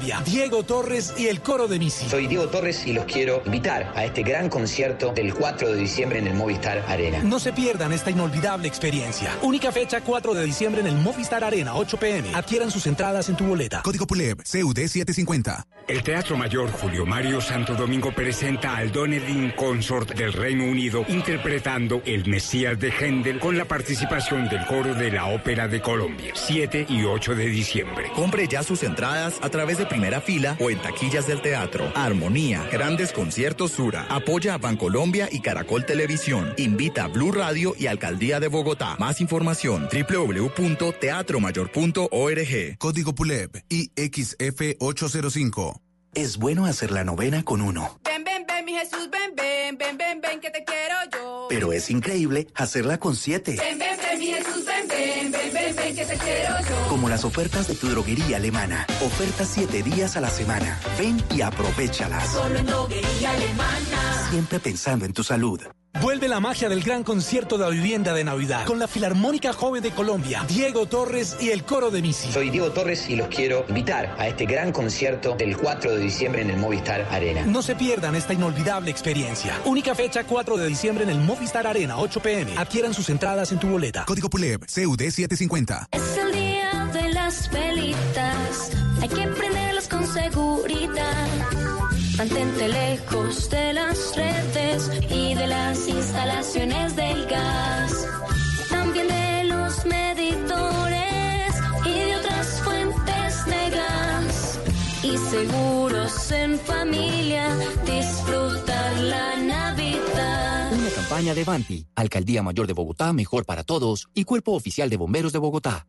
Diego Torres y el coro de Misi. Soy Diego Torres y los quiero invitar a este gran concierto del 4 de diciembre en el Movistar Arena. No se pierdan esta inolvidable experiencia. Única fecha 4 de diciembre en el Movistar Arena, 8 pm. Adquieran sus entradas en tu boleta. Código PULEB, CUD 750. El Teatro Mayor Julio Mario Santo Domingo presenta al Donedin Consort del Reino Unido interpretando El Mesías de Händel con la participación del coro de la Ópera de Colombia. 7 y 8 de diciembre. Compre ya sus entradas a través de primera fila o en taquillas del teatro. Armonía, grandes conciertos Sura. Apoya a Bancolombia y Caracol Televisión. Invita a Blue Radio y Alcaldía de Bogotá. Más información www.teatromayor.org. Código PULEB IXF 805. Es bueno hacer la novena con uno. Ven, ven, ven, mi Jesús, ven, ven, ven, ven, ven, que te quiero yo. Pero es increíble hacerla con siete. Ven, ven, ven, mi Jesús, ven, ven, ven, ven, ven, que te quiero yo. Como las ofertas de tu droguería alemana. Ofertas siete días a la semana. Ven y aprovechalas. Solo en droguería alemana. Siempre pensando en tu salud. Vuelve la magia del gran concierto de la vivienda de Navidad con la Filarmónica Joven de Colombia, Diego Torres y el coro de Misi. Soy Diego Torres y los quiero invitar a este gran concierto del 4 de diciembre en el Movistar Arena. No se pierdan esta inolvidable experiencia. Única fecha 4 de diciembre en el Movistar Arena, 8 pm. Adquieran sus entradas en tu boleta. Código PULEB, CUD 750. Es el día de las velitas. Hay que prenderlas con seguridad. Mantente lejos de las redes y de las instalaciones del gas. También de los medidores y de otras fuentes de gas. Y seguros en familia, disfrutar la Navidad. Una campaña de Banti, Alcaldía Mayor de Bogotá, Mejor para Todos y Cuerpo Oficial de Bomberos de Bogotá.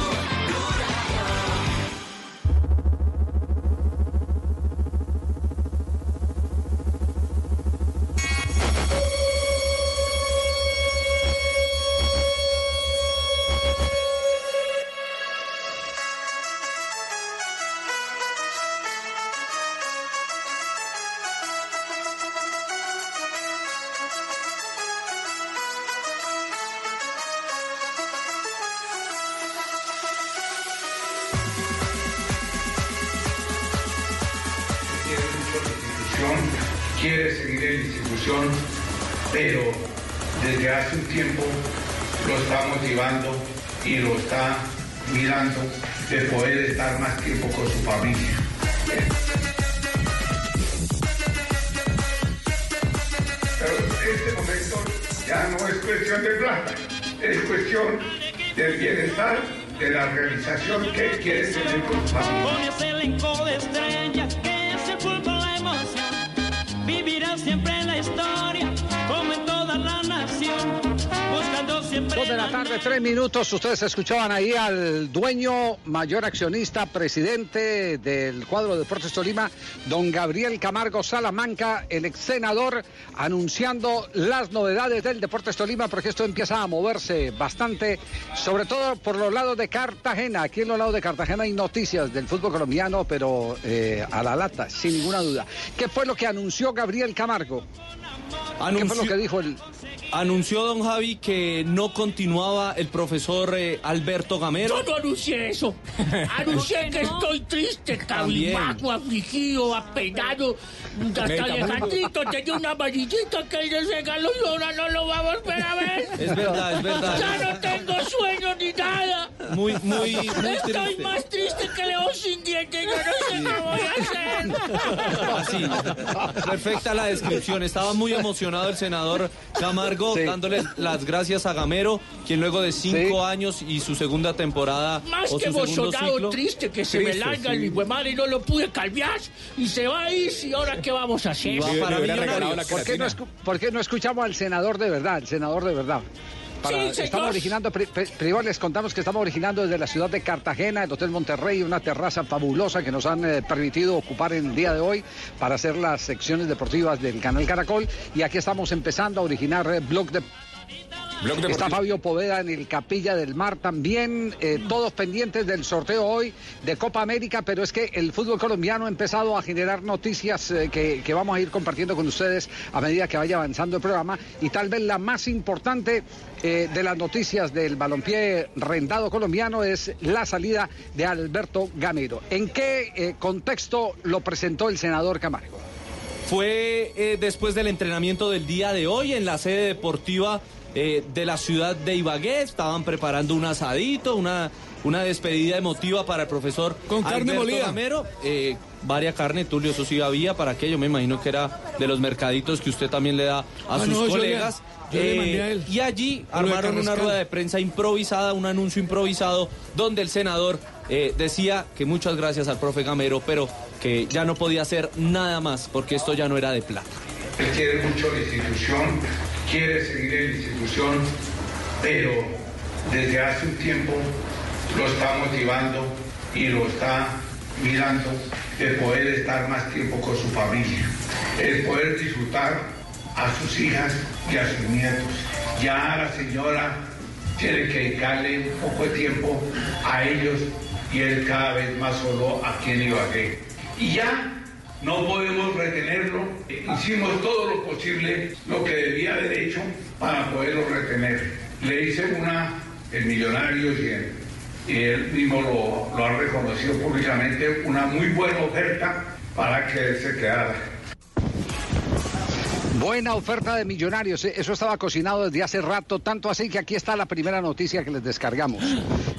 De poder estar más tiempo con su familia. Pero este momento ya no es cuestión de plata, es cuestión del bienestar, de la realización que él quiere tener con su familia. Vivirá siempre en la historia, como en toda la nación. Dos de la tarde, tres minutos. Ustedes escuchaban ahí al dueño, mayor accionista, presidente del cuadro de Deportes Tolima, don Gabriel Camargo Salamanca, el ex senador, anunciando las novedades del Deportes Tolima, porque esto empieza a moverse bastante, sobre todo por los lados de Cartagena. Aquí en los lados de Cartagena hay noticias del fútbol colombiano, pero eh, a la lata, sin ninguna duda. ¿Qué fue lo que anunció Gabriel Camargo? ¿Qué fue lo que dijo el, Anunció don Javi que no continuaba el profesor eh, Alberto Gamero. Yo no anuncié eso. Anuncié que estoy triste, cabizbajo, afligido, apenado. Hasta Alejandrito tenía una amarillita que él le regaló y ahora no lo va a volver a ver. Es verdad, es verdad. Ya no tengo sueño ni nada. Muy, muy, muy Estoy triste. más triste que León sin dientes. Yo no sé qué voy a hacer. Así, perfecta la descripción. Estaba muy emocionado el senador Camargo Sí. dándole las gracias a Gamero, quien luego de cinco años y su segunda temporada Más o que emocionado, ciclo, triste, que se me larga sí. el hijo y no lo pude calviar. Y se va a ir, ¿y ahora qué vamos a hacer? ¿Por qué, no por qué no escuchamos al senador de verdad? El senador de verdad. Para- Sí, señor. estamos originando, pri- pri- primero les contamos que estamos originando desde la ciudad de Cartagena, el Hotel Monterrey, una terraza fabulosa que nos han eh, permitido ocupar en el día de hoy para hacer las secciones deportivas del canal Caracol. Y aquí estamos empezando a originar eh, blog de Está Fabio Poveda en el Capilla del Mar también. eh, todos pendientes del sorteo hoy de Copa América, pero es que el fútbol colombiano ha empezado a generar noticias eh, que, que vamos a ir compartiendo con ustedes a medida que vaya avanzando el programa. Y tal vez la más importante eh, de las noticias del balompié rendado colombiano es la salida de Alberto Gamero. ¿En qué eh, contexto lo presentó el senador Camargo? Fue eh, después del entrenamiento del día de hoy en la sede deportiva eh, de la ciudad de Ibagué. Estaban preparando un asadito, una, una despedida emotiva para el profesor Con carne Alberto molida. Gamero. Varia carne, Tulio, eso sí había para aquello. Me imagino que era de los mercaditos que usted también le da a Ah, sus no, yo le- colegas. yo le Eh, mandé a él. y allí armaron una rueda de prensa improvisada, un anuncio improvisado, donde el senador eh, decía que muchas gracias al profe Gamero, pero que ya no podía hacer nada más porque esto ya no era de plata. Él quiere mucho la institución, quiere seguir en la institución, pero desde hace un tiempo lo está motivando y lo está mirando de poder estar más tiempo con su familia, el poder disfrutar a sus hijas y a sus nietos. Ya la señora tiene que dedicarle un poco de tiempo a ellos y él cada vez más solo aquí en Ibagué. Y ya no podemos retenerlo. Hicimos todo lo posible, lo que debía haber hecho para poderlo retener. Le hice una en Millonarios y, en- y él mismo lo, ha reconocido públicamente, una muy buena oferta para que se quedara. Buena oferta de millonarios, eh, eso estaba cocinado desde hace rato, tanto así que aquí está la primera noticia que les descargamos.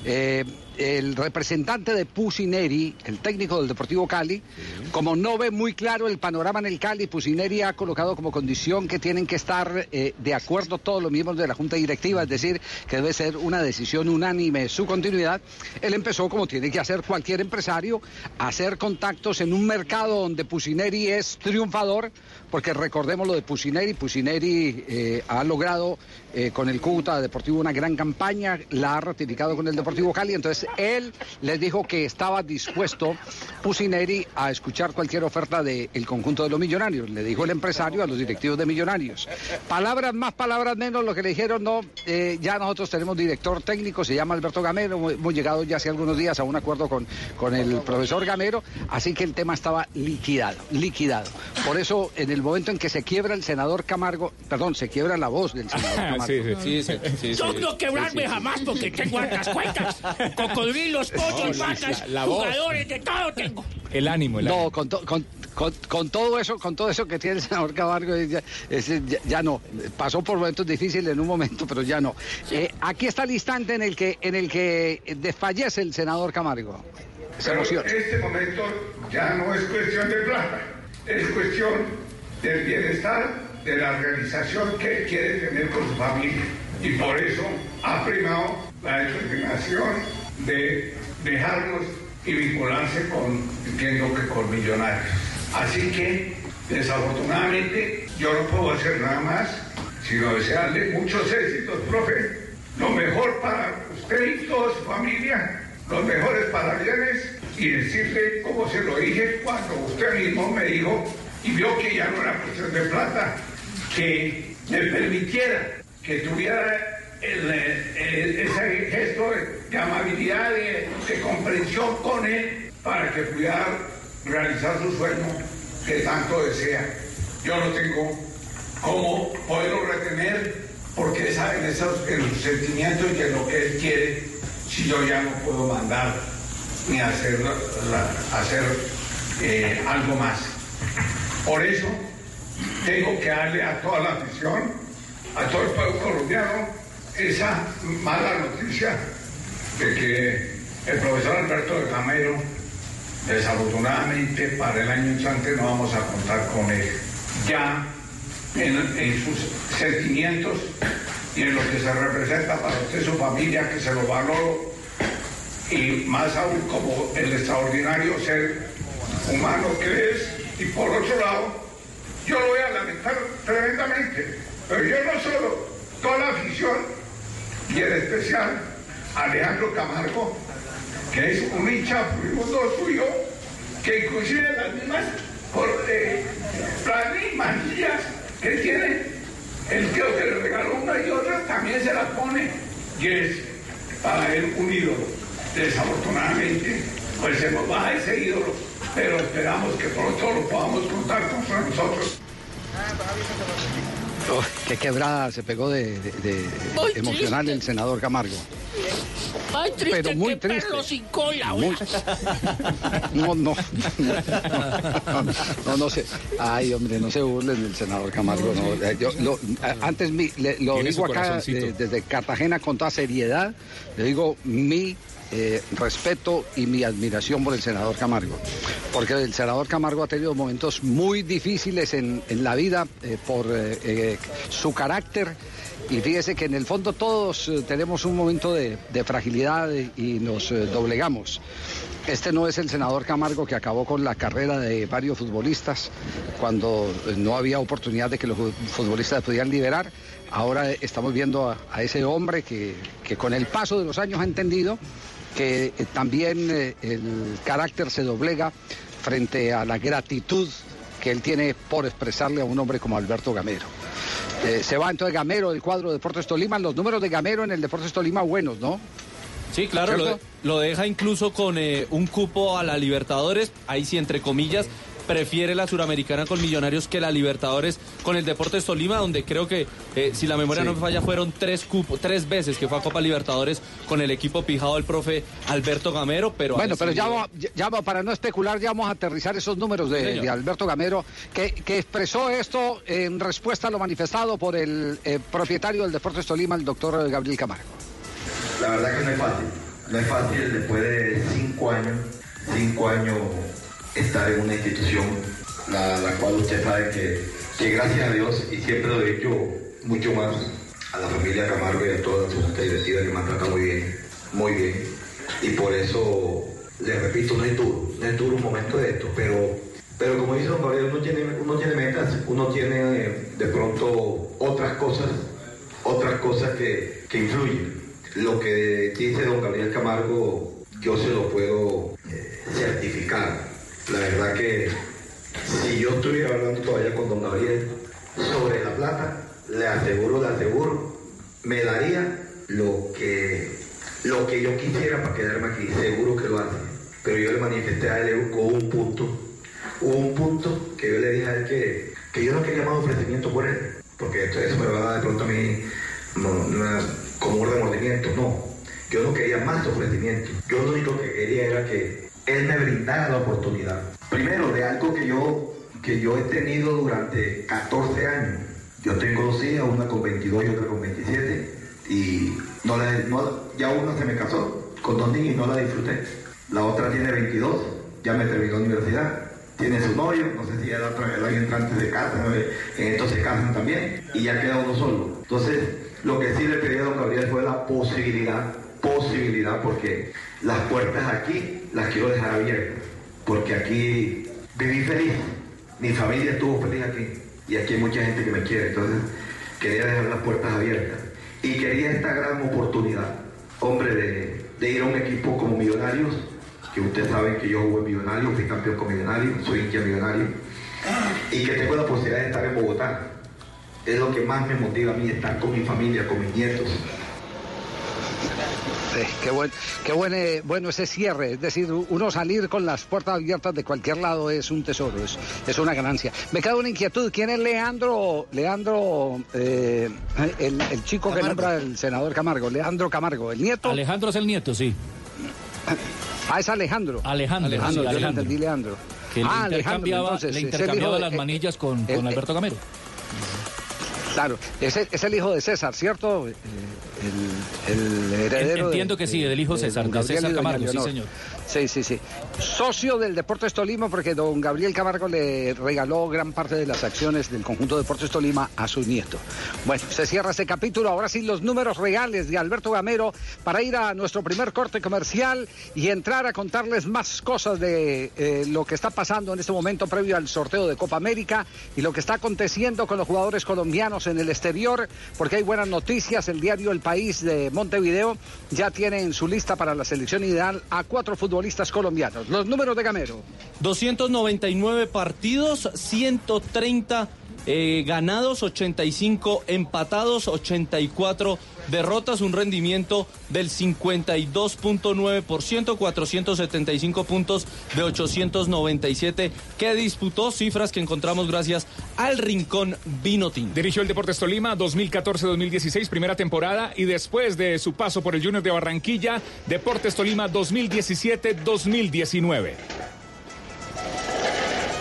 Eh, el representante de Pusineri, el técnico del Deportivo Cali, como no ve muy claro el panorama en el Cali, Pusineri ha colocado como condición que tienen que estar eh, de acuerdo todos los miembros de la Junta Directiva, es decir, que debe ser una decisión unánime su continuidad. Él empezó, como tiene que hacer cualquier empresario, a hacer contactos en un mercado donde Pusineri es triunfador, porque recordemos lo de Pusineri, Pusineri eh, ha logrado eh, con el Cúcuta Deportivo una gran campaña, la ha ratificado con el Deportivo Cali, entonces él les dijo que estaba dispuesto Pusineri a escuchar cualquier oferta del conjunto de los millonarios, le dijo el empresario a los directivos de millonarios. Palabras más, palabras menos, lo que le dijeron, no, eh, ya nosotros tenemos director técnico, se llama Alberto Gamero, hemos llegado ya hace algunos días a un acuerdo con, con el profesor Gamero, así que el tema estaba liquidado, liquidado. Por eso, en el momento en que se quiebra el senador Camargo, perdón, se quiebra la voz del senador Camargo. Sí, sí, sí, Yo sí. no quebrarme jamás porque tengo hartas cuentas. Cocodrilos, pollos, No, vacas, la- la voz. jugadores, de todo tengo. El ánimo, el No, ánimo. con, to- con, con- con todo eso, con todo eso que tiene el senador Camargo, ya, ya- ya no. Pasó por momentos difíciles en un momento, pero ya no. Eh, aquí está el instante en el que, en el que desfallece el senador Camargo. Se Pero emociona. este momento ya no es cuestión de plata, es cuestión del bienestar, de la realización que él quiere tener con su familia. Y por eso ha primado la determinación de dejarnos y vincularse con, entiendo que con millonarios. Así que, desafortunadamente, yo no puedo hacer nada más, sino desearle muchos éxitos, profe. Lo mejor para usted y toda su familia, los mejores parabienes y decirle, como se lo dije cuando usted mismo me dijo y vio que ya no era cuestión de plata, que me permitiera que tuviera el, ese gesto de amabilidad, de, comprensión con él, para que pudiera realizar su sueño que tanto desea. Yo no tengo cómo poderlo retener, porque es en, esos, sentimientos y en lo que él quiere, si yo ya no puedo mandar ni hacer, hacer eh, algo más. Por eso tengo que darle a toda la afición, a todo el pueblo colombiano, esa mala noticia de que el profesor Alberto de Camero, desafortunadamente para el año entrante no vamos a contar con él. Ya en, en sus sentimientos y en lo que se representa para usted, su familia, que se lo valoro, y más aún como el extraordinario ser humano que es, y por otro lado, yo lo voy a lamentar tremendamente, pero yo no solo, toda la afición, y en especial Alejandro Camargo, que es un hincha furibundo suyo, que inclusive las mismas, por, eh, las mismas que tiene, El tío que le regaló una y otra también se las pone y es para él un ídolo. Desafortunadamente, pues se nos va ese ídolo, pero esperamos que pronto lo podamos contar contra nosotros. Uf, qué quebrada se pegó de, de- de Muy emocional triste. el senador Camargo. Ay, triste Pero muy que triste. perro sin cola. Muy- No, no, no, no, no sé. Ay, hombre, no se burlen del senador Camargo. No. Yo, lo- antes mi- le- lo digo acá eh, desde Cartagena con toda seriedad. Le digo mi eh, respeto y mi admiración por el senador Camargo. Porque el senador Camargo ha tenido momentos muy difíciles en, en la vida eh, por eh, su carácter. Y fíjese que en el fondo todos tenemos un momento de, fragilidad y, nos doblegamos. Este no es el senador Camargo que acabó con la carrera de varios futbolistas cuando no había oportunidad de que los fu- futbolistas pudieran liberar. Ahora estamos viendo a, a ese hombre que, que con el paso de los años ha entendido que eh, también eh, el carácter se doblega frente a la gratitud que él tiene por expresarle a un hombre como Alberto Gamero. Eh, se va entonces Gamero del cuadro de Deportes Tolima. Los números de Gamero en el Deportes Tolima buenos, ¿no? Sí, claro, lo, deja incluso con eh, un cupo a la Libertadores, ahí sí, entre comillas, prefiere la Suramericana con Millonarios que la Libertadores con el Deportes Tolima, donde creo que, eh, si la memoria Sí. no me falla, fueron tres cupos, tres veces que fue a Copa Libertadores con el equipo pijado del profe Alberto Gamero, pero... Bueno, pero ya, va- ya- ya va- para no especular, ya vamos a aterrizar esos números de, Alberto Gamero, que, que expresó esto en respuesta a lo manifestado por el eh, propietario del Deportes Tolima, el doctor Gabriel Camargo. La verdad que no es fácil. No es fácil después de cinco años, cinco años estar en una institución, la, la cual usted sabe que, que gracias a Dios, y siempre lo he dicho mucho más a la familia Camargo y a toda su junta directiva que me han tratado muy bien, muy bien. Y por eso, les repito, no es duro, no es duro un momento de esto, pero, pero como dice don Gabriel, uno tiene, uno tiene metas, uno tiene de pronto otras cosas otras cosas que, que influyen. Lo que dice don Gabriel Camargo, yo se lo puedo eh, certificar. La verdad que si yo estuviera hablando todavía con don Gabriel sobre la plata, le aseguro, le aseguro, me daría lo que, lo que yo quisiera para quedarme aquí. Seguro que lo hace. Pero yo le manifesté a él con un punto. Un punto que yo le dije a él que, que yo no quería más ofrecimiento por él porque esto- eso me va a dar de pronto a mí no, como un remordimiento. No, yo no quería más ofrecimiento. Yo lo único que quería era que él me brindara la oportunidad. Primero, de algo que yo, que yo he tenido durante 14 años. Yo tengo dos hijas, una con 22 y otra con 27. Y no la- ya una se me casó con dos niños y no la disfruté. La otra tiene 22, ya me terminó la universidad tiene su novio, no sé si otro, el año entrante se casa, en esto se casan también, y ya queda uno solo. Entonces, lo que sí le pedí a don Gabriel fue la posibilidad, posibilidad, porque las puertas aquí las quiero dejar abiertas, porque aquí viví feliz, mi familia estuvo feliz aquí, y aquí hay mucha gente que me quiere, entonces quería dejar las puertas abiertas, y quería esta gran oportunidad, hombre, de, ir a un equipo como Millonarios, que ustedes saben que yo jugué en Millonario, fui campeón con Millonario, soy hincha Millonario, y que tengo la posibilidad de estar en Bogotá. Es lo que más me motiva a mí, estar con mi familia, con mis nietos. Qué buen, qué buen, eh, bueno ese cierre, es decir, uno salir con las puertas abiertas de cualquier lado es un tesoro, es, es una ganancia. Me queda una inquietud, ¿quién es Leandro, Leandro, eh, el, el chico que nombra el senador Camargo, Leandro Camargo, el nieto? Alejandro es el nieto, sí. Ah, es Alejandro. Alejandro, sí, yo le Alejandro. entendí Leandro. Que le ah, Alejandro, intercambiaba, entonces, le intercambiaba de- las eh, manillas con, con Alberto Gamero. Claro, es el, es el hijo de César, ¿cierto? El, el heredero. Entiendo que sí, del hijo César, de César Camargo, sí, señor. Sí, sí, sí. Socio del Deportes Tolima, porque don Gabriel Camargo le regaló gran parte de las acciones del conjunto Deportes Tolima a su nieto. Bueno, se cierra este capítulo. Ahora sí, los números reales de Alberto Gamero para ir a nuestro primer corte comercial y entrar a contarles más cosas de eh, lo que está pasando en este momento previo al sorteo de Copa América y lo que está aconteciendo con los jugadores colombianos en el exterior, porque hay buenas noticias. El diario El País de Montevideo ya tiene en su lista para la selección ideal a cuatro futbolistas colombianos. Los números de Gamero. 299 partidos, 130 eh, ganados, 85 empatados, 84 derrotas, un rendimiento del 52.9%, 475 puntos de 897 que disputó, cifras que encontramos gracias al Rincón Vinotín. Dirigió el Deportes Tolima 2014-2016, primera temporada, y después de su paso por el Junior de Barranquilla, Deportes Tolima 2017-2019.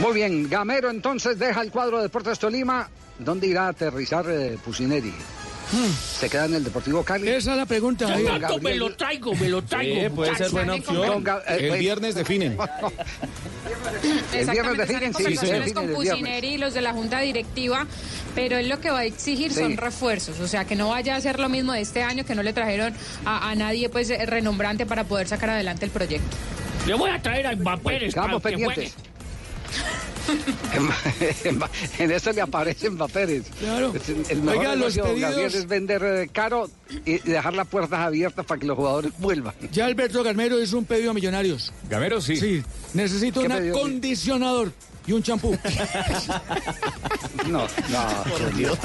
Muy bien, Gamero entonces deja el cuadro de Deportes Tolima. ¿Dónde irá a aterrizar eh, Pusineri? ¿Se queda en el Deportivo Cali? Esa es la pregunta. Don Yo tanto Gabriel- me lo traigo, me lo traigo. Sí, puede ser buena opción. Eh, El pues- viernes definen. El viernes definen, sí, conversaciones definen con. Pusineri y los de la junta directiva, pero él lo que va a exigir Sí. son refuerzos, o sea, que no vaya a hacer lo mismo de este año, que no le trajeron a, a nadie pues eh, renombrante para poder sacar adelante el proyecto. Le voy a traer a Mbappé Quedamos que juegue. En, en esto le aparecen papeles. Claro. El mejor Oiga, los pedidos- es vender eh, caro y dejar las puertas abiertas para que los jugadores vuelvan. Ya Alberto Gamero hizo un pedido a Millonarios. Gamero sí. Sí, necesito ¿Qué un pedido? acondicionador y un champú. No, no, por Dios.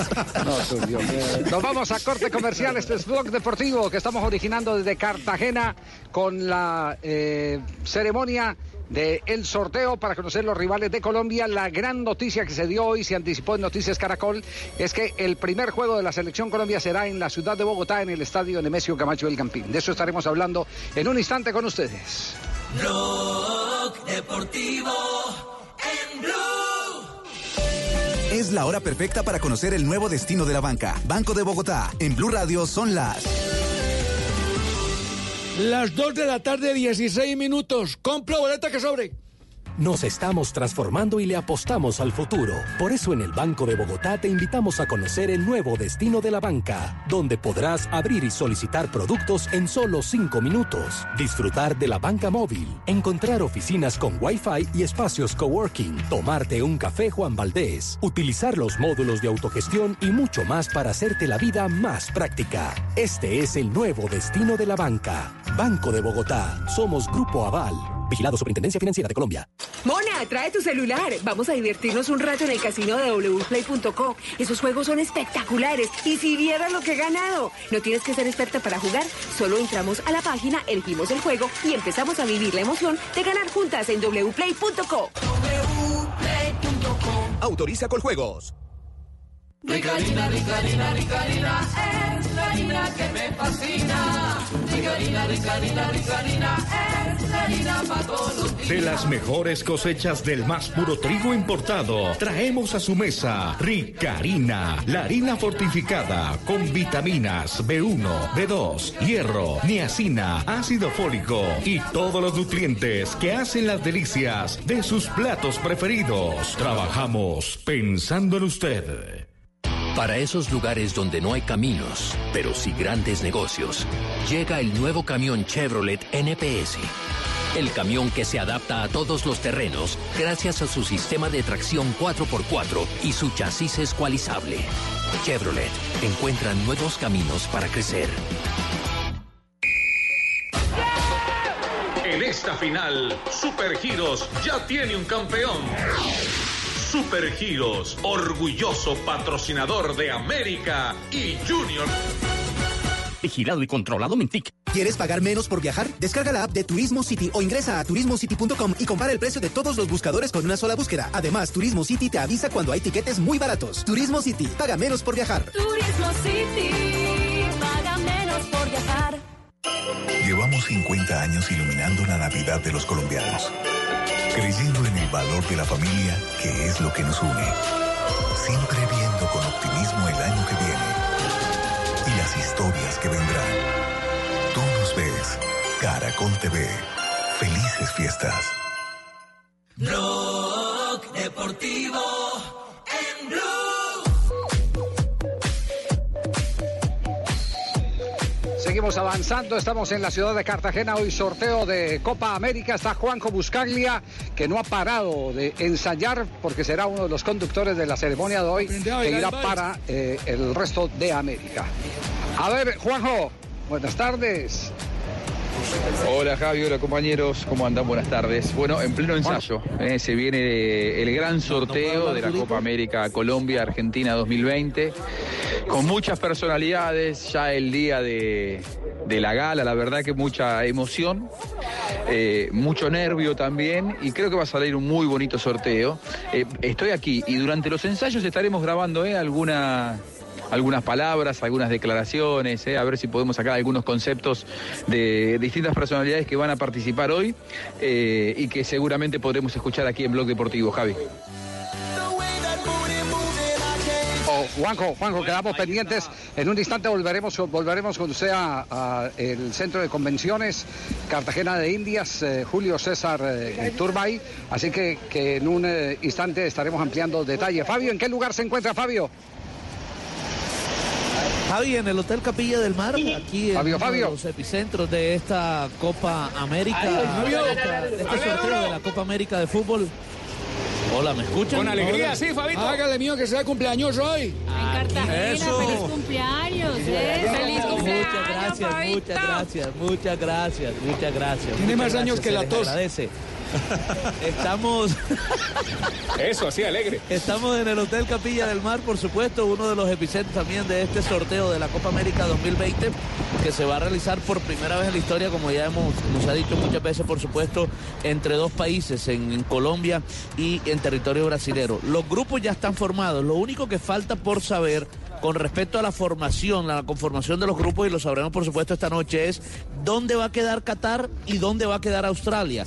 No, por Dios. Nos vamos a corte comercial. Este es Blog Deportivo que estamos originando desde Cartagena con la eh, ceremonia del sorteo para conocer los rivales de Colombia. La gran noticia que se dio hoy, se anticipó en Noticias Caracol, es que el primer juego de la Selección Colombia será en la ciudad de Bogotá, en el estadio Nemesio Camacho del Campín. De eso estaremos hablando en un instante con ustedes. Deportivo en Blue. Es la hora perfecta para conocer el nuevo destino de la banca. Banco de Bogotá. En Blue Radio son las. Las 2 de la tarde, 16 minutos. Compra boleta que sobre. Nos estamos transformando y le apostamos al futuro. Por eso en el Banco de Bogotá te invitamos a conocer el nuevo destino de la banca, donde podrás abrir y solicitar productos en solo 5 minutos, disfrutar de la banca móvil, encontrar oficinas con Wi-Fi y espacios coworking, tomarte un café Juan Valdés, utilizar los módulos de autogestión y mucho más para hacerte la vida más práctica. Este es el nuevo destino de la banca. Banco de Bogotá. Somos Grupo Aval. Vigilado Superintendencia Financiera de Colombia. Mona, trae tu celular. Vamos a divertirnos un rato en el casino de wplay.co. Esos juegos son espectaculares. Y si vieras lo que he ganado. No tienes que ser experta para jugar. Solo entramos a la página, elegimos el juego y empezamos a vivir la emoción de ganar juntas en wplay.co. Autoriza con juegos. Rica rica rica es la harina que me fascina. Rica harina, rica harina, rica harina, es harina para todos. De las mejores cosechas del más puro trigo importado, traemos a su mesa Rica Harina, la harina fortificada con vitaminas B1, B2, hierro, niacina, ácido fólico y todos los nutrientes que hacen las delicias de sus platos preferidos. Trabajamos pensando en usted. Para esos lugares donde no hay caminos, pero sí grandes negocios, llega el nuevo camión Chevrolet NPS. El camión que se adapta a todos los terrenos gracias a su sistema de tracción 4x4 y su chasis escualizable. Chevrolet encuentra nuevos caminos para crecer. En esta final, Super Giros ya tiene un campeón. Super Giros, orgulloso patrocinador de América y Junior. Vigilado y controlado Mintic. ¿Quieres pagar menos por viajar? Descarga la app de Turismo City o ingresa a turismocity.com y compara el precio de todos los buscadores con una sola búsqueda. Además, Turismo City te avisa cuando hay tiquetes muy baratos. Turismo City, paga menos por viajar. Turismo City, paga menos por viajar. Llevamos 50 años iluminando la Navidad de los colombianos, creyendo en el valor de la familia, que es lo que nos une. Siempre viendo con optimismo el año que viene y las historias que vendrán. Tú nos ves, Caracol TV. Felices fiestas. Blog Deportivo en Blue. Seguimos avanzando, estamos en la ciudad de Cartagena, hoy sorteo de Copa América, está Juanjo Buscaglia, que no ha parado de ensayar porque será uno de los conductores de la ceremonia de hoy, que irá para eh, el resto de América. A ver, Juanjo, buenas tardes. Hola Javi, hola compañeros, ¿cómo andan? Buenas tardes. Bueno, en pleno ensayo, eh, se viene el gran sorteo de la Copa América Colombia Argentina 2020, con muchas personalidades, ya el día de, de la gala, la verdad que mucha emoción, eh, mucho nervio también, y creo que va a salir un muy bonito sorteo. Eh, estoy aquí y durante los ensayos estaremos grabando alguna algunas palabras, algunas declaraciones, eh, a ver si podemos sacar algunos conceptos de distintas personalidades que van a participar hoy eh, y que seguramente podremos escuchar aquí en Blog Deportivo, Javi. Oh, Juanjo, Juanjo, quedamos pendientes. En un instante volveremos, volveremos con usted a, a el centro de convenciones Cartagena de Indias, eh, Julio César Turbay. Así que, en un instante estaremos ampliando detalles. Fabio, ¿en qué lugar se encuentra Fabio? Javi, en el Hotel Capilla del Mar, aquí en Fabio, Fabio. los epicentros de esta Copa América, Ay, Fabio. de esta- de este sorteo de la Copa América de fútbol. Hola, ¿me escuchan? Con alegría, Hola. sí, Fabito. Hágale mío que sea cumpleaños hoy. En Cartagena, Eso. feliz cumpleaños, ¿eh? Feliz Muchas cumpleaños, gracias, Fabito. muchas gracias, muchas gracias, muchas gracias. Tiene muchas más años gracias, que la tos. agradece. Estamos. Eso, así, alegre. Estamos en el Hotel Capilla del Mar, por supuesto, uno de los epicentros también de este sorteo de la Copa América 2020, que se va a realizar por primera vez en la historia, como ya hemos, nos ha dicho muchas veces, por supuesto, entre dos países, en, en Colombia y en territorio brasilero. Los grupos ya están formados, lo único que falta por saber con respecto a la formación, la conformación de los grupos, y lo sabremos por supuesto esta noche, es dónde va a quedar Qatar y dónde va a quedar Australia.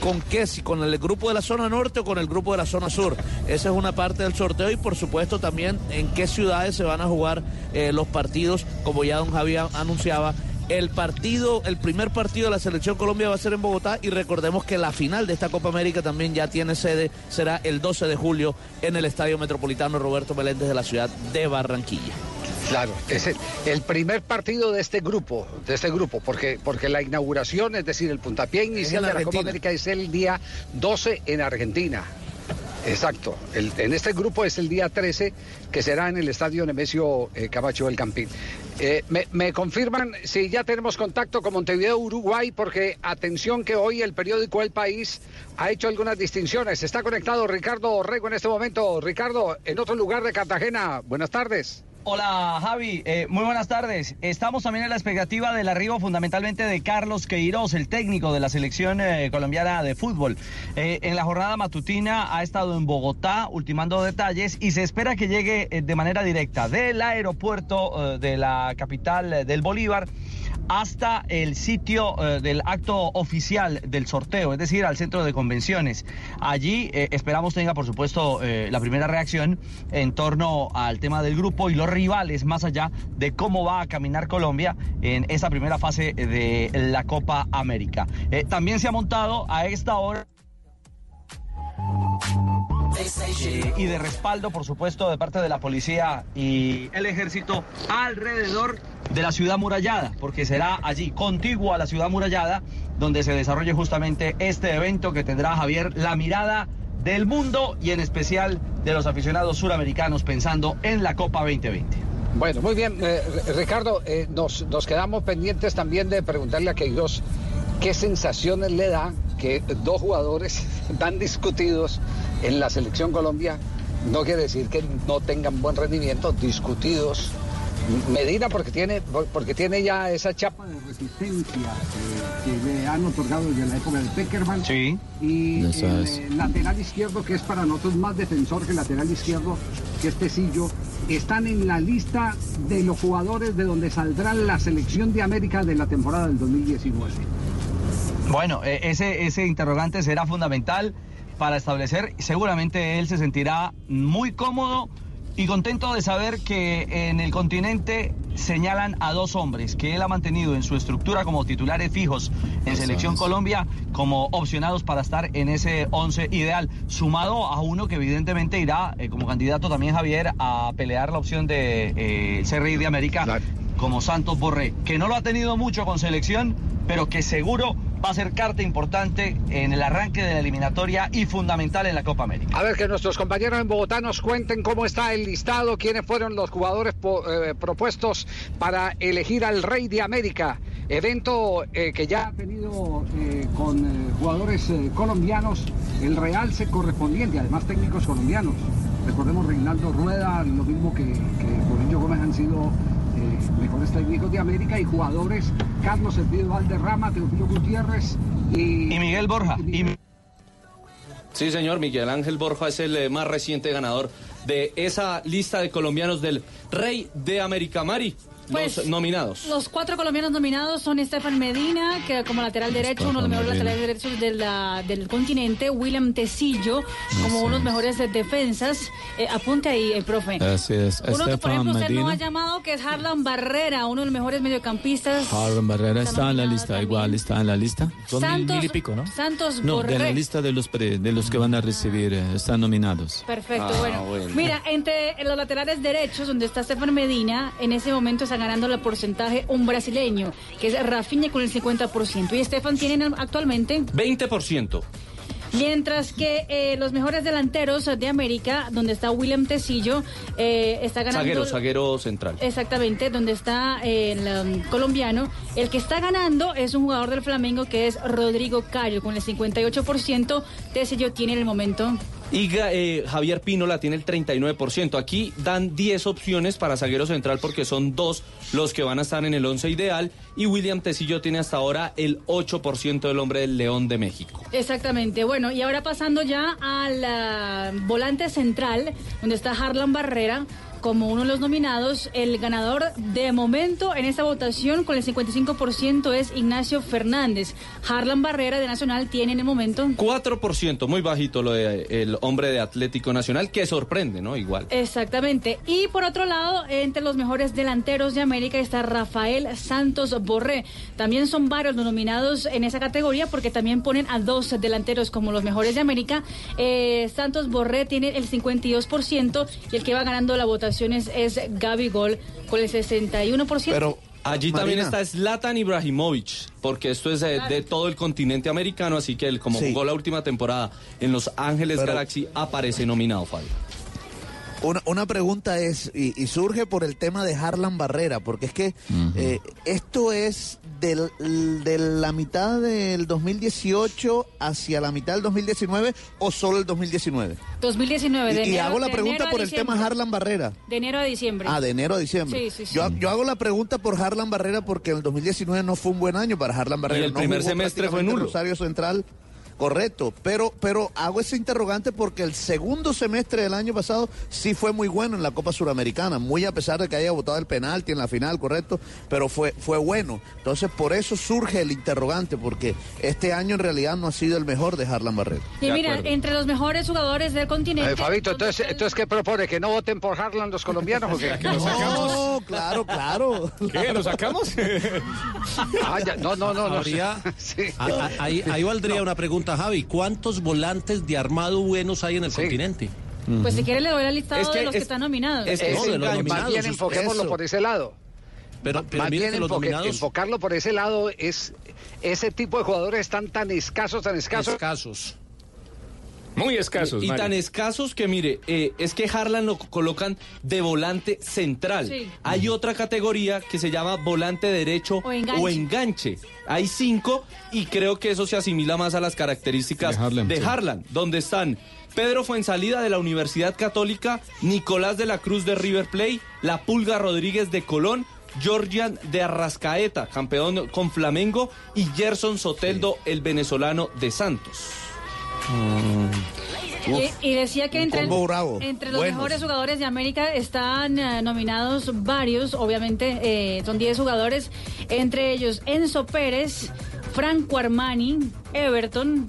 ¿Con qué? Si con el grupo de la zona norte o con el grupo de la zona sur. Esa es una parte del sorteo y por supuesto también en qué ciudades se van a jugar eh, los partidos, como ya don Javier anunciaba. El partido, el primer partido de la selección Colombia va a ser en Bogotá y recordemos que la final de esta Copa América también ya tiene sede, será el 12 de julio en el Estadio Metropolitano Roberto Meléndez de la ciudad de Barranquilla. Claro, es el, el primer partido de este grupo, de este grupo, porque, porque la inauguración, es decir, el puntapié inicial de la Copa. América es el día 12 en Argentina. Exacto. El- en este grupo es el día 13, que será en el estadio Nemesio eh, Camacho del Campín. Eh, me, me confirman si ya tenemos contacto con Montevideo, Uruguay, porque atención que hoy el periódico El País ha hecho algunas distinciones. Está conectado Ricardo Orrego en este momento. Ricardo, en otro lugar de Cartagena. Buenas tardes. Hola Javi, Eh, muy buenas tardes. Estamos también en la expectativa del arribo fundamentalmente de Carlos Queiroz, el técnico de la selección eh, colombiana de fútbol. Eh, en la jornada matutina ha estado en Bogotá ultimando detalles y se espera que llegue de manera directa del aeropuerto de la capital del Bolívar hasta el sitio eh, del acto oficial del sorteo, es decir, al centro de convenciones. Allí eh, esperamos tenga, por supuesto, eh, la primera reacción en torno al tema del grupo y los rivales, más allá de cómo va a caminar Colombia en esa primera fase de la Copa América. También se ha montado a esta hora eh, y de respaldo, por supuesto, de parte de la policía y el ejército alrededor de la ciudad murallada, porque será allí, contiguo a la ciudad murallada, donde se desarrolle justamente este evento que tendrá Javier la mirada del mundo y en especial de los aficionados suramericanos pensando en la Copa 2020. Bueno, muy bien, eh, Ricardo, eh, nos, nos quedamos pendientes también de preguntarle a Queiroz qué sensaciones le da que dos jugadores tan discutidos en la selección Colombia, no quiere decir que no tengan buen rendimiento, discutidos. Medina porque tiene, porque tiene ya esa chapa de resistencia que le han otorgado desde la época de Peckerman. Sí. Y el es. eh, lateral izquierdo, que es para nosotros más defensor que el lateral izquierdo, que es Tecillo, están en la lista de los jugadores de donde saldrá la selección de América de la temporada del 2019. Bueno, eh, ese, ese interrogante será fundamental para establecer, seguramente él se sentirá muy cómodo y contento de saber que en el continente señalan a dos hombres que él ha mantenido en su estructura como titulares fijos en Eso Selección es. Colombia como opcionados para estar en ese 11 ideal, sumado a uno que evidentemente irá eh, como candidato también Javier a pelear la opción de eh, ser rey de América como Santos Borré, que no lo ha tenido mucho con selección, pero que seguro va a ser carta importante en el arranque de la eliminatoria y fundamental en la Copa América. A ver, que nuestros compañeros en Bogotá nos cuenten cómo está el listado, quiénes fueron los jugadores eh, propuestos para elegir al Rey de América Evento eh, que ya ha tenido eh, con jugadores colombianos el realce correspondiente, además técnicos colombianos. Recordemos Reinaldo Rueda, lo mismo que, que Gómez han sido mejores técnicos de América y jugadores Carlos Elpidio Valderrama, Teofilo Gutiérrez y, Y Miguel Borja. Y Sí, señor, Miguel Ángel Borja es el eh, más reciente ganador de esa lista de colombianos del Rey de América. Mari, Pues, los nominados. Los cuatro colombianos nominados son Estefan Medina, que como lateral derecho, uno de los mejores Medina. laterales derechos de la- del continente, William Tecillo, como uno de los mejores de defensas. Eh, apunte ahí, el profe. Así es. Uno que, por ejemplo, usted no ha llamado, que es Harlan Barrera, uno de los mejores mediocampistas. Harlan Barrera está en la lista, igual está en la lista. Santos, Santos No, de la lista de los, pre- de los que van a recibir, eh, están nominados. Perfecto, Ah, bueno. bueno. Mira, entre los laterales derechos, donde está Estefan Medina, en ese momento está ganando el porcentaje un brasileño, que es Rafinha con el 50%. Y Estefan tiene actualmente 20%. Mientras que eh, los mejores delanteros de América, donde está William Tecillo, eh, está ganando... Zaguero, zaguero central. Exactamente, donde está eh, el um, colombiano. El que está ganando es un jugador del Flamengo que es Rodrigo Cario, con el 58%. Tecillo tiene en el momento Y eh, Javier Pino la tiene el 39%. Aquí dan 10 opciones para zaguero central porque son dos los que van a estar en el 11 ideal. Y William Tecillo tiene hasta ahora el 8% del hombre del León de México. Exactamente. Bueno, y ahora pasando ya al volante central, donde está Harlan Barrera como uno de los nominados, el ganador de momento en esta votación con el 55% es Ignacio Fernández. Harlan Barrera de Nacional tiene en el momento 4%, muy bajito lo de el hombre de Atlético Nacional, que sorprende, ¿no? Igual. Exactamente. Y por otro lado, entre los mejores delanteros de América está Rafael Santos Borré. También son varios los nominados en esa categoría porque también ponen a dos delanteros como los mejores de América. Eh, Santos Borré tiene el 52% y el que va ganando la votación es, es Gaby Gol con el 61%. Allí también está Zlatan Ibrahimovic, porque esto es de, de todo el continente americano, así que él, como Sí. jugó la última temporada en Los Ángeles Pero- Galaxy, aparece nominado, Fabio. Una, una pregunta es, y, y surge por el tema de Harlan Barrera, porque es que eh, esto es del- de la mitad del 2018 hacia la mitad del 2019 o solo el 2019. 2019. De Y, y enero- hago la de pregunta por el tema. Harlan Barrera. De enero a diciembre. Ah, de enero a diciembre. Sí, sí, sí. Yo, yo hago la pregunta por Harlan Barrera porque el 2019 no fue un buen año para Harlan Barrera. el No primer semestre fue nulo. Rosario Central. Correcto, pero, pero hago ese interrogante porque el segundo semestre del año pasado sí fue muy bueno en la Copa Suramericana, muy a pesar de que haya votado el penalti en la final, correcto, pero fue, fue bueno. Entonces por eso surge el interrogante, porque este año en realidad no ha sido el mejor de Harlan Barrera. Y mira, entre los mejores jugadores del continente. Eh, Fabito, entonces, entonces, ¿qué propone? ¿Que no voten por Harlan los colombianos o qué? No, claro, claro. ¿Qué? ¿Lo sacamos? Ah, ya, no, no, no. no Habría- Sí. a- a- ahí, ahí valdría una pregunta, Javi. ¿Cuántos volantes de armado buenos hay en el continente? Pues si quiere le doy la listado Es que de los que es- están nominados. es que no, de los Más nominados, bien eso. enfoquémoslo por ese lado. Pero, pero Más bien los enfoque- nominados... enfocarlo por ese lado es ese tipo de jugadores están tan escasos, tan escasos. Escasos. Muy escasos, Y tan escasos que, mire, eh, es que Harlan lo colocan de volante central. Sí. Hay otra categoría que se llama volante derecho O enganche. enganche. Hay cinco y creo que eso se asimila más a las características De Harlan, de sí. Harlan, donde están Pedro Fuensalida de la Universidad Católica, Nicolás de la Cruz de River Plate, La Pulga Rodríguez de Colón, Georgian de Arrascaeta, campeón con Flamengo, y Gerson Soteldo, el venezolano de Santos. Y, y decía que entre, entre los Buenos. mejores jugadores de América están eh, nominados varios, obviamente eh, son 10 jugadores, entre ellos Enzo Pérez, Franco Armani, Everton,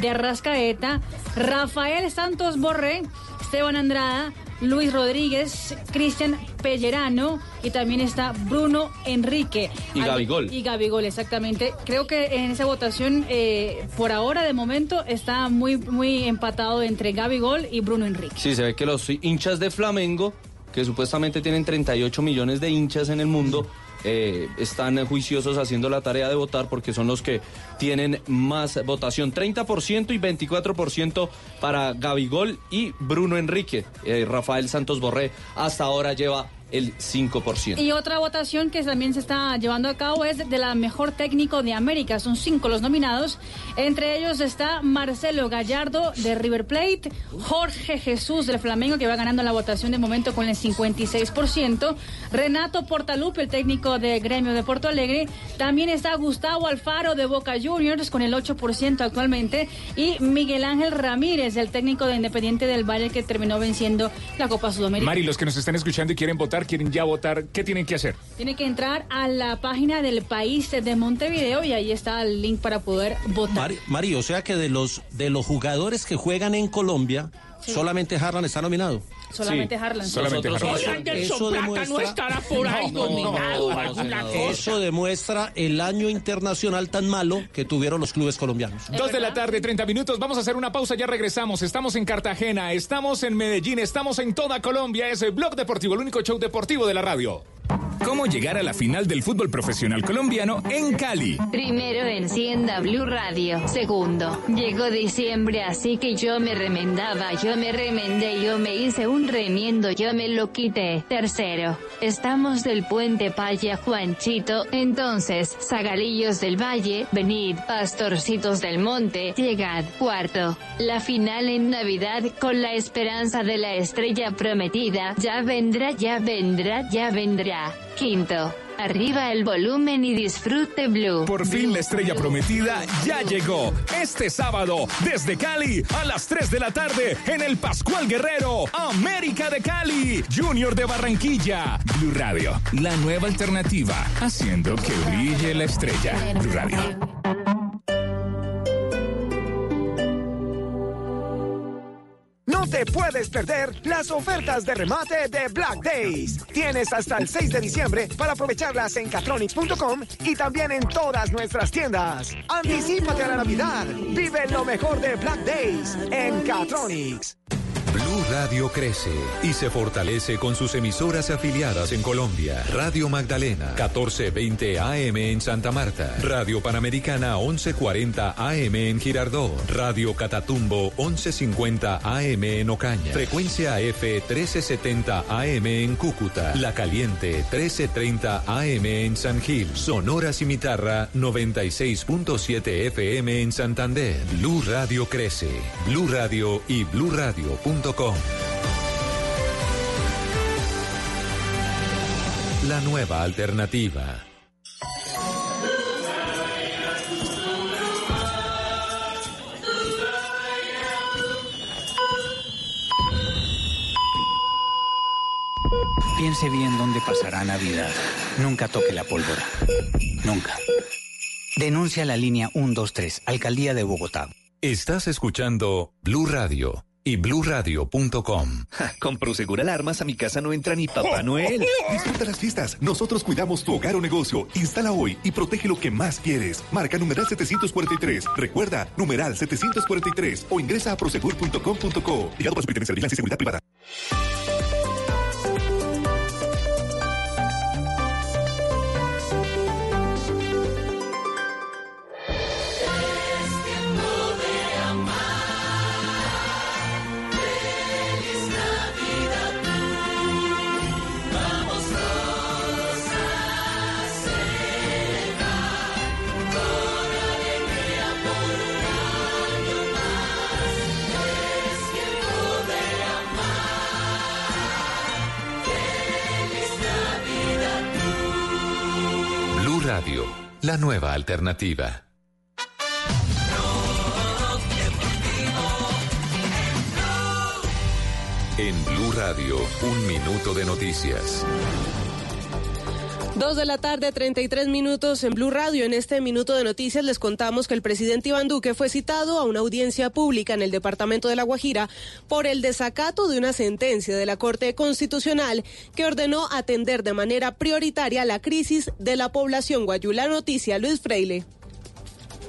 de Arrascaeta, Rafael Santos Borré, Esteban Andrada, Luis Rodríguez, Cristian Pellerano y también está Bruno Enrique. Y Al- Gabigol. Y Gabigol, exactamente. Creo que en esa votación, eh, por ahora, de momento, está muy, muy empatado entre Gabigol y Bruno Enrique. Sí, se ve que los hinchas de Flamengo, que supuestamente tienen 38 millones de hinchas en el mundo, eh, están juiciosos haciendo la tarea de votar porque son los que tienen más votación. 30% y 24% para Gabigol y Bruno Enrique. Eh, Rafael Santos Borré hasta ahora lleva el 5%. Y otra votación que también se está llevando a cabo es de la mejor técnico de América. Son cinco los nominados. Entre ellos está Marcelo Gallardo de River Plate, Jorge Jesús del Flamengo, que va ganando la votación de momento con el 56%, Renato Portaluppi, el técnico de Gremio de Porto Alegre. También está Gustavo Alfaro de Boca Juniors con el 8% actualmente. Y Miguel Ángel Ramírez, el técnico de Independiente del Valle, que terminó venciendo la Copa Sudamericana. Mari, los que nos están escuchando y quieren votar, quieren ya votar, ¿qué tienen que hacer? Tiene que entrar a la página del país de Montevideo y ahí está el link para poder votar. Mari, Mari, o sea que de los de los jugadores que juegan en Colombia, Sí. solamente Harlan está nominado. Solamente Harlan. solamente Harlan. Anderson Plata no estará por ahí nominado o alguna cosa. Eso demuestra el año internacional tan malo que tuvieron los clubes colombianos. Dos de la tarde, 30 minutos. Vamos a hacer una pausa, ya regresamos. Estamos en Cartagena, estamos en Medellín, estamos en toda Colombia. Es el Blog Deportivo, el único show deportivo de la radio. ¿Cómo llegar a la final del fútbol profesional colombiano en Cali? Primero encienda Blue Radio. Segundo, llegó diciembre, así que yo me remendaba, yo me remendé, yo me hice un remiendo, yo me lo quité. Tercero, estamos del puente Paya Juanchito, entonces, Zagalillos del Valle, venid, pastorcitos del monte, llegad. Cuarto, la final en Navidad con la esperanza de la estrella prometida, ya vendrá, ya vendrá, ya vendrá. Quinto, arriba el volumen y disfrute Blue. Por fin la estrella prometida ya llegó. Este sábado, desde Cali, a las 3 de la tarde, en el Pascual Guerrero, América de Cali, Junior de Barranquilla. Blue Radio, la nueva alternativa, haciendo que brille la estrella. Blue Radio. No te puedes perder las ofertas de remate de Black Days. Tienes hasta el 6 de diciembre para aprovecharlas en catronics.com y también en todas nuestras tiendas. Anticípate a la Navidad. Vive lo mejor de Black Days en Catronics. Blue Radio crece y se fortalece con sus emisoras afiliadas en Colombia. Radio Magdalena, 1420 AM en Santa Marta. Radio Panamericana, 1140 AM en Girardot. Radio Catatumbo, 1150 AM en Ocaña. Frecuencia F, 1370 AM en Cúcuta. La Caliente, 1330 AM en San Gil. Sonora Cimitarra, 96.7 FM en Santander. Blue Radio crece. Blue Radio y La nueva alternativa. Piense bien dónde pasará Navidad. Nunca toque la pólvora. Nunca. Denuncia la línea 123, Alcaldía de Bogotá. Estás escuchando Blue Radio y bluradio.com. Con Prosegur Alarmas a mi casa no entra ni Papá Noel. Disfruta las fiestas. Nosotros cuidamos tu hogar o negocio. Instala hoy y protege lo que más quieres. Marca numeral 743. Recuerda, numeral 743 o ingresa a prosegur.com.co. Ligado para Superintendencia de Vigilancia y Seguridad Privada. La nueva alternativa. En Blue Radio, un minuto de noticias. Dos de la tarde, 33 minutos en Blue Radio. En este minuto de noticias les contamos que el presidente Iván Duque fue citado a una audiencia pública en el departamento de La Guajira por el desacato de una sentencia de la Corte Constitucional que ordenó atender de manera prioritaria la crisis de la población guayú. La noticia, Luis Freile.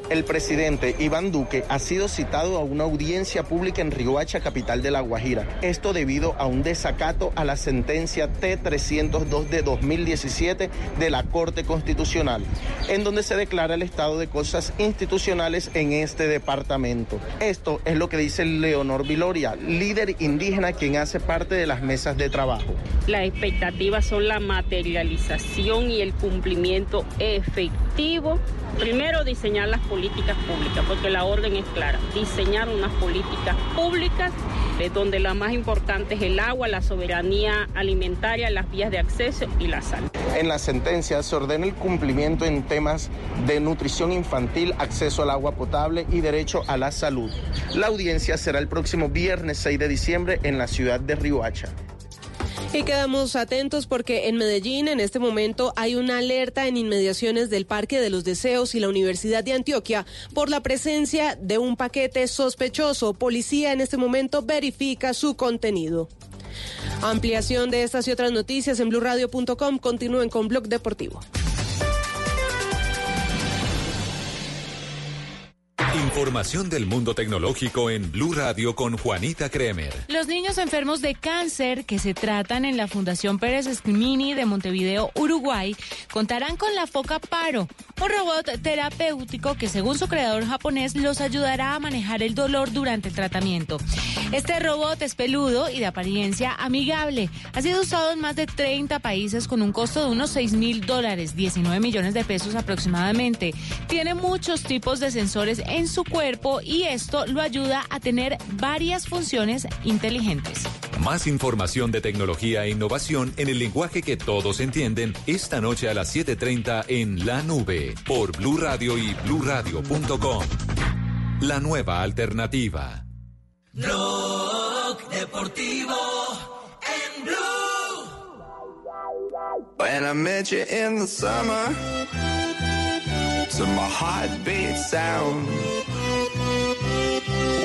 El presidente Iván Duque ha sido citado a una audiencia pública en Riohacha, capital de La Guajira. Esto debido a un desacato a la sentencia T-302 de 2017 de la Corte Constitucional, en donde se declara el estado de cosas institucionales en este departamento. Esto es lo que dice Leonor Viloria, líder indígena quien hace parte de las mesas de trabajo. Las expectativas son la materialización y el cumplimiento efectivo. Primero, diseñar las políticas públicas, porque la orden es clara, diseñar unas políticas públicas de donde la más importante es el agua, la soberanía alimentaria, las vías de acceso y la salud. En la sentencia se ordena el cumplimiento en temas de nutrición infantil, acceso al agua potable y derecho a la salud. La audiencia será el próximo viernes 6 de diciembre en la ciudad de Riohacha. Y quedamos atentos porque en Medellín en este momento hay una alerta en inmediaciones del Parque de los Deseos y la Universidad de Antioquia por la presencia de un paquete sospechoso. Policía en este momento verifica su contenido. Ampliación de estas y otras noticias en blurradio.com. Continúen con Blog Deportivo. Información del mundo tecnológico en Blue Radio con Juanita Kremer. Los niños enfermos de cáncer que se tratan en la Fundación Pérez Esquimini de Montevideo, Uruguay, contarán con la Foca Paro, un robot terapéutico que según su creador japonés los ayudará a manejar el dolor durante el tratamiento. Este robot es peludo y de apariencia amigable. Ha sido usado en más de 30 países con un costo de unos 6 mil dólares, 19 millones de pesos aproximadamente. Tiene muchos tipos de sensores en su cuerpo y esto lo ayuda a tener varias funciones inteligentes. Más información de tecnología e innovación en el lenguaje que todos entienden esta noche a las 7:30 en La Nube por Blue Radio y bluradio.com. La nueva alternativa. Blog Deportivo en Blue. When I met you in the summer, to my heartbeat sound.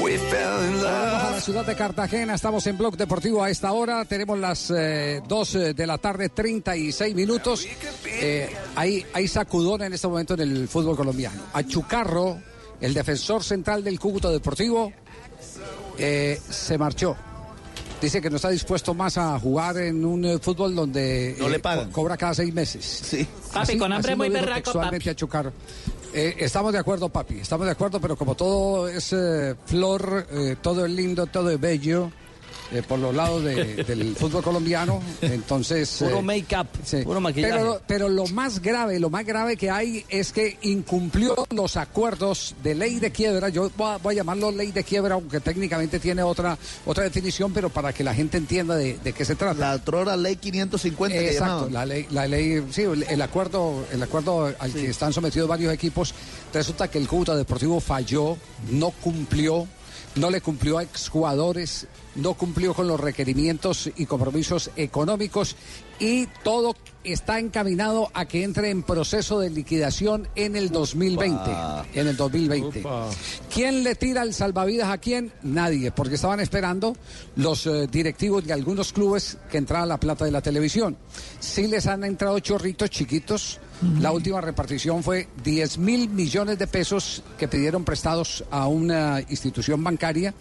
A la ciudad de Cartagena, estamos en Blog Deportivo a esta hora, tenemos las 2 de la tarde, 36 minutos. Eh, hay, hay sacudón en este momento en el fútbol colombiano. Achucarro, el defensor central del Cúcuta Deportivo, eh, se marchó. Dice que no está dispuesto más a jugar en un eh, fútbol donde No le eh, pagan. co- cobra cada seis meses. Sí. Papi, con hambre muy berraco, textualmente papi. a Chucarro. Eh, estamos de acuerdo, papi, estamos de acuerdo, pero como todo es eh, flor, eh, todo es lindo, todo es bello, eh, por los lados de- del fútbol colombiano, entonces... Puro eh, make-up, sí. puro maquillaje. Pero, pero lo más grave, lo más grave que hay es que incumplió los acuerdos de ley de quiebra. Yo voy a, voy a llamarlo ley de quiebra, aunque técnicamente tiene otra otra definición, pero para que la gente entienda de, de qué se trata. La otrora ley 550 que Exacto, llamaban. la ley, la ley, sí, el, el acuerdo, el acuerdo al que están sometidos varios equipos, resulta que el Cúcuta Deportivo falló, no cumplió, no le cumplió a exjugadores, no cumplió con los requerimientos y compromisos económicos y todo está encaminado a que entre en proceso de liquidación en el 2020. En el 2020. ¿Quién le tira el salvavidas a quién? Nadie, porque estaban esperando los eh, directivos de algunos clubes que entrara la plata de la televisión. Sí les han entrado chorritos chiquitos. La última repartición fue 10 mil millones de pesos que pidieron prestados a una institución bancaria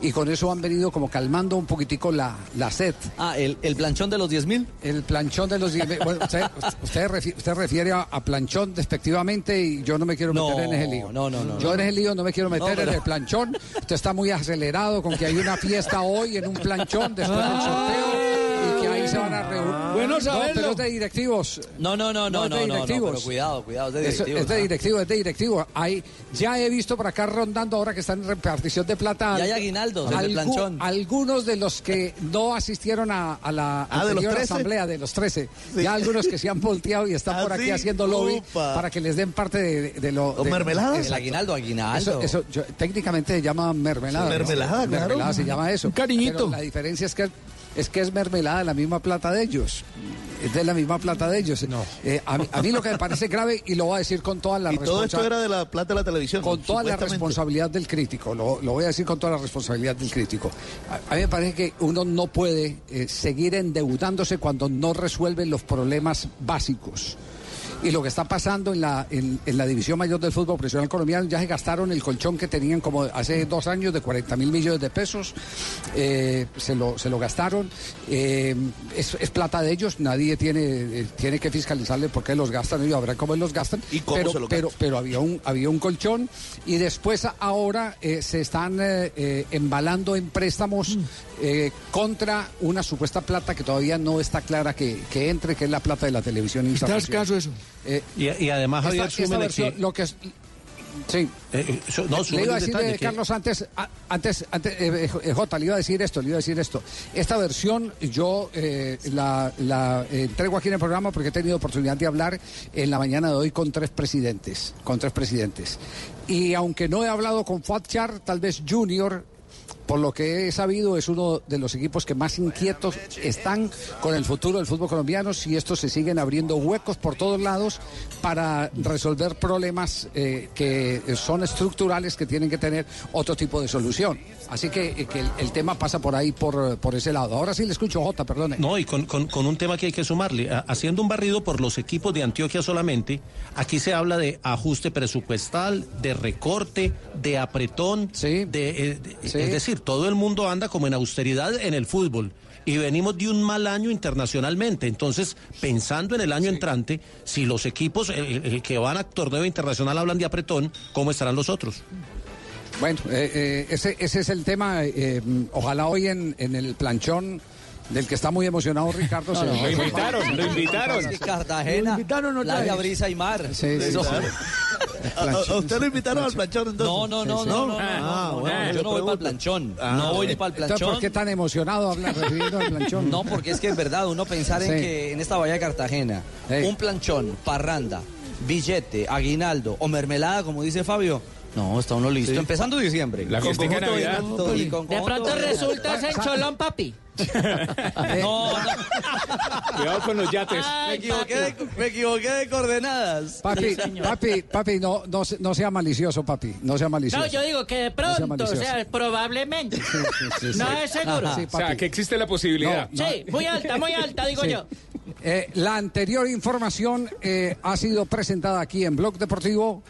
y con eso han venido como calmando un poquitico la, la sed. Ah, el, el planchón de los 10 mil. El planchón de los 10 mil. Bueno, usted, usted, refi- usted refiere a, a planchón despectivamente y yo no me quiero meter No, en ese lío. no, no, no, Yo no. en ese lío no me quiero meter No, pero- en el planchón. Usted está muy acelerado con que hay una fiesta hoy en un planchón después del sorteo ahí se van a reunir. Bueno No, saberlo. pero es de directivos. No, no, no, no, es no, de no, no, directivos. pero cuidado, cuidado, es de directivos. Es de ah. directivo, es de directivo. Hay, ya he visto por acá rondando ahora que están en repartición de plata. Ya hay aguinaldos, el de planchón. Algunos de los que no asistieron a, a la Ah, ¿de anterior 13? asamblea de los 13. Ya algunos que se han volteado y están Ah, por aquí haciendo lobby para que les den parte de, de lo. ¿O de- mermelada? Exacto. El aguinaldo, aguinaldo. Eso, técnicamente se llama mermelada. ¿no? Mermelada, claro. Mermelada se llama eso. cariñito. La diferencia es que es que es mermelada de la misma plata de ellos. Es de la misma plata de ellos. Eh, a, mí, a mí lo que me parece grave, y lo voy a decir con toda la Y todo esto era de la plata de la televisión. con toda la responsabilidad del crítico, lo, lo voy a decir con toda la responsabilidad del crítico. A, a mí me parece que uno no puede eh, seguir endeudándose cuando no resuelve los problemas básicos. Y lo que está pasando en la, en, en la división mayor del fútbol profesional colombiano, ya se gastaron el colchón que tenían como hace dos años de 40 mil millones de pesos, eh, se, lo, se lo gastaron, eh, es, es plata de ellos, nadie tiene, eh, tiene que fiscalizarle por qué los gastan, ellos habrá cómo los gastan, cómo pero, se lo pero, pero había un, había un colchón y después ahora eh, se están eh, eh, embalando en préstamos eh, contra una supuesta plata que todavía no está clara que, que entre, que es la plata de la televisión. ¿Está escaso eso? Eh, Y, y además, Javier, esta- versión, que- lo que es- Sí. Eh, eh, so- no, le iba a decir, que- Carlos, antes, a- antes, antes eh, Jota, le iba a decir esto, le iba a decir esto. Esta versión yo la, la entrego aquí en el programa porque he tenido oportunidad de hablar en la mañana de hoy con tres presidentes, con tres presidentes. Y aunque no he hablado con Fatchar, tal vez Junior, por lo que he sabido, es uno de los equipos que más inquietos están con el futuro del fútbol colombiano si estos se siguen abriendo huecos por todos lados para resolver problemas eh, que son estructurales que tienen que tener otro tipo de solución. Así que, eh, que el, el tema pasa por ahí, por, por ese lado. Ahora sí le escucho, Jota, perdone. No, y con, con- con un tema que hay que sumarle. Ha- Haciendo un barrido por los equipos de Antioquia solamente, aquí se habla de ajuste presupuestal, de recorte, de apretón, de, eh, de- Sí. es decir, todo el mundo anda como en austeridad en el fútbol. Y venimos de un mal año internacionalmente. Entonces, pensando en el año entrante, si los equipos eh, eh, que van a torneo internacional hablan de apretón, ¿cómo estarán los otros? Bueno, eh, eh, ese, ese es el tema. eh, ojalá hoy en, en el planchón del que está muy emocionado Ricardo. se- Lo invitaron, lo invitaron. Es que Cartagena, playa, brisa y mar. Sí, sí, Eso- claro. ¿A, a usted lo invitaron al planchón entonces? No, no, no, no, no, no, Ah, no, no, yo no voy para el planchón. Ah, no voy para el Entonces, planchón. ¿por qué tan emocionado habla refiriendo al planchón? No, porque es que es verdad, uno pensar en que en esta bahía de Cartagena, un planchón, parranda, billete, aguinaldo o mermelada, como dice Fabio, no, está uno listo. Empezando diciembre. La Con fiestica de Navidad. directo y con De pronto resulta ser cholón, papi. No, no. Cuidado con los yates. Me equivoqué, de, me equivoqué de coordenadas. Papi, papi, papi, no, no, se- no sea malicioso, papi. No sea malicioso. No, yo digo que de No sea pronto, o sea, probablemente. sí, sí. No es seguro. Sí, O sea, que existe la posibilidad. No, Sí, muy alta, muy alta, digo Sí. yo. Eh, la anterior información eh, ha sido presentada aquí en Blog Deportivo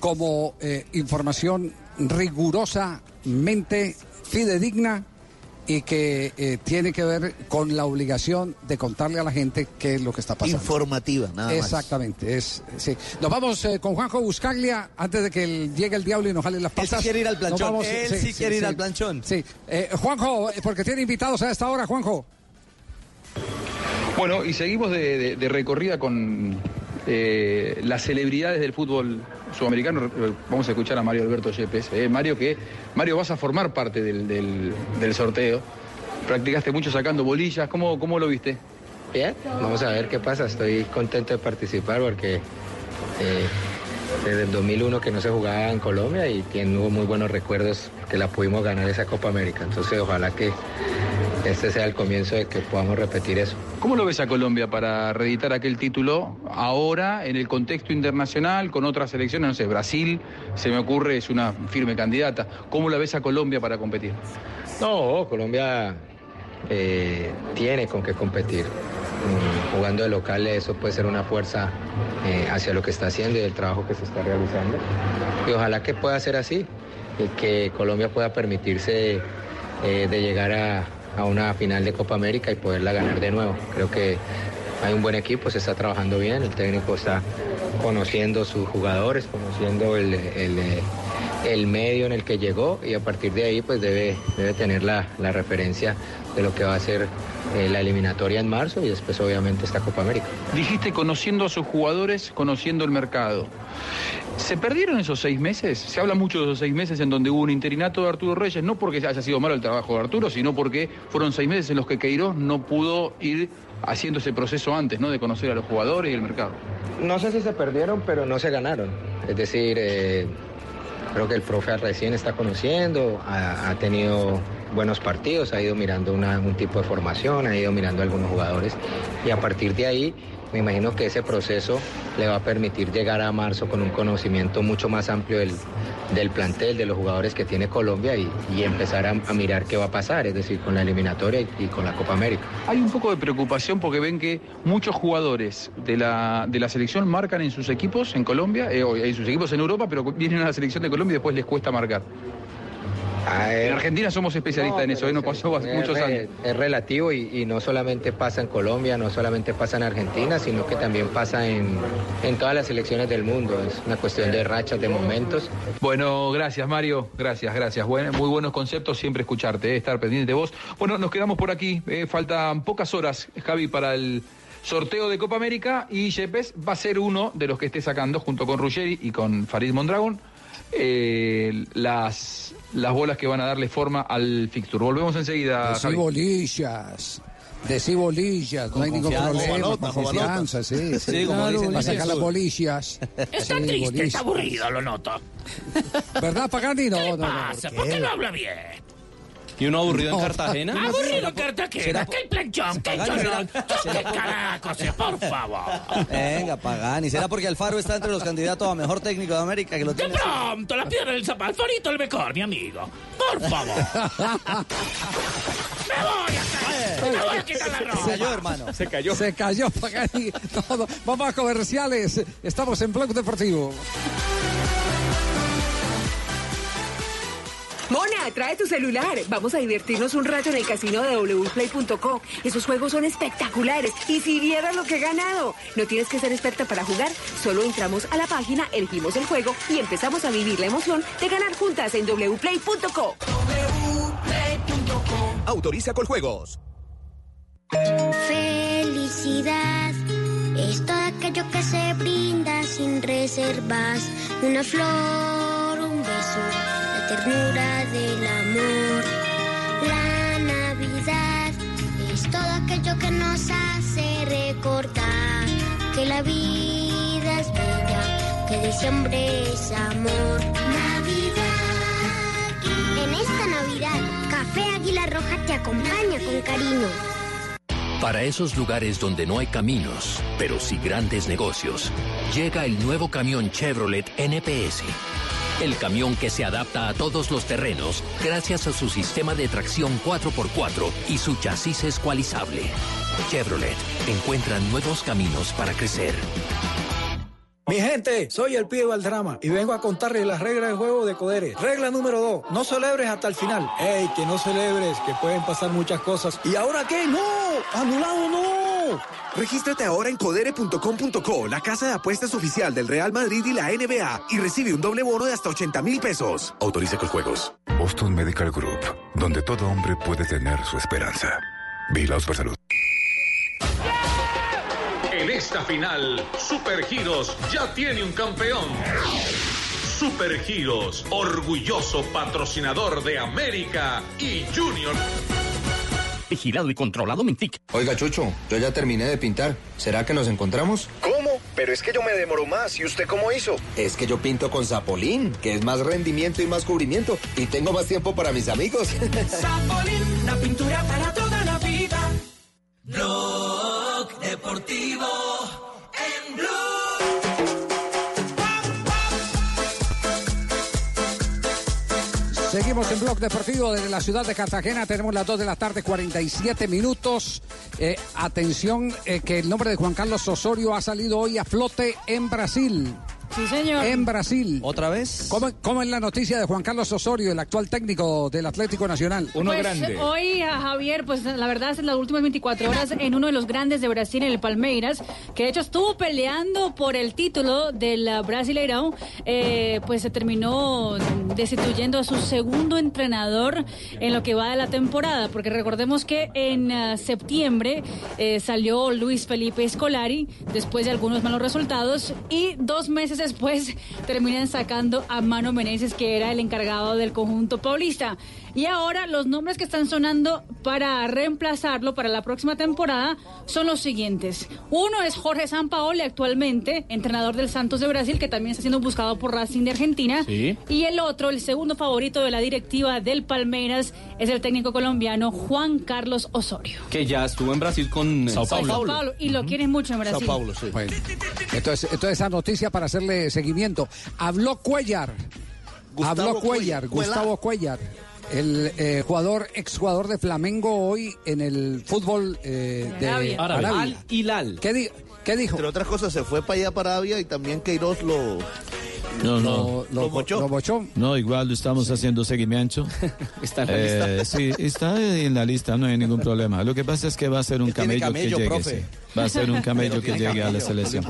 como eh, información rigurosamente fidedigna y que eh, tiene que ver con la obligación de contarle a la gente qué es lo que está pasando. Informativa, nada más. Exactamente, es, sí. Nos vamos eh, con Juanjo Buscaglia antes de que el- llegue el diablo y nos jale las Él sí patas. quiere ir al planchón. vamos, Él sí quiere ir al planchón. Sí. Eh, Juanjo, eh, porque tiene invitados a esta hora, Juanjo. Bueno, y seguimos de, de- de recorrida con eh, las celebridades del fútbol sudamericano. Eh, Vamos a escuchar a Mario Alberto Yepes. Eh, Mario, que Mario vas a formar parte del, del- sorteo. Practicaste mucho sacando bolillas. ¿Cómo, cómo lo viste? Bien, vamos a ver qué pasa. Estoy contento de participar porque eh, desde el 2001 que no se jugaba en Colombia y tengo muy buenos recuerdos que la pudimos ganar esa Copa América. Entonces ojalá que este sea el comienzo de que podamos repetir eso. ¿Cómo lo ves a Colombia para reeditar aquel título ahora en el contexto internacional con otras selecciones? No sé, Brasil, se me ocurre, es una firme candidata. ¿Cómo la ves a Colombia para competir? No, Colombia eh, tiene con qué competir. Mm, jugando de local eso puede ser una fuerza eh, hacia lo que está haciendo y el trabajo que se está realizando. Y ojalá que pueda ser así y que Colombia pueda permitirse eh, de llegar a, a una final de Copa América y poderla ganar de nuevo. Creo que hay un buen equipo, se está trabajando bien, el técnico está conociendo sus jugadores, conociendo el, el, el medio en el que llegó y a partir de ahí pues debe, debe tener la, la referencia de lo que va a ser eh, la eliminatoria en marzo y después obviamente esta Copa América. Dijiste conociendo a sus jugadores, conociendo el mercado. ¿Se perdieron esos seis meses? Se habla mucho de esos seis meses en donde hubo un interinato de Arturo Reyes, no porque haya sido malo el trabajo de Arturo, sino porque fueron seis meses en los que Queiroz no pudo ir haciendo ese proceso antes, ¿no? De conocer a los jugadores y el mercado. No sé si se perdieron, pero no se ganaron. Es decir, eh, creo que el profe recién está conociendo, ha, ha tenido buenos partidos, ha ido mirando un tipo de formación, ha ido mirando algunos jugadores y a partir de ahí me imagino que ese proceso le va a permitir llegar a marzo con un conocimiento mucho más amplio del, del plantel, de los jugadores que tiene Colombia y, empezar a, mirar qué va a pasar, es decir, con la eliminatoria y, con la Copa América. Hay un poco de preocupación porque ven que muchos jugadores de la, de la selección marcan en sus equipos en Colombia, eh, en sus equipos en Europa, pero vienen a la selección de Colombia y después les cuesta marcar. En Argentina somos especialistas en eso, ¿eh? nos pasó hace muchos re- años. Es relativo y, y no solamente pasa en Colombia, no solamente pasa en Argentina, sino que también pasa en, en todas las selecciones del mundo. Es una cuestión de rachas, de momentos. Bueno, gracias Mario, gracias, gracias. Buen- muy buenos conceptos, siempre escucharte, eh, estar pendiente de vos. Bueno, nos quedamos por aquí, eh, faltan pocas horas, Javi, para el sorteo de Copa América y Yepes va a ser uno de los que esté sacando, junto con Ruggeri y con Farid Mondragón, eh, las, las bolas que van a darle forma al fixture. Volvemos enseguida, Decí Javi. bolillas. Decí bolillas, no hay ningún problema. Con confianza, sí. Sí, como dicen Para en sacar las bolillas. Está Sí, triste, bolillas. está aburrido, lo noto. ¿Verdad, Pagani? No, no, no. Pasa, ¿por qué no habla bien? ¿Y uno aburrido en No. Cartagena? Aburrido en Cartagena, hay planchón, cholón. será- ¿Qué carajo, por favor? Venga, Pagani. ¿Será porque Alfaro está entre los candidatos a mejor técnico de América que lo De tiene? así? pronto, la piedra del zapato, Alfarito el mejor, mi amigo. Por favor. Me voy a caer. Me voy a quitar la ropa. Se cayó, hermano. Se cayó. Se cayó Pagani. Todo. Vamos a comerciales. Estamos en Blog Deportivo. Mona, trae tu celular. Vamos a divertirnos un rato en el casino de wplay.co. Esos juegos son espectaculares. Y si vieras lo que he ganado. No tienes que ser experta para jugar. Solo entramos a la página, elegimos el juego y empezamos a vivir la emoción de ganar juntas en wplay.co. Autoriza con juegos. Felicidad es todo aquello que se brinda sin reservas. Una flor, un beso, ternura del amor. La Navidad es todo aquello que nos hace recordar que la vida es bella, que diciembre es amor. Navidad. En esta Navidad, Café Águila Roja te acompaña con cariño. Para esos lugares donde no hay caminos, pero sí grandes negocios, llega el nuevo camión Chevrolet NPS. El camión que se adapta a todos los terrenos gracias a su sistema de tracción 4x4 y su chasis escualizable. Chevrolet encuentra nuevos caminos para crecer. Mi gente, soy el pibe Valdrama y vengo a contarles las reglas del juego de Codere. Regla número 2, no celebres hasta el final. ¡Ey, que no celebres, que pueden pasar muchas cosas! ¿Y ahora qué? ¡No! ¡Anulado no! Regístrate ahora en codere.com.co, la casa de apuestas oficial del Real Madrid y la NBA, y recibe un doble bono de hasta 80 mil pesos. Autoriza con juegos. Boston Medical Group, donde todo hombre puede tener su esperanza. Vigilados por salud. Esta final, Super Giros ya tiene un campeón. Super Giros, orgulloso patrocinador de América y Junior. Vigilado y controlado Mintic. Oiga, Chucho, yo ya terminé de pintar. ¿Será que nos encontramos? ¿Cómo? Pero es que yo me demoro más. ¿Y usted cómo hizo? Es que yo pinto con Zapolín, que es más rendimiento y más cubrimiento. Y tengo más tiempo para mis amigos. Zapolín, la pintura para toda la vida. Blog Deportivo en Blue. Seguimos en Blog Deportivo desde la ciudad de Cartagena. Tenemos las 2 de la tarde, 47 minutos. Eh, atención, eh, que el nombre de Juan Carlos Osorio ha salido hoy a flote en Brasil. Sí, señor. En Brasil. ¿Otra vez? ¿Cómo, cómo es la noticia de Juan Carlos Osorio, el actual técnico del Atlético Nacional? Pues, Hoy a Javier, pues la verdad, en las últimas 24 horas, en uno de los grandes de Brasil, en el Palmeiras, que de hecho estuvo peleando por el título del ah, Brasileirão, eh, pues se terminó destituyendo a su segundo entrenador en lo que va de la temporada, porque recordemos que en ah, septiembre eh, salió Luis Felipe Scolari, después de algunos malos resultados, y dos meses después terminan sacando a Mano Menezes, que era el encargado del conjunto paulista. Y ahora los nombres que están sonando para reemplazarlo para la próxima temporada son los siguientes. Uno es Jorge Sampaoli, actualmente entrenador del Santos de Brasil, que también está siendo buscado por Racing de Argentina. Sí. Y el otro, el segundo favorito de la directiva del Palmeiras, es el técnico colombiano Juan Carlos Osorio. Que ya estuvo en Brasil con eh, Sao Sao Paulo. Paulo, y lo quieren mucho en Brasil. sí. Bueno, entonces, entonces esa noticia para hacerle seguimiento. Habló Cuellar. Gustavo Habló Cuellar, Cuellar. Gustavo Cuellar. El eh, jugador, exjugador de Flamengo hoy en el fútbol eh, de Arabia. Arabia. Al Hilal. ¿Qué, ¿Qué dijo? Entre otras cosas, se fue para allá, para Arabia, y también Queiroz lo... No, no. Lo, lo- lo bochó. No, igual estamos haciendo seguimiento. está en la Eh, lista. Sí, está en la lista, no hay ningún problema. Lo que pasa es que va a ser un camello, camello, que llegue. profe. sí. Va a ser un camello Pero que llegue a la selección.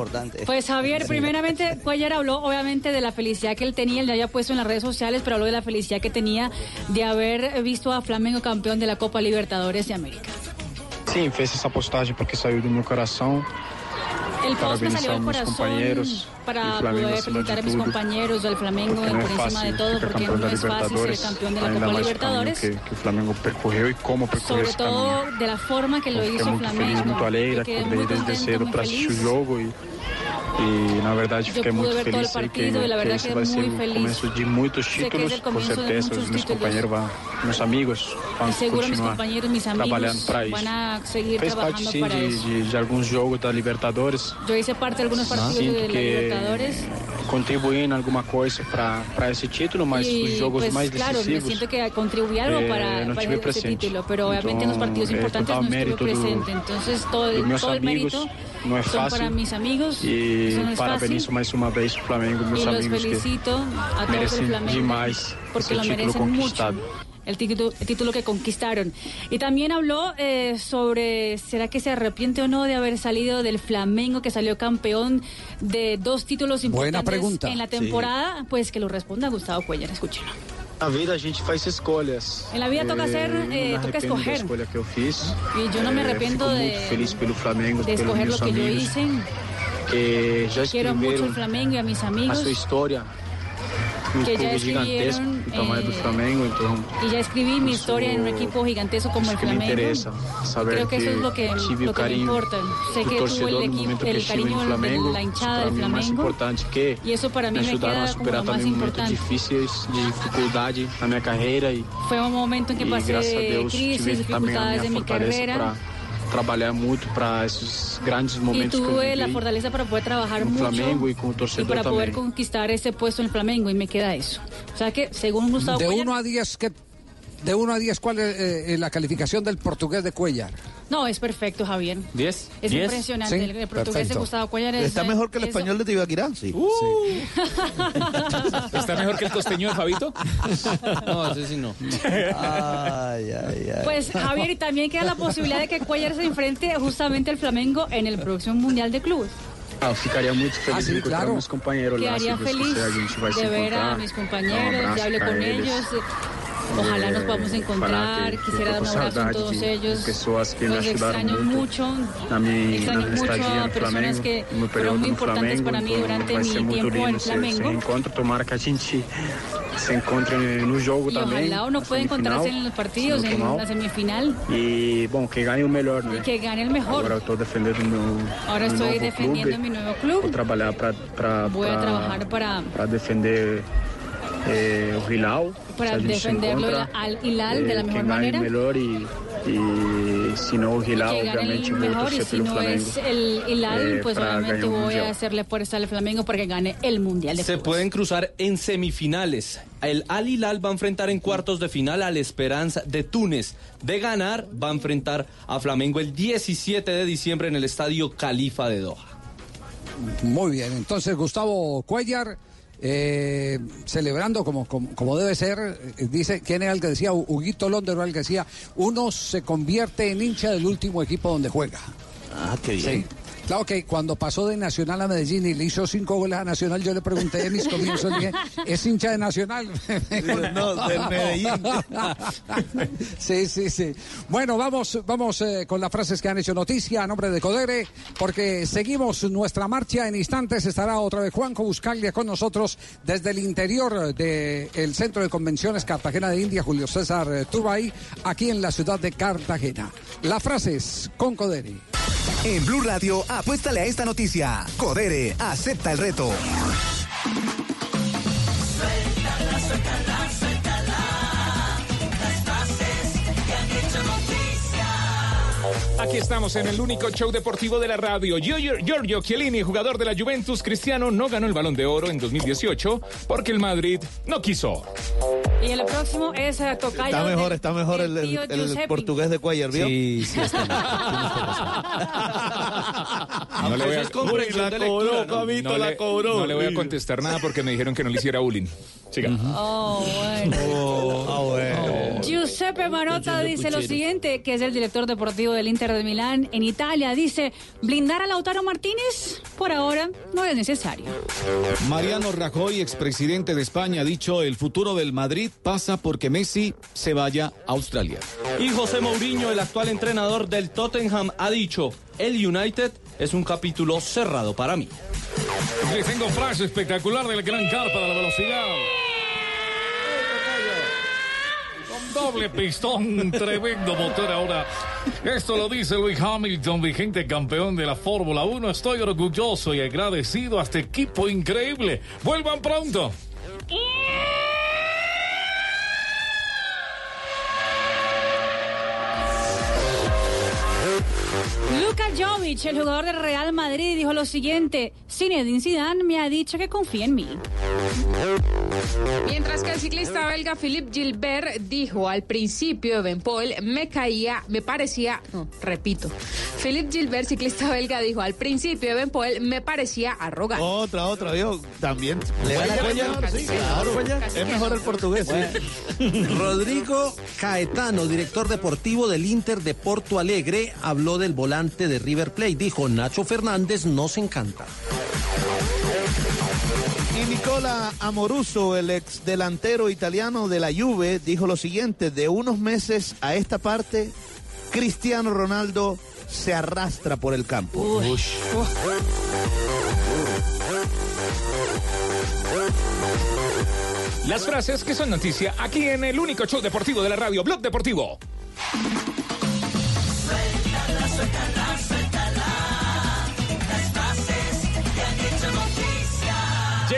Pues Javier, primeramente, Cuellar habló obviamente de la felicidad que él tenía, él le había puesto en las redes sociales, pero habló de la felicidad que tenía de haber visto a Flamengo campeón de la Copa Libertadores de América. Sim, fez essa postagem porque saiu do meu coração. El post me Parabenizar salió del corazón companheiros para Flamengo poder felicitar a mis compañeros del Flamengo Porque por encima de todo, porque no es fácil ser campeón de la Copa Libertadores. que, que Flamengo percorreu e como percorreu Sobre todo de la forma que lo hizo muito feliz, Flamengo. muito alegre, acordei desde cedo para assistir o jogo e, e na verdade Yo fiquei muito feliz que, partido y la que verdad esse vai ser o começo de muitos que títulos, com certeza os meus companheiros vão, meus amigos vão continuar mis trabalhando para isso. Fez parte sim de, de, de alguns jogos da Libertadores. Yo hice parte de algunos partidos Sinto la que Libertadores contribuí em alguma coisa para esse título, mas y os jogos pues mais claro, me decisivos siento que contribuí algo eh, para, no para ese presente. título, pero obviamente en los Então, partidos é importantes estuve mérito do- presente. Entonces todo, meus todo el mérito não é fácil. para mis amigos, E no parabenizo mais uma vez o Flamengo, meus los amigos que merecem demais porque esse lo título merecen mucho. El título, el título que conquistaron. Y también habló eh, sobre, ¿será que se arrepiente o no de haber salido del Flamengo, que salió campeón de dos títulos Buena importantes pregunta. en la Sí. temporada? Pues que lo responda Gustavo Cuellar, escúchenlo. Na vida a gente faz escolhas. En la vida toca hacer, eu não eh, toca escoger. escolha que eu fiz. Y yo no me Eh, arrepiento de, feliz pelo Flamengo, de escoger lo que yo amigos hice. que já Quiero mucho el Flamengo y a mis a amigos. sua Que já clube gigantesco escreveram, do tamanho do eh, Flamengo, Y ya escribí mi historia en un equipo gigantesco como el que me Flamengo. interesa Y saber creo que eso es lo que, lo que me importa. Sé que torcedor el, equipo, que el cariño no de Flamengo. la hinchada del Flamengo. importante que Y eso para mí me me ajudaram a queda como lo más importante. difíceis de dificuldade na minha carreira e, Fue un momento en que pasé Deus crisis, dificultades en mi carrera. Trabalhar muito para esses grandes Y momentos que eu tuve la fortaleza para poder trabajar mucho Flamengo e com o y torcedor para poder conquistar ese puesto en el Flamengo y me queda eso. O sea que según Gustavo De Cuellar- 1 a 10, ¿qué, de 1 a 10, ¿cuál es eh, la calificación del portugués de Cuellar? No, es perfecto, Javier. ¿Diez? Es ¿Diez? impresionante. Sí, el, el portugués de perfecto. Gustavo Cuellar es, ¿Está mejor que el eso- español de Tibaquirá? Sí. ¿Está mejor que el costeño de Fabito? No, ese sí no. Ay, ay, ay. Pues Javier, y también queda la posibilidad de que Cuellar se enfrente justamente al Flamengo en el próximo Mundial de Clubes. Ah, eu ficaria muito feliz Ah, sim, de encontrar claro. meus companheiros lá. Se Quedaría feliz a de ver a mis compañeros, hablé pra con ellos. Ojalá nos podamos Eh, encontrar. que- que Quisiera dar un abrazo a todos ellos. Los extraño mucho. Extraño mucho a personas que fueron muy importantes para mí durante mi tiempo en Flamengo. se encontre no jogo Y também. ojalá uno na pueda encontrarse en los partidos, en la semifinal, E, bom, que ganhe o melhor, né? y que gane el mejor. Agora eu estou defendendo o meu, Ahora estoy defendiendo clube. mi nuevo club. Voy a trabajar para, para defender eh, o Hilal. para defenderlo al Hilal de la eh, mejor quem ganhe manera. o melhor e, e se não o Hilal, que gane obviamente mejor y si no Flamengo. es el Hilal, eh, pues obviamente voy a hacerle fuerza al Flamengo para que gane el Mundial de Se pueden cruzar en semifinales. El Al Hilal va a enfrentar en cuartos de final al Esperanza de Túnez. De ganar, va a enfrentar a Flamengo el 17 de diciembre en el estadio Califa de Doha. Muy bien, entonces Gustavo Cuellar, eh, celebrando como, como, como debe ser, eh, dice, ¿quién era el que decía? Hu- Huguito Londero era el que decía, uno se convierte en hincha del último equipo donde juega. Ah, qué bien. Sí. Claro que cuando pasó de Nacional a Medellín y le hizo cinco goles a Nacional, yo le pregunté en mis comienzos, dije, ¿es hincha de Nacional? No, del Medellín. sí, sí, sí. Bueno, vamos, vamos eh, con las frases que han hecho noticia a nombre de Codere, porque seguimos nuestra marcha. En instantes estará otra vez Juanjo Buscaglia con nosotros desde el interior del Centro de Convenciones Cartagena de India, Julio César Turbay, aquí en la ciudad de Cartagena. Las frases con Codere. En Blue Radio, apuéstale a esta noticia. Codere, acepta el reto. Aquí estamos en el único show deportivo de la radio. Giorgio, Giorgio Chiellini, jugador de la Juventus Cristiano, no ganó el Balón de Oro en 2018 porque el Madrid no quiso. Y el próximo es eh, Tocayo. Está mejor, de- está mejor el, portugués de Cuellar, ¿vio? Sí, sí, está No le voy a, Eso es comprensión de lectura, ¿no? no le- no le voy a contestar nada porque me dijeron que no le hiciera bullying. Siga. Oh, bueno. Ah, bueno. Giuseppe Marotta dice lo siguiente, que es el director deportivo del Inter de Milán en Italia. Dice, blindar a Lautaro Martínez por ahora no es necesario. Mariano Rajoy, expresidente de España, ha dicho el futuro del Madrid pasa porque Messi se vaya a Australia. Y José Mourinho, el actual entrenador del Tottenham, ha dicho, el United es un capítulo cerrado para mí. Les tengo frase espectacular del gran carpa de la velocidad. Con doble pistón, tremendo motor ahora. Esto lo dice Luis Hamilton, vigente campeón de la Fórmula 1. Estoy orgulloso y agradecido a este equipo increíble. Vuelvan pronto. Luka Jovic, el jugador del Real Madrid, dijo lo siguiente, Zinedine Zidane me ha dicho que confía en mí. Mientras que el ciclista belga Philippe Gilbert dijo al principio de Ben Paul, me caía, me parecía, no, repito. Philippe Gilbert, ciclista belga, dijo al principio de Ben Paul, me parecía arrogante. Otra, otra, ¿vio? También. ¿Le? Sí, claro. Casi Es mejor el portugués. sí. Rodrigo Caetano, director deportivo del Inter de Porto Alegre, habló del volante de River Plate. Dijo, Nacho Fernández nos encanta. Y Nicola Amoruso, el ex delantero italiano de la Juve, dijo lo siguiente: de unos meses a esta parte, Cristiano Ronaldo se arrastra por el campo. Las frases que son noticia aquí en el único show deportivo de la radio, Blog Deportivo. Satanás, Satanás.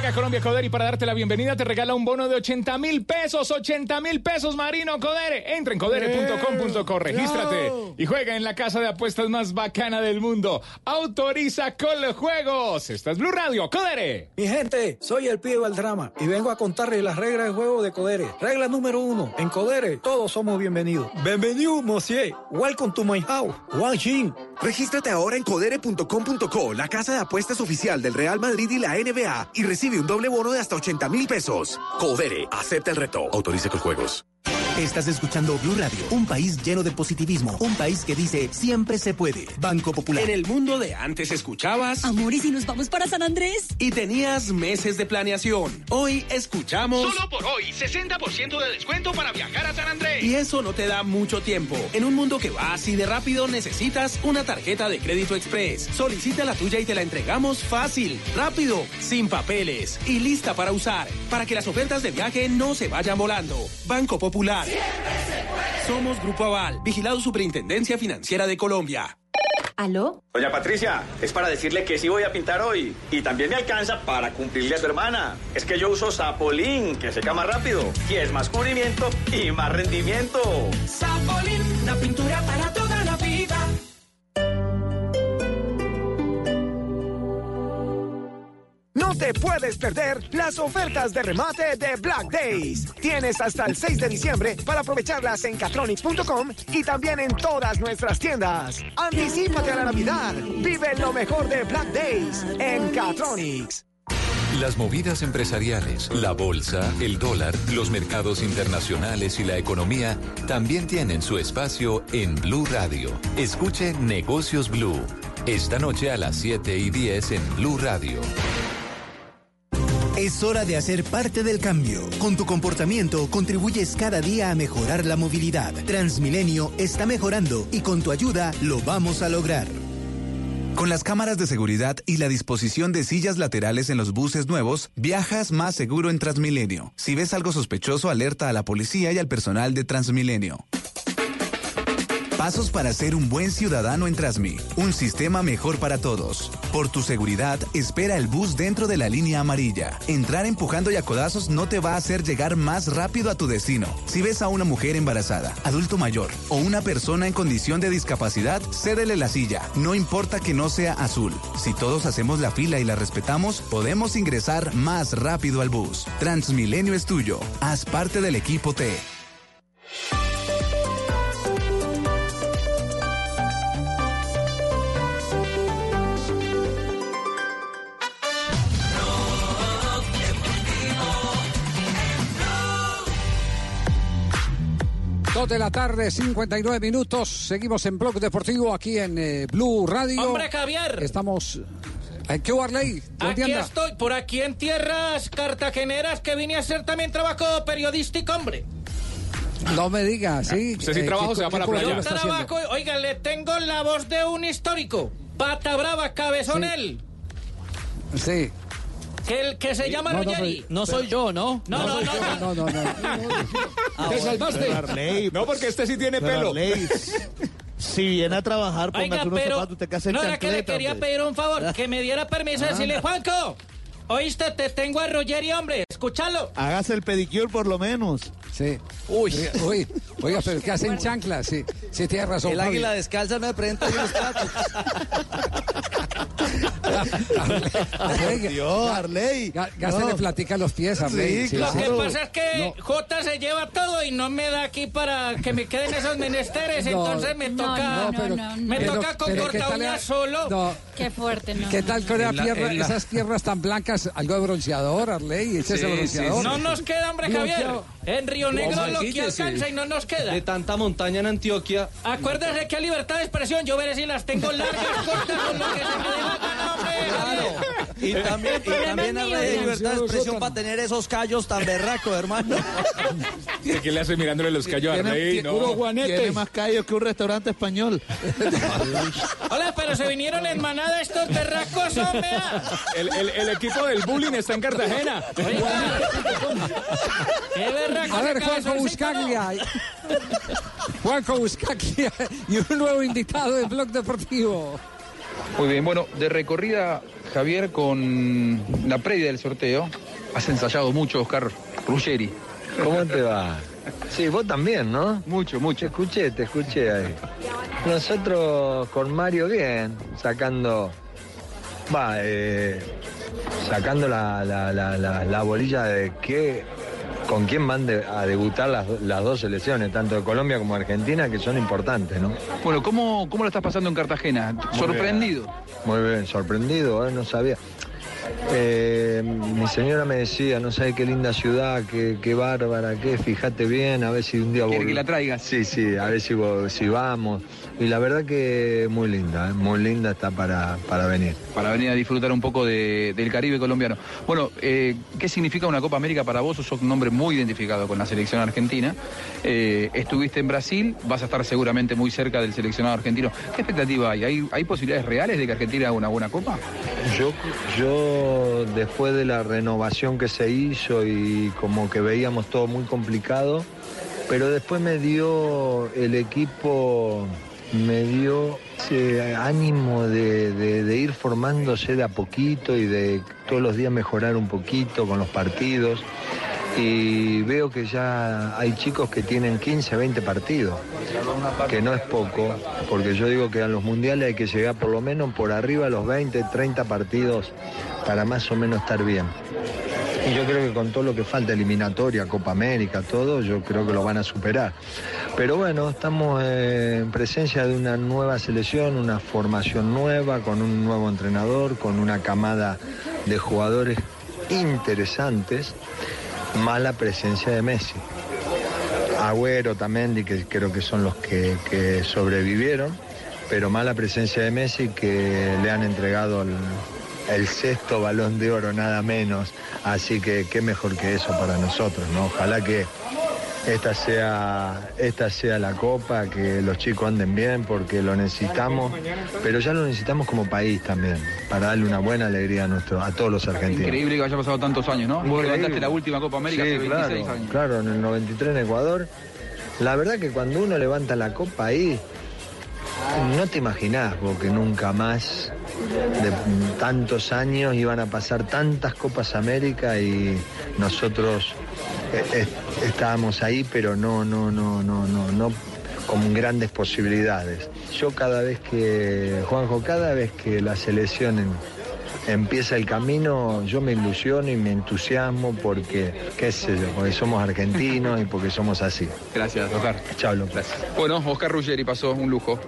Llega a Colombia Codere y para darte la bienvenida te regala un bono de 80 mil pesos. 80 mil pesos, Marino Codere. Entra en codere.com.co, regístrate y juega en la casa de apuestas más bacana del mundo. Autoriza con los juegos. Esta es Blue Radio, Codere. Mi gente, soy el pibe Valdrama y vengo a contarles las reglas de juego de Codere. Regla número uno, en Codere todos somos bienvenidos. Bienvenido, monsieur. Welcome to my house. Wang Xin. Regístrate ahora en codere.com.co, la casa de apuestas oficial del Real Madrid y la NBA, y recibe un doble bono de hasta 80 mil pesos. Codere, acepta el reto. Autoriza con juegos. Estás escuchando Blue Radio, un país lleno de positivismo, un país que dice siempre se puede. Banco Popular. En el mundo de antes escuchabas Amor, ¿y si nos vamos para San Andrés? y tenías meses de planeación. Hoy escuchamos Solo por hoy, 60% de descuento para viajar a San Andrés. y eso no te da mucho tiempo. En un mundo que va así de rápido necesitas una tarjeta de crédito express. Solicita la tuya y te la entregamos fácil, rápido, sin papeles y lista para usar, para que las ofertas de viaje no se vayan volando. Banco Popular. Somos Grupo Aval, vigilado Superintendencia Financiera de Colombia. ¿Aló? Doña Patricia, es para decirle que sí voy a pintar hoy. Y también me alcanza para cumplirle a su hermana. Es que yo uso Sapolín, que seca más rápido. Y es más cubrimiento y más rendimiento. Sapolín, la pintura para te puedes perder las ofertas de remate de Black Days. Tienes hasta el 6 de diciembre para aprovecharlas en catronics.com y también en todas nuestras tiendas. Anticípate a la Navidad. Vive lo mejor de Black Days en Catronics. Las movidas empresariales, la bolsa, el dólar, los mercados internacionales y la economía también tienen su espacio en Blue Radio. Escuche Negocios Blue. Esta noche a las 7 y 10 en Blue Radio. Es hora de hacer parte del cambio. Con tu comportamiento contribuyes cada día a mejorar la movilidad. Transmilenio está mejorando y con tu ayuda lo vamos a lograr. Con las cámaras de seguridad y la disposición de sillas laterales en los buses nuevos, viajas más seguro en Transmilenio. Si ves algo sospechoso, alerta a la policía y al personal de Transmilenio. Pasos para ser un buen ciudadano en Trasmi. Un sistema mejor para todos. Por tu seguridad, espera el bus dentro de la línea amarilla. Entrar empujando y a codazos no te va a hacer llegar más rápido a tu destino. Si ves a una mujer embarazada, adulto mayor o una persona en condición de discapacidad, cédele la silla. No importa que no sea azul. Si todos hacemos la fila y la respetamos, podemos ingresar más rápido al bus. Transmilenio es tuyo. Haz parte del equipo T. De la tarde, 59 minutos. Seguimos en Blog Deportivo aquí en eh, Blue Radio. Hombre, Javier. Estamos. ¿En qué Warley? ¿Dónde Aquí anda? estoy, por aquí en tierras cartageneras que vine a hacer también trabajo periodístico, hombre. No me diga, sí. Usted sí Eh, trabaja o ¿qué- se va para la playa? haciendo? Trabajo, oiga, le tengo la voz de un histórico. Pata brava, cabezón Sí. él. Sí. Que, el, que se llama No, no, Ruggeri. pero- No soy yo, ¿no? No, no, no. No, no, no. Ah, ¿Te salvaste? No, porque este sí tiene pelo. Si viene a trabajar, póngase unos pero zapatos, usted que hace no era que le quería pedir un favor, que me diera permiso de decirle, Juanco, oíste, te tengo a Ruggeri, hombre, escúchalo. Hágase el pedicure por lo menos. Sí. Uy. Uy. Oiga, pero ¿qué hacen chanclas? Sí, sí, tiene razón. El águila descalza no me presenta ahí los platos. Arley, Arley. ga- Gástele No. platica los pies, Arley. Sí, Lo que pasa es que No. J se lleva todo y no me da aquí para que me queden esos menesteres, No. entonces me No, toca, no, pero- no, me pero- toca con pero ¿qué corta tal uña le- solo. No, Qué fuerte, ¿no? ¿Qué tal con la- pierna- esas piernas tan blancas? Algo de bronceador, Arley. Ese es Sí, el sí, bronceador. No nos queda, hombre, Javier. En Río Negro lo que alcanza y no nos queda. De tanta montaña en Antioquia. Acuérdese que hay libertad de expresión. Yo veré si las tengo largas, cortas, con lo que se me dé la gana, hombre. Claro. Y también, y también hay ya. libertad de expresión para tener esos callos tan berracos, hermano. ¿Qué le hace mirándole los callos a tiene- No. puro guanete. Tiene más callos que un restaurante español. Hola, pero se vinieron en manada estos berracos, hombre. El, el- el equipo del bullying está en Cartagena. Qué A ver, Juanjo Buscaglia. Juanjo Buscaglia y un nuevo invitado en Blog Deportivo. Muy bien, bueno, de recorrida, Javier, con la previa del sorteo, has ensayado mucho, Oscar Ruggeri. ¿Cómo te va? Sí, vos también, ¿no? Mucho, mucho. Te escuché, te escuché ahí. Nosotros con Mario bien, sacando, va, eh, sacando la, la, la, la, la bolilla de qué, con quién van de- a debutar las, las dos selecciones, tanto de Colombia como de Argentina, que son importantes, ¿no? Bueno, ¿cómo, ¿cómo lo estás pasando en Cartagena? ¿Sorprendido? Muy bien, sorprendido, ¿eh? no sabía. Eh, mi señora me decía, no sabe qué linda ciudad, qué, qué bárbara, qué, fíjate bien, a ver si un día... ¿Quiere que la traigas? Sí, sí, a ver si, si vamos. Y la verdad que muy linda, ¿eh? muy linda está para, para venir. Para venir a disfrutar un poco de- del Caribe colombiano. Bueno, eh, ¿qué significa una Copa América para vos? Sos un hombre muy identificado con la selección argentina. Eh, estuviste en Brasil, vas a estar seguramente muy cerca del seleccionado argentino. ¿Qué expectativa hay? ¿Hay, hay posibilidades reales de que Argentina haga una buena Copa? Yo, yo después de la renovación que se hizo y como que veíamos todo muy complicado, pero después me dio el equipo, me dio ese ánimo de, ir formándose de a poquito y de todos los días mejorar un poquito con los partidos. Y veo que ya hay chicos que tienen 15, 20 partidos, que no es poco, porque yo digo que a los mundiales hay que llegar por lo menos por arriba a los 20, 30 partidos para más o menos estar bien. Y yo creo que con todo lo que falta, eliminatoria, Copa América, todo, yo creo que lo van a superar. Pero bueno, estamos eh, en presencia de una nueva selección, una formación nueva, con un nuevo entrenador, con una camada de jugadores interesantes, más la presencia de Messi. Agüero también, que creo que son los que, que sobrevivieron, pero más la presencia de Messi que le han entregado el, el sexto balón de oro, nada menos. Así que qué mejor que eso para nosotros, ¿no? Ojalá que esta sea, esta sea la copa, que los chicos anden bien porque lo necesitamos, pero ya lo necesitamos como país también, para darle una buena alegría a, nuestro, a todos los argentinos. Increíble que haya pasado tantos años, ¿no? Vos levantaste la última Copa América Sí, hace 26 claro, años. Claro, en el 93 en Ecuador. La verdad que cuando uno levanta la copa ahí, No te imaginás vos que nunca más de tantos años iban a pasar tantas Copas América y nosotros eh, eh, estábamos ahí, pero no, no, no, no, no, no con grandes posibilidades. Yo cada vez que, Juanjo, cada vez que la selección en- empieza el camino, yo me ilusiono y me entusiasmo porque, qué sé yo, porque somos argentinos y porque somos así. Gracias, Oscar. Chao, López. Bueno, Oscar Ruggeri pasó un lujo.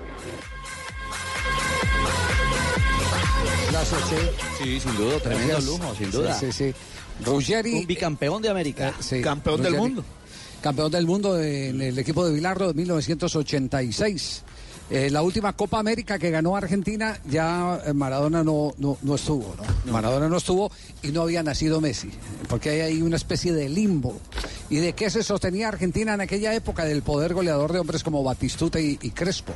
Sí, sin duda, tremendo Gracias. lujo, sin duda. Sí, sí, sí. Ruggeri. Un bicampeón de América. Sí, Campeón del mundo. Campeón del mundo en el equipo de Bilardo de 1986. Eh, la última Copa América que ganó Argentina, ya eh, Maradona no, no, no estuvo, ¿no? Maradona no estuvo y no había nacido Messi, porque hay ahí una especie de limbo. ¿Y de qué se sostenía Argentina en aquella época? Del poder goleador de hombres como Batistuta y, y Crespo.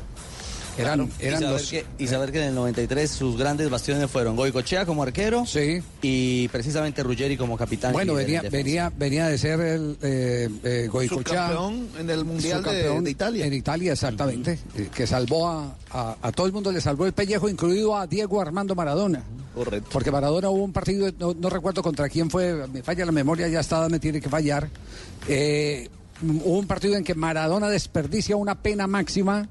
Eran, y, eran saber los... que, y saber que en el 93 sus grandes bastiones fueron Goicochea como arquero y precisamente Ruggeri como capitán. Bueno, y de- venía, venía, venía de ser el eh, eh, en el Mundial de- de Italia. En Italia, exactamente. eh, Que salvó a, a- a todo el mundo, le salvó el pellejo, incluido a Diego Armando Maradona. Correcto. Porque Maradona hubo un partido, no, no recuerdo contra quién fue, me falla la memoria, ya está, me tiene que fallar. Eh, hubo un partido en que Maradona desperdicia una pena máxima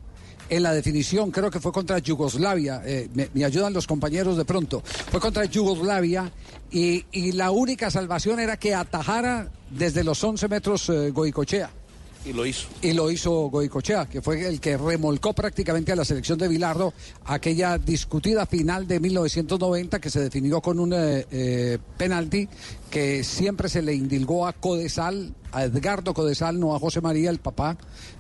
en la definición, creo que fue contra Yugoslavia, eh, me, me ayudan los compañeros de pronto, fue contra Yugoslavia y, y la única salvación era que atajara desde los 11 metros eh, Goicochea. Y lo hizo. Y lo hizo Goicochea, que fue el que remolcó prácticamente a la selección de Bilardo aquella discutida final de 1990 que se definió con un eh, eh, penalti que siempre se le indilgó a Codesal, a Edgardo Codesal, no a José María, el papá,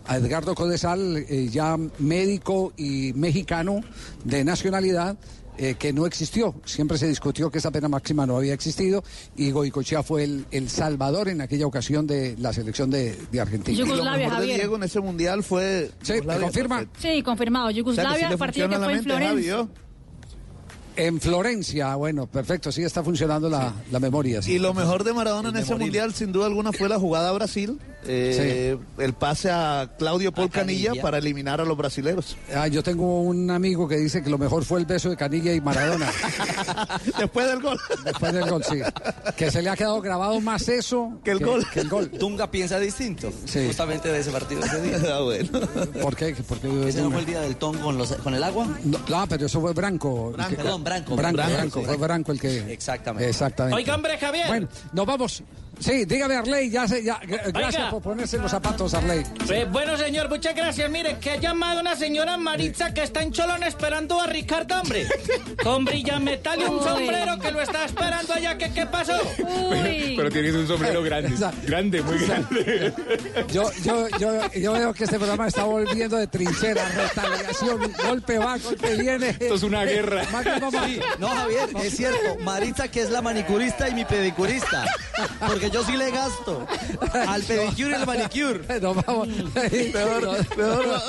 a Edgardo Codesal, eh, ya médico y mexicano de nacionalidad. eh, que no existió. Siempre se discutió que esa pena máxima no había existido y Goicochea fue el, el salvador en aquella ocasión de la selección de, de Argentina. Y lo Yugoslavia, mejor de. Diego en ese mundial fue. Sí, ¿me Yugoslavia, confirma? perfecto. Sí, confirmado. O sea, Yugoslavia, sí le partido que fue en Javi, Florencia. En Florencia, bueno, perfecto, sí está funcionando la, la memoria. sí. Y lo mejor de Maradona en ese mundial, sin duda alguna, fue la jugada a Brasil. Eh, El pase a Claudio Paul Canilla, Canilla. para eliminar a los brasileros. Ah, yo tengo un amigo que dice que lo mejor fue el beso de Canilla y Maradona. Después del gol. Después del gol, sí. Que se le ha quedado grabado más eso Que el gol. que el gol. Dunga piensa distinto, Sí. justamente de ese partido ese día. Ah, bueno. ¿Por qué? Porque ¿Ese no fue el día del tongo con, los- con el agua? No, no, pero eso fue Branco. Branco, Que- perdón, Branco. Branco, Branco, fue Branco el que. Exactamente. Exactamente. Oiga, hombre, Javier. Bueno, nos vamos. Sí, dígame, Arley, ya, se- ya, gracias Oiga. por ponerse los zapatos, Arley. Eh, bueno, señor, muchas gracias. Mire, que ha llamado una señora Maritza que está en Cholón esperando a Ricardo, hombre. Con brillametal y un Uy. sombrero que lo está esperando allá. ¿Qué, qué pasó? Uy. Pero tienes un sombrero grande. Grande, muy grande. Yo, yo, yo, yo veo que este programa está volviendo de trinchera, retaliación, golpe va, golpe viene. Esto es una guerra. Sí, no, Javier, es cierto. Maritza que es la manicurista y mi pedicurista. Porque yo sí le gasto al pedicure y al manicure. Nos vamos, Peor, peor.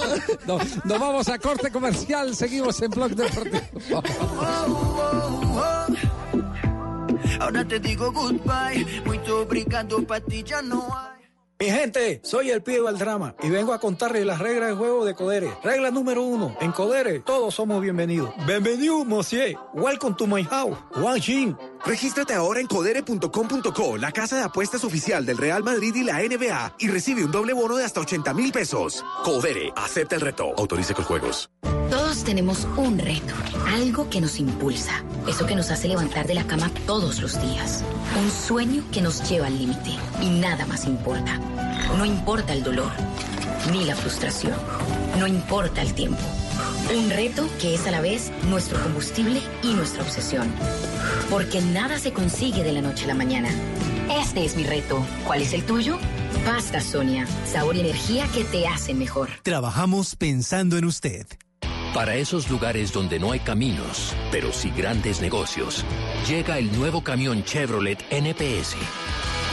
No, nos vamos a corte comercial, seguimos en Blog Deportivo. Ahora te digo goodbye, para ti ya no hay. Mi gente, soy el pibe del drama y vengo a contarles las reglas de juego de Codere. Regla número uno, en Codere todos somos bienvenidos. Bienvenido, monsieur. Welcome to my house. Wang Jin. Regístrate ahora en codere.com.co, la casa de apuestas oficial del Real Madrid y la NBA, y recibe un doble bono de hasta 80 mil pesos. Codere, acepta el reto. Autorice con juegos. Todos tenemos un reto, algo que nos impulsa, eso que nos hace levantar de la cama todos los días, un sueño que nos lleva al límite y nada más importa. No importa el dolor, ni la frustración, no importa el tiempo. Un reto que es a la vez nuestro combustible y nuestra obsesión. Porque nada se consigue de la noche a la mañana. Este es mi reto. ¿Cuál es el tuyo? Pasta Sonia, sabor y energía que te hacen mejor. Trabajamos pensando en usted. Para esos lugares donde no hay caminos, pero sí grandes negocios, llega el nuevo camión Chevrolet NPS.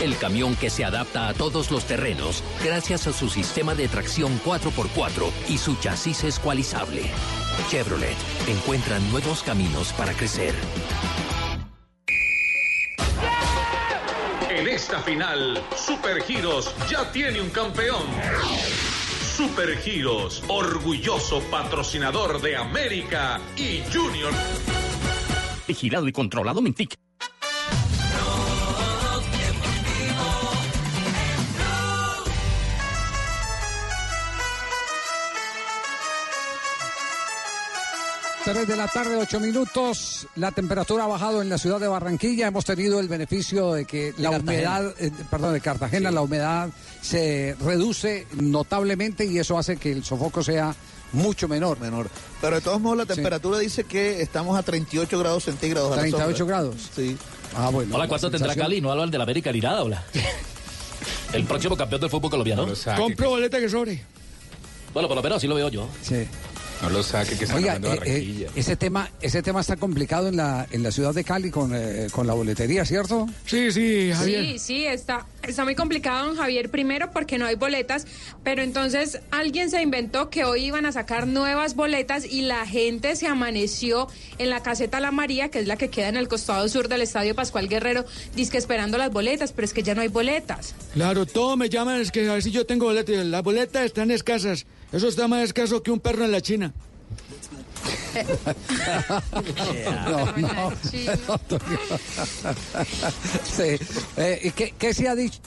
El camión que se adapta a todos los terrenos gracias a su sistema de tracción 4x4 y su chasis escualizable. Chevrolet encuentra nuevos caminos para crecer. En esta final, Supergiros ya tiene un campeón. Supergiros, orgulloso patrocinador de América y Junior. Vigilado y controlado Mintic. Tres de la tarde, ocho minutos. La temperatura ha bajado en la ciudad de Barranquilla. Hemos tenido el beneficio de que la Cartagena. humedad, eh, perdón, de Cartagena, la humedad se reduce notablemente y eso hace que el sofoco sea mucho menor. Menor. Pero de todos modos la temperatura dice que estamos a 38 grados centígrados. a la 38 sombra. grados. Sí. Ah, bueno. Hola, ¿cuánto tendrá Cali? ¿No hablan de la América ni nada, hola? El próximo campeón del fútbol colombiano. Compro boleta que sobre. Bueno, por lo menos así lo veo yo. Sí. No lo saque, que está Oiga, eh, eh, ese tema, ese tema está complicado en la en la ciudad de Cali con, eh, con la boletería, ¿cierto? Sí, sí, Sí, sí, está, está muy complicado, don Javier, primero porque no hay boletas, pero entonces alguien se inventó que hoy iban a sacar nuevas boletas y la gente se amaneció en la caseta La María, que es la que queda en el costado sur del Estadio Pascual Guerrero, disque esperando las boletas, pero es que ya no hay boletas. Claro, todos me llaman, es que a ver si yo tengo boleta. y Las boletas están escasas. Eso está más escaso que un perro en la China. No, no. Sí. Eh, ¿y qué, qué se ha dicho?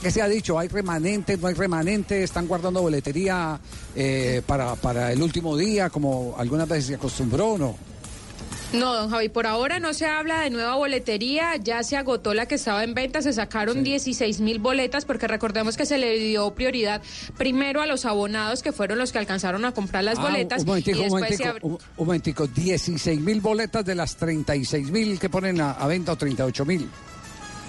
¿Qué se ha dicho? ¿Hay remanentes? ¿No hay remanentes? ¿Están guardando boletería eh, para, para el último día, como algunas veces se acostumbró o no? No, don Javi, por ahora no se habla de nueva boletería, ya se agotó la que estaba en venta, se sacaron 16 mil boletas porque recordemos que se le dio prioridad primero a los abonados que fueron los que alcanzaron a comprar las Ah, boletas Un momentico, y un después se momentico, abri- un, un momentico. 16 mil boletas de las 36 mil que ponen a, a venta o 38 mil.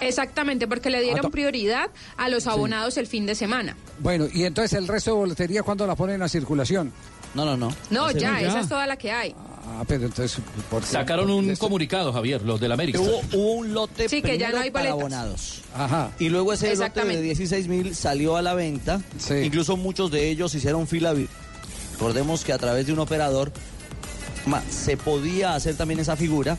Exactamente, porque le Ah, dieron to- prioridad a los abonados el fin de semana. Bueno, y entonces el resto de boletería, ¿cuándo la ponen a circulación? No, no, no. No, ya, ya. esa es toda la que hay. Ah, pero entonces... ¿por qué? Sacaron un comunicado, Javier, los del América. Hubo, hubo un lote Sí, que ya no hay para abonados. Ajá. Y luego ese lote de 16 mil salió a la venta. Incluso muchos de ellos hicieron fila. Recordemos que a través de un operador ma, se podía hacer también esa figura.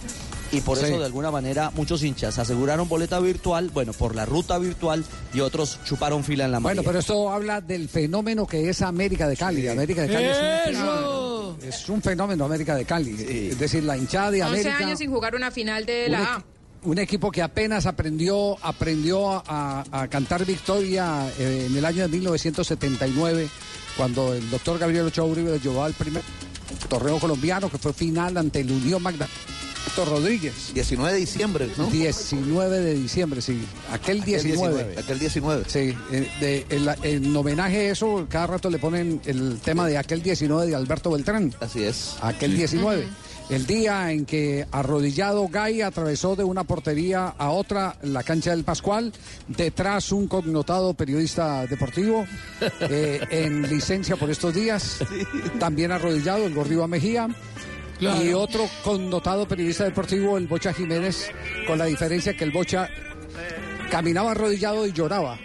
Y por Sí. eso, de alguna manera, muchos hinchas aseguraron boleta virtual, bueno, por la ruta virtual, y otros chuparon fila en la Bueno, María. pero esto habla del fenómeno que es América de Cali. América de Cali es un fenómeno. Es un fenómeno América de Cali. Es decir, la hinchada de 11 América. años sin jugar una final de un, la A. un equipo que apenas aprendió, aprendió a, a cantar victoria eh, en el año de 1979, cuando el doctor Gabriel Ochoa Uribe lo llevó al primer torneo colombiano, que fue final ante el Unión Magda. Rodríguez. 19 de diciembre, ¿no? 19 de diciembre, sí. Aquel 19. Aquel 19. Sí, eh, de- en, la- en homenaje a eso, cada rato le ponen el tema de aquel 19 de Alberto Beltrán. Así es. Aquel 19. El día en que arrodillado Gay atravesó de una portería a otra la cancha del Pascual, detrás un connotado periodista deportivo eh, en licencia por estos días, también arrodillado el Gorriba Mejía. Claro. Y otro connotado periodista deportivo, el Bocha Jiménez, con la diferencia que el Bocha caminaba arrodillado y lloraba.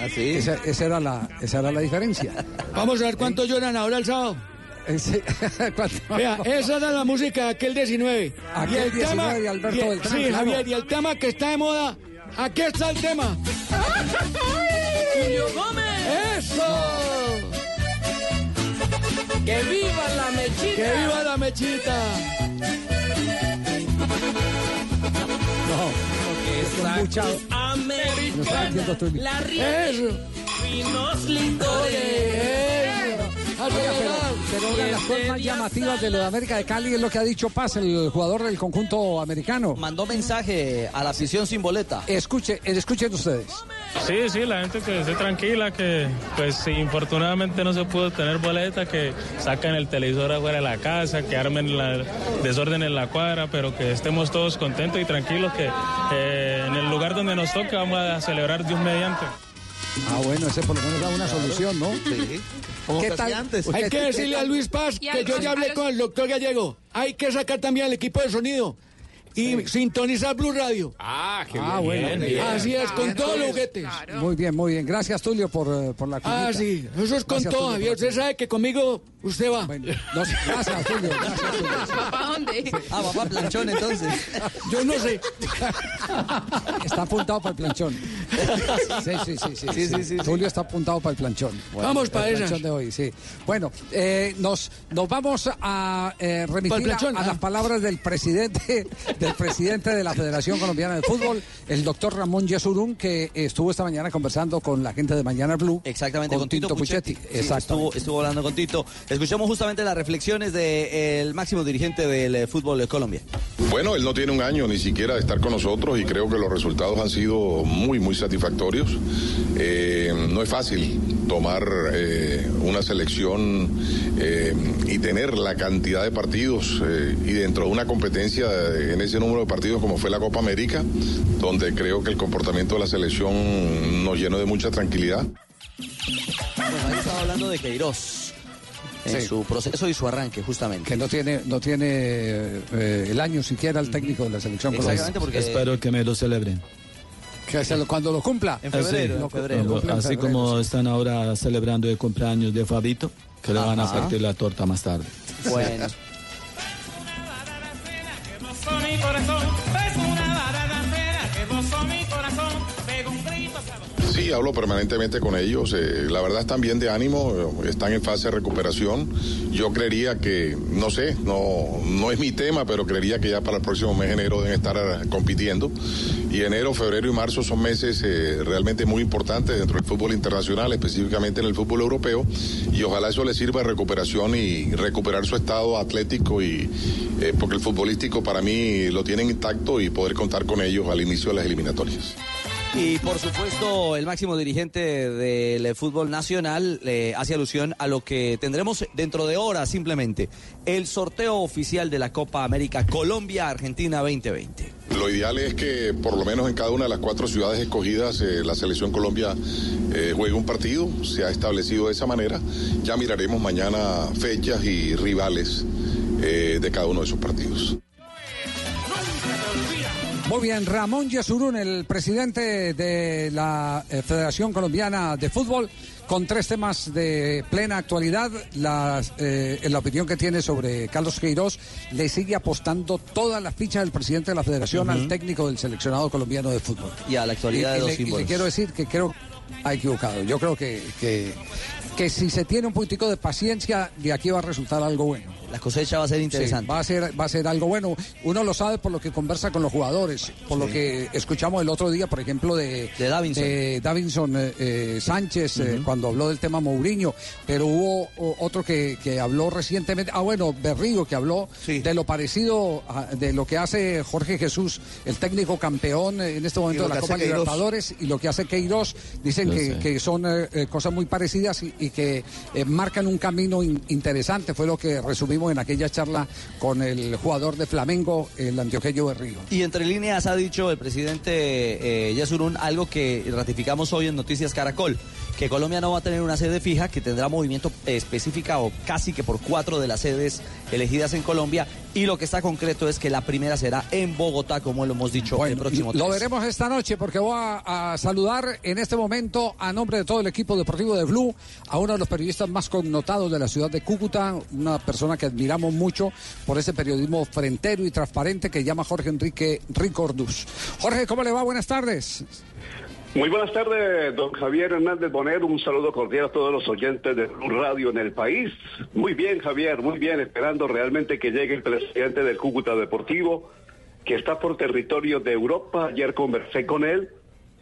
Así. Esa, esa era la, esa era la diferencia. Vamos a ver cuánto lloran ahora el sábado. Vea, esa era la música de aquel 19. Aquel Y el 19 de Alberto y el- Beltrán, Sí, claro. Javier, y el tema que está de moda. Aquí está el tema. Julio Gómez. ¡Eso! ¡Que viva la mechita! ¡Que viva la mechita! No está Americana, haciendo tú- la rica, licores. Oiga, pero, una de las cosas más llamativas de lo de América de Cali es lo que ha dicho Paz, el jugador del conjunto americano. Mandó mensaje a la afición sin boleta. Escuche, escuchen ustedes. Sí, sí, la gente que esté tranquila, que pues si infortunadamente no se pudo tener boleta, que saquen el televisor afuera de la casa, que armen la desorden en la cuadra, pero que estemos todos contentos y tranquilos, que eh, en el lugar donde nos toque vamos a celebrar Dios mediante. Ah, bueno, ese por lo menos da una solución, ¿no? Sí. ¿Qué tal? Hay que decirle a Luis Paz que yo ya hablé con el doctor Gallego. Hay que sacar también al equipo de sonido. Y sintonizar Blue Radio. Ah, qué Ah, bueno. Así es, con todos los juguetes. Muy bien, muy bien. Gracias, Tulio, por, eh, por la Ah, cuñita. sí, eso es con Gracias, todo, Javier. Usted sabe que conmigo usted va. No, sí, gracias, Tulio. Gracias, Tulio. ¿Papá dónde? Ah, papá planchón entonces. Yo no sé. Está apuntado para el planchón. Sí, sí, sí. sí, Sí, sí, sí, sí. Tulio está apuntado para el planchón. Vamos para el planchón de hoy, sí. Bueno, eh, nos, nos vamos a eh, remitir a, a ah. las palabras del presidente del presidente de la Federación Colombiana de Fútbol, el doctor Ramón Yesurún, que estuvo esta mañana conversando con la gente de Mañana Blue. Exactamente, con, Tito Puchetti. Sí, Exacto. estuvo, estuvo hablando con Tito. Escuchamos justamente las reflexiones del máximo dirigente del eh, fútbol de Colombia. Bueno, él no tiene un año ni siquiera de estar con nosotros y creo que los resultados han sido muy, muy satisfactorios. Eh, no es fácil tomar eh, una selección eh, y tener la cantidad de partidos eh, y dentro de una competencia en ese número de partidos como fue la Copa América, donde creo que el comportamiento de la selección nos llenó de mucha tranquilidad. Bueno, ahí estaba hablando de Queiroz. En Sí. su proceso y su arranque, justamente. Que no tiene, no tiene eh, el año siquiera el técnico de la selección Exactamente, porque Espero que me lo celebren. Que se lo- cuando lo cumpla. En sí. febrero, en febrero. Lo cumpla en Así febrero, como están ahora celebrando el cumpleaños de Fabito, que le van a partir la torta más tarde. Bueno. Hablo permanentemente con ellos. eh, la verdad están bien de ánimo, eh, están en fase de recuperación. Yo creería que, no sé, no, no es mi tema, pero creería que ya para el próximo mes de enero deben estar eh, compitiendo. Y enero, febrero y marzo son meses realmente muy importantes dentro del fútbol internacional, específicamente en el fútbol europeo. Y ojalá eso les sirva de recuperación y recuperar su estado atlético y porque el futbolístico para mí lo tienen intacto y poder contar con ellos al inicio de las eliminatorias. Y por supuesto, el máximo dirigente del fútbol nacional eh, hace alusión a lo que tendremos dentro de horas simplemente, el sorteo oficial de la Copa América Colombia-Argentina 2020. Lo ideal es que por lo menos en cada una de las cuatro ciudades escogidas eh, la selección Colombia eh, juegue un partido, se ha establecido de esa manera. Ya miraremos mañana fechas y rivales eh, de cada uno de esos partidos. Muy bien, Ramón Yesurún, el presidente de la eh, Federación Colombiana de Fútbol, con tres temas de plena actualidad. Las, eh, en la opinión que tiene sobre Carlos Queiroz, le sigue apostando toda la ficha del presidente de la Federación al técnico del seleccionado colombiano de fútbol. Y a la actualidad Y- de y los le- y le símbolos. quiero decir que creo ha equivocado. Yo creo que, que, que si se tiene un poquitico de paciencia, de aquí va a resultar algo bueno. La cosecha va a ser interesante. Sí, va a ser, va a ser algo bueno. Uno lo sabe por lo que conversa con los jugadores, por lo que escuchamos el otro día, por ejemplo, de, De Davinson. de Davinson, eh, eh, Sánchez, eh, cuando habló del tema Mourinho, pero hubo o- otro que, que habló recientemente, ah bueno, Berrigo, que habló de lo parecido a- de lo que hace Jorge Jesús, el técnico campeón en este momento de la Copa. Libertadores y lo que hace Queiroz, dicen que, que son eh, cosas muy parecidas y, y que eh, marcan un camino in- interesante, fue lo que en aquella charla con el jugador de Flamengo, el antioqueño Berrigo. Y entre líneas ha dicho el presidente eh, algo que ratificamos hoy en Noticias Caracol, que Colombia no va a tener una sede fija, que tendrá movimiento específica o casi que por cuatro de las sedes elegidas en Colombia, y lo que está concreto es que la primera será en Bogotá, como lo hemos dicho el próximo Lo 3. veremos esta noche porque voy a, a saludar en este momento a nombre de todo el equipo deportivo de Blue a uno de los periodistas más connotados de la ciudad de Cúcuta, una persona que admiramos mucho por ese periodismo frentero y transparente que llama Jorge Enrique Ricordus. Jorge, ¿cómo le va? Buenas tardes. Muy buenas tardes, don Javier Hernández Bonet. Un saludo cordial a todos los oyentes de Radio en el país. Muy bien, Javier, muy bien. Esperando realmente que llegue el presidente del Cúcuta Deportivo, que está por territorio de Europa. Ayer conversé con él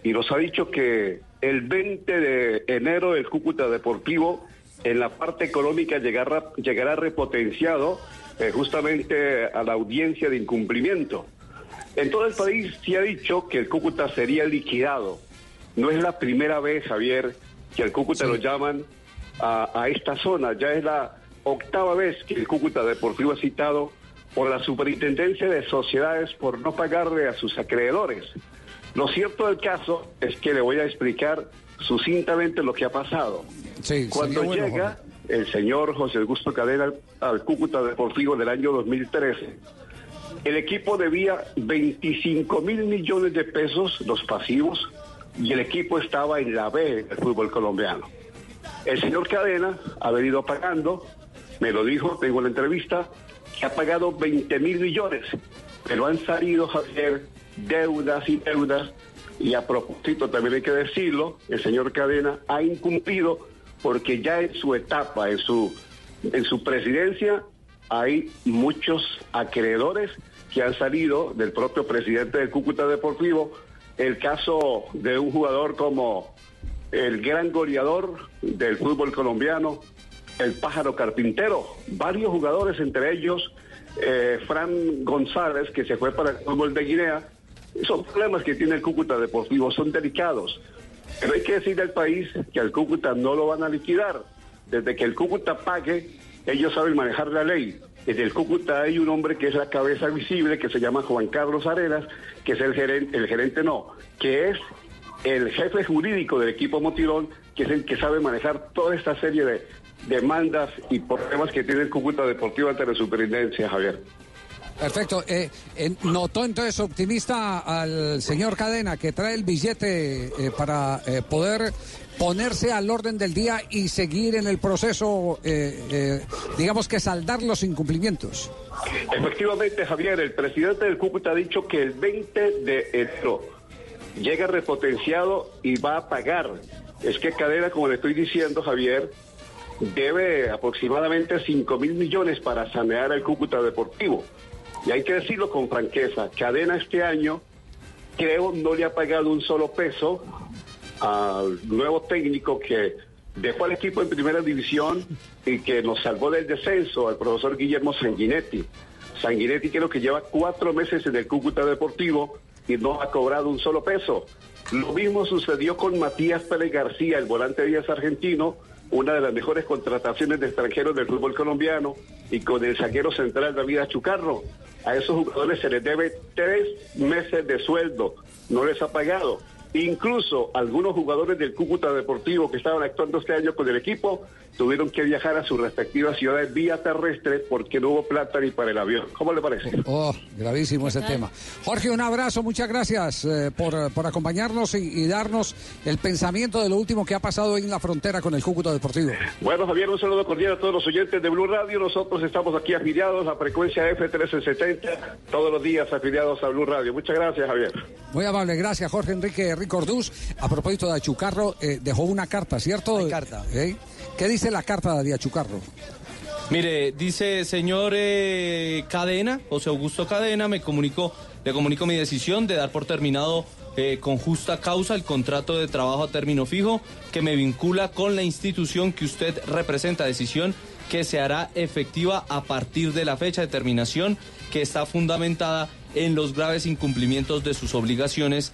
y nos ha dicho que el 20 de enero el Cúcuta Deportivo en la parte económica llegará, llegará repotenciado eh, justamente a la audiencia de incumplimiento. En todo el país se ha dicho que el Cúcuta sería liquidado. No es la primera vez, Javier, que al Cúcuta lo llaman a, a esta zona. Ya es la octava vez que el Cúcuta Deportivo es citado por la Superintendencia de Sociedades por no pagarle a sus acreedores. Lo cierto del caso es que le voy a explicar sucintamente lo que ha pasado. Sí, Cuando bueno, llega el señor José Augusto Cadena al, al Cúcuta Deportivo del año 2013, El equipo debía 25 mil millones de pesos, los pasivos, y el equipo estaba en la B del fútbol colombiano. El señor Cadena ha venido pagando, me lo dijo, tengo la entrevista, que ha pagado 20 mil millones, pero han salido, Javier, deudas y deudas, y a propósito también hay que decirlo, el señor Cadena ha incumplido porque ya en su etapa, en su, en su presidencia, hay muchos acreedores que han salido del propio presidente del Cúcuta Deportivo. El caso de un jugador como el gran goleador del fútbol colombiano, el pájaro carpintero, varios jugadores, entre ellos eh, Fran González, que se fue para el fútbol de Guinea. Son problemas que tiene el Cúcuta Deportivo, son delicados. Pero hay que decirle al país que al Cúcuta no lo van a liquidar. Desde que el Cúcuta pague, ellos saben manejar la ley. Desde el Cúcuta hay un hombre que es la cabeza visible, que se llama Juan Carlos Arenas, que es el gerente, el gerente no, que es el jefe jurídico del equipo Motirón, que es el que sabe manejar toda esta serie de demandas y problemas que tiene el Cúcuta Deportivo ante la superintendencia, Javier. Perfecto. Eh, eh, notó entonces optimista al señor Cadena que trae el billete eh, para poder ponerse al orden del día y seguir en el proceso, eh, eh, digamos que saldar los incumplimientos. Efectivamente, Javier, el presidente del Cúcuta ha dicho que el 20 de enero llega repotenciado y va a pagar. Es que Cadena, como le estoy diciendo, Javier, debe aproximadamente 5 mil millones para sanear el Cúcuta Deportivo. Y hay que decirlo con franqueza, Cadena este año creo no le ha pagado un solo peso al nuevo técnico que dejó al equipo en primera división y que nos salvó del descenso, al profesor Guillermo Sanguinetti. Sanguinetti creo que lleva cuatro meses en el Cúcuta Deportivo y no ha cobrado un solo peso. Lo mismo sucedió con Matías Pérez García, el volante Díaz argentino, una de las mejores contrataciones de extranjeros del fútbol colombiano, y con el saquero central David Achucarro. A esos jugadores se les debe tres meses de sueldo, no les ha pagado. Incluso algunos jugadores del Cúcuta Deportivo que estaban actuando este año con el equipo tuvieron que viajar a sus respectivas ciudades vía terrestre porque no hubo plata ni para el avión. ¿Cómo le parece? Oh, gravísimo ese tema. Jorge, un abrazo, muchas gracias eh, por, por acompañarnos y, y darnos el pensamiento de lo último que ha pasado en la frontera con el Cúcuta Deportivo. Bueno, Javier, un saludo cordial a todos los oyentes de Blue Radio. Nosotros estamos aquí afiliados a frecuencia F1370, todos los días afiliados a Blue Radio. Muchas gracias, Javier. Muy amable, gracias Jorge Enrique Ricordús. A propósito de Achucarro, eh, dejó una carta, ¿cierto? Hay carta. ¿Eh? ¿Qué dice la carta de Achucarro? Mire, dice señor eh, Cadena, José Augusto Cadena, me comunicó, le comunico mi decisión de dar por terminado eh, con justa causa el contrato de trabajo a término fijo que me vincula con la institución que usted representa, decisión que se hará efectiva a partir de la fecha de terminación que está fundamentada en los graves incumplimientos de sus obligaciones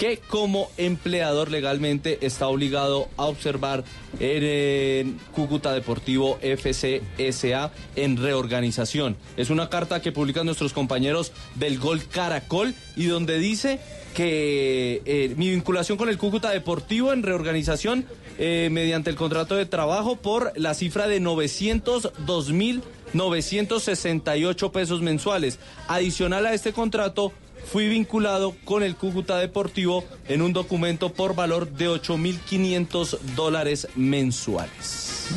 que como empleador legalmente está obligado a observar en, Cúcuta Deportivo FCSA en reorganización. Es una carta que publican nuestros compañeros del Gol Caracol y donde dice que eh, mi vinculación con el Cúcuta Deportivo en reorganización eh, mediante el contrato de trabajo por la cifra de 902 mil 968 pesos mensuales. Adicional a este contrato, fui vinculado con el Cúcuta Deportivo en un documento por valor de 8.500 dólares mensuales.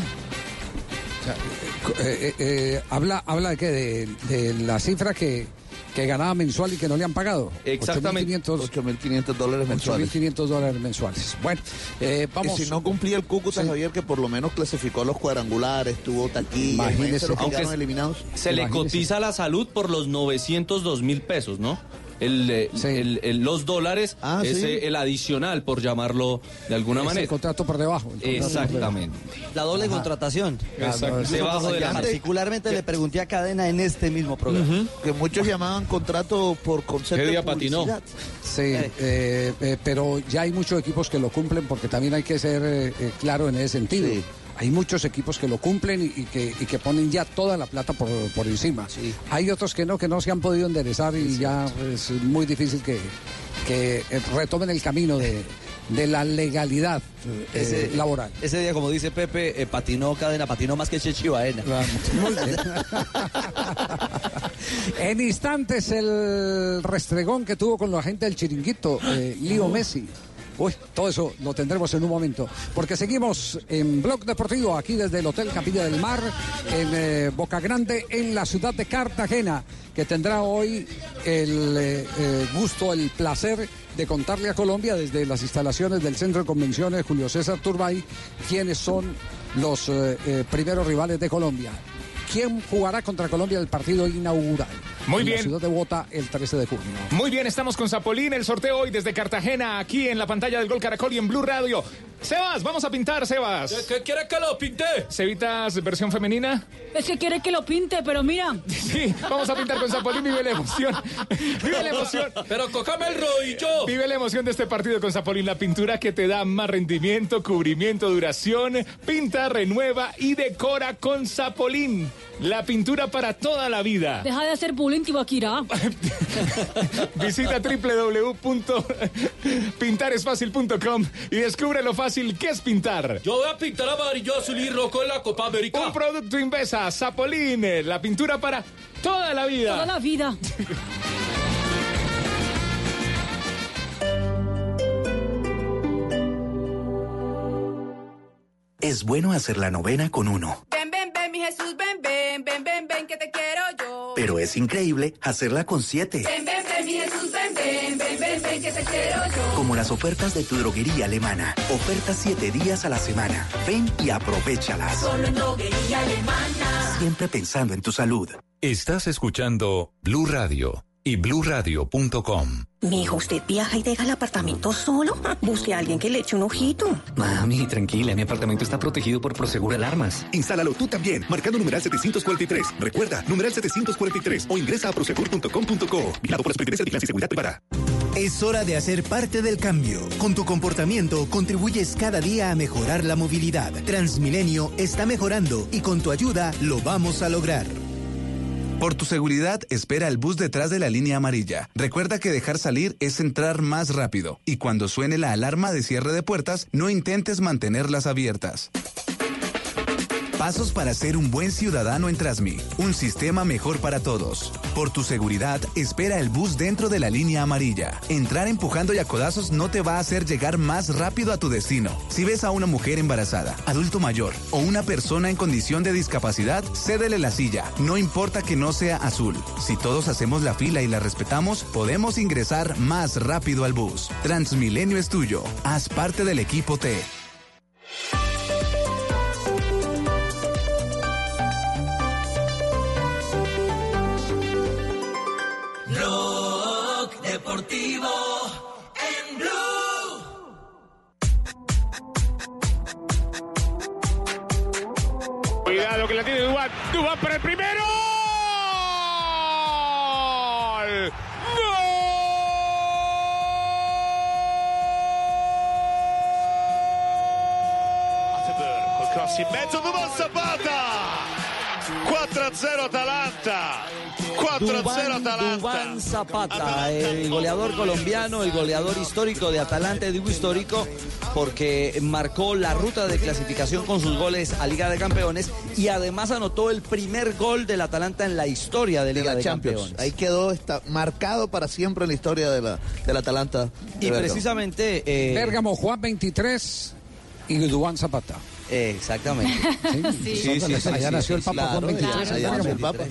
Eh, eh, eh, habla, habla de qué, de, de la cifra que, que ganaba mensual y que no le han pagado. Exactamente. 8.500 dólares mensuales. 8.500 dólares mensuales. Bueno, eh, vamos. Y si no cumplía el Cúcuta, Javier, que por lo menos clasificó a los cuadrangulares, tuvo taquilla, Imagínese. imagínese los que Aunque quedaron eliminados. Se le cotiza la salud por los 902 mil pesos, ¿no? El, eh, el- el- los dólares Ah, es sí. eh, el adicional, por llamarlo de alguna Es el manera. contrato por debajo. el contrato por Exactamente. La doble contratación. Exacto. Debajo de la Particularmente le pregunté a Cadena en este mismo programa. Que muchos llamaban contrato por concepto ¿Qué día de patinó? Sí, eh, eh, pero ya hay muchos equipos que lo cumplen porque también hay que ser eh, eh, claro en ese sentido. Sí. Hay muchos equipos que lo cumplen y, y que, y que ponen ya toda la plata por, por encima. Hay otros que no, que no se han podido enderezar y ya es muy difícil que, que eh, retomen el camino de, de la legalidad eh, Ese- laboral. Ese día, como dice Pepe, eh, patinó cadena, patinó más que Chechi Baena. Muy bien. En instantes el restregón que tuvo con la gente del chiringuito, eh, Lío Messi. Uy, todo eso lo tendremos en un momento. Porque seguimos en Blog Deportivo, aquí desde el Hotel Capilla del Mar, en eh, Boca Grande, en la ciudad de Cartagena, que tendrá hoy el eh, eh, gusto, el placer de contarle a Colombia desde las instalaciones del Centro de Convenciones Julio César Turbay, quiénes son los primeros rivales de Colombia. ¿Quién jugará contra Colombia el partido inaugural? Muy en bien. La ciudad de Bogotá el 13 de junio. Muy bien, estamos con Zapolín, el sorteo hoy desde Cartagena, aquí en la pantalla del Gol Caracol y en Blue Radio. Sebas, vamos a pintar, Sebas. ¿Qué quiere que lo pinte? Cevitas, versión femenina. Es que quiere que lo pinte, pero mira. Sí, vamos a pintar con Zapolín, vive la emoción. Vive la emoción. Pero cójame el rodillo. Vive la emoción de este partido con Zapolín, la pintura que te da más rendimiento, cubrimiento, duración. Pinta, renueva y decora con Zapolín. La pintura para toda la vida. Deja de hacer bullying, Tibaquira. Visita www.pintaresfacil.com y descubre lo fácil que es pintar. Yo voy a pintar amarillo, azul y rojo en la Copa América. Un producto Invesa, Zapolín, eh, la pintura para toda la vida. Toda la vida. Es bueno hacer la novena con uno, ven, mi Jesús, ven, ven, ven, ven, ven, que te quiero yo. pero es increíble hacerla con siete. Ven, ven, ven, mi Jesús, ven, ven, ven, ven, ven, que te quiero yo. Como las ofertas de tu droguería alemana. Ofertas siete días a la semana. Ven y aprovechalas. Solo en droguería alemana. Siempre pensando en tu salud. Estás escuchando Blue Radio y bluradio.com. Mijo, ¿usted viaja y deja el apartamento solo? Busque a alguien que le eche un ojito. Mami, tranquila, mi apartamento está protegido por Prosegur Alarmas. Instálalo tú también, marcando numeral 743. Recuerda, numeral 743 o ingresa a prosegur.com.co. Vigilado por la Superintendencia de y Seguridad Privada. Es hora de hacer parte del cambio. Con tu comportamiento contribuyes cada día a mejorar la movilidad. Transmilenio está mejorando y con tu ayuda lo vamos a lograr. Por tu seguridad, espera el bus detrás de la línea amarilla. Recuerda que dejar salir es entrar más rápido. Y cuando suene la alarma de cierre de puertas, no intentes mantenerlas abiertas. Pasos para ser un buen ciudadano en Trasmi. Un sistema mejor para todos. Por tu seguridad, espera el bus dentro de la línea amarilla. Entrar empujando y a codazos no te va a hacer llegar más rápido a tu destino. Si ves a una mujer embarazada, adulto mayor o una persona en condición de discapacidad, cédele la silla. No importa que no sea azul. Si todos hacemos la fila y la respetamos, podemos ingresar más rápido al bus. Transmilenio es tuyo. Haz parte del equipo T. Cuidado que la tiene Dubán. Dubán para el primero. ¡Gol! Col cross in mezzo, Duvan Zapata! 4-0 Atalanta! 4-0 Dubán, Atalanta! Dubán Zapata, el goleador colombiano, el goleador histórico de Atalanta, digo histórico porque marcó la ruta de clasificación con sus goles a Liga de Campeones y además anotó el primer gol del Atalanta en la historia de de Liga de, Champions. Campeones. Ahí quedó está marcado para siempre en la historia de la, del Atalanta. de Y Bergamo. precisamente... eh, Bérgamo, Juan 23 y Dubán Zapata. Exactamente. Sí, allá nació el Papa Juan claro, 23. allá nació el Papa.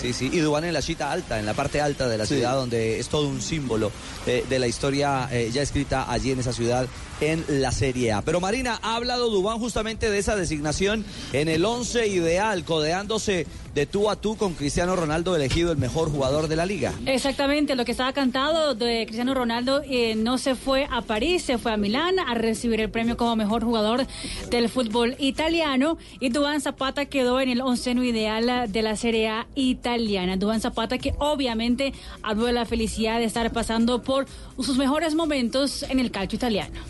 Sí, sí, y Dubán en la chita alta, en la parte alta de la Sí. ciudad, donde es todo un símbolo eh, de la historia eh, ya escrita allí en esa ciudad en la Serie A. Pero Marina, ha hablado Dubán justamente de esa designación en el 11 ideal, codeándose de tú a tú con Cristiano Ronaldo, elegido el mejor jugador de la liga. Exactamente, lo que estaba cantado de Cristiano Ronaldo eh, no se fue a París, se fue a Milán a recibir el premio como mejor jugador del fútbol italiano y Dubán Zapata quedó en el onceno ideal de la Serie A italiana. Dubán Zapata que obviamente habló de la felicidad de estar pasando por sus mejores momentos en el calcio italiano.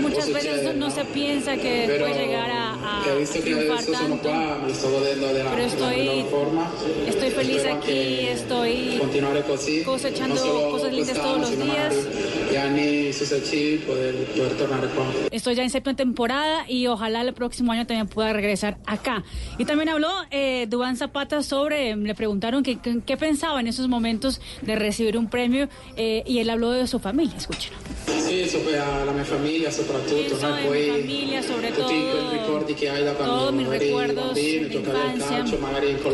Muchas veces no, no se piensa que Pero puede llegar a, a triunfar tanto. Pero estoy-. Estoy feliz aquí, estoy cosechando cosas lindas todos los días. Estoy ya en séptima temporada y ojalá el próximo año también pueda regresar acá. Y también habló eh, Duván Zapata sobre, le preguntaron qué pensaba en esos momentos de recibir un premio eh, y él habló de su familia, escuchen. Sì, sopra la mia famiglia soprattutto, Penso no? poi mi familia, sobre todo, ricordi che hai da todos mis recuerdos de a infancia,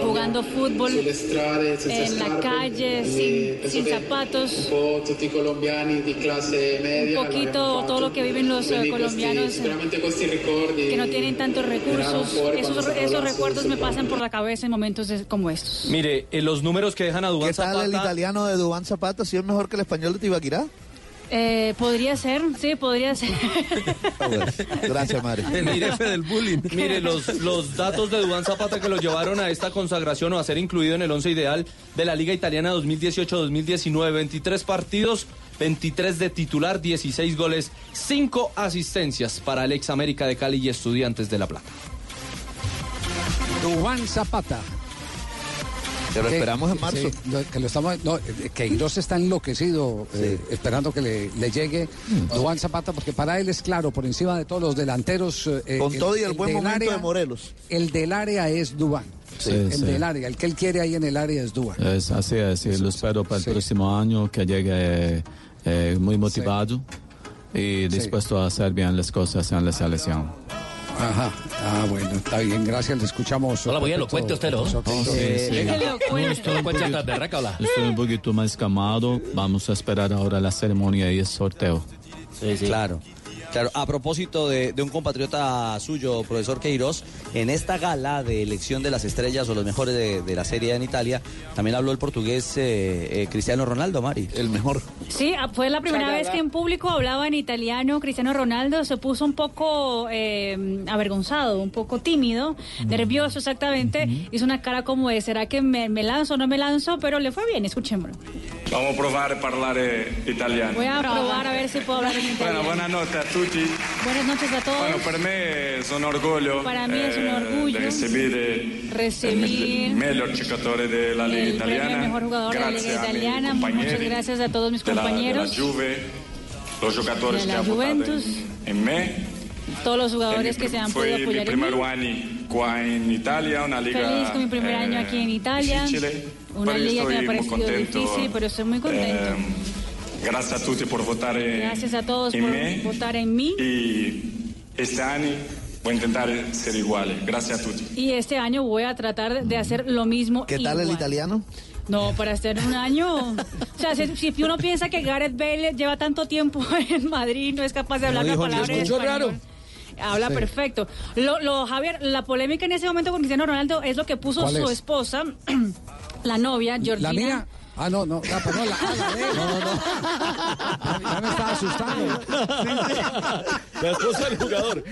jugando fútbol en la calle, quindi sin, sin zapatos. Un po' tutti i colombiani di classe media Un poquito todo lo que viven los, eh, colombianos, questi ricordi que no tienen tantos recursos, esos, esos recuerdos me pasan por la cabeza en momentos de- como estos. Mire, eh, los números que dejan a Dubán ¿Qué tal Zapata... el italiano de Dubán Zapata? ¿Si es mejor que el español de Tibaquirá? Eh, podría ser, sí, podría ser. Gracias, Mari. Mire, del bullying. Mire, los, los datos de Dubán Zapata que lo llevaron a esta consagración o a ser incluido en el once ideal de la Liga Italiana 2018-2019. 23 partidos, 23 de titular, 16 goles, 5 asistencias para el ex América de Cali y Estudiantes de La Plata. Dubán Zapata. Que lo esperamos en marzo. sí, lo- que lo estamos, no, eh, Queiroz está enloquecido eh, esperando que le, le llegue Mm. Dubán Zapata, porque para él es claro, por encima de todos los delanteros. eh, Con todo y el buen momento de Morelos. El del área es Dubán. Sí, el sí. del área, el que él quiere ahí en el área es Dubán. Es así es, y lo espero para el próximo año que llegue eh, muy motivado y dispuesto a hacer bien las cosas en la selección. Ajá. Ah, bueno, está bien, gracias, le escuchamos. Hola, muy elocuente usted, ¿no? Sí, sí. Estoy un poquito berraca, hola. Estoy un poquito más calmado. Vamos a esperar ahora la ceremonia y el sorteo. Claro. Claro, a propósito de, de un compatriota suyo, profesor Queiroz, en esta gala de elección de las estrellas o los mejores de, de la serie en Italia, también habló el portugués eh, eh, Cristiano Ronaldo, Mari. El mejor. Sí, ah, fue la primera vez que en público hablaba en italiano. Cristiano Ronaldo se puso un poco eh, avergonzado, un poco tímido, nervioso exactamente. Hizo una cara como de, ¿será que me, me lanzo o no me lanzo? Pero le fue bien, escuchémoslo. Vamos a provare a parlare italiano. Voy a probar a ver si puedo hablar en Bueno, italiano. buonanotte a tutti. Buenas noches a todos. Bueno, un Para mí es un eh, orgullo di ricevere recibir Liga el Italiana. mejor jugador de la Liga Italiana. Muchas gracias a todos mis compañeros, Juve, los de la hanno votato Juventus, me. todos los jugadores E que se han fue podido mi apoyar en in Italia, una liga Feliz con mi primer año eh, aquí en Italia. Una liga que me ha parecido contento. difícil, pero estoy muy contento. Eh, grazie a tutti per votare Gracias a todos por me. votar en mí. y este año voy a intentar ser igual. Gracias a tutti. Y este año voy a tratar de hacer lo mismo. ¿Qué tal el italiano? No, para hacer un año. O sea, si, si uno piensa que Gareth Bale lleva tanto tiempo en Madrid, no es capaz de hablar la dijo, palabra ¿le en escuchó español. raro? Habla Sí. perfecto. Lo, lo, Javier, la polémica en ese momento con Cristiano Ronaldo es lo que puso ¿Cuál su es? esposa, la novia, Georgina. ¿La mía? Ah, no, no, la, ah, la de él. No, no, no. Ya me estaba asustando. La esposa del jugador.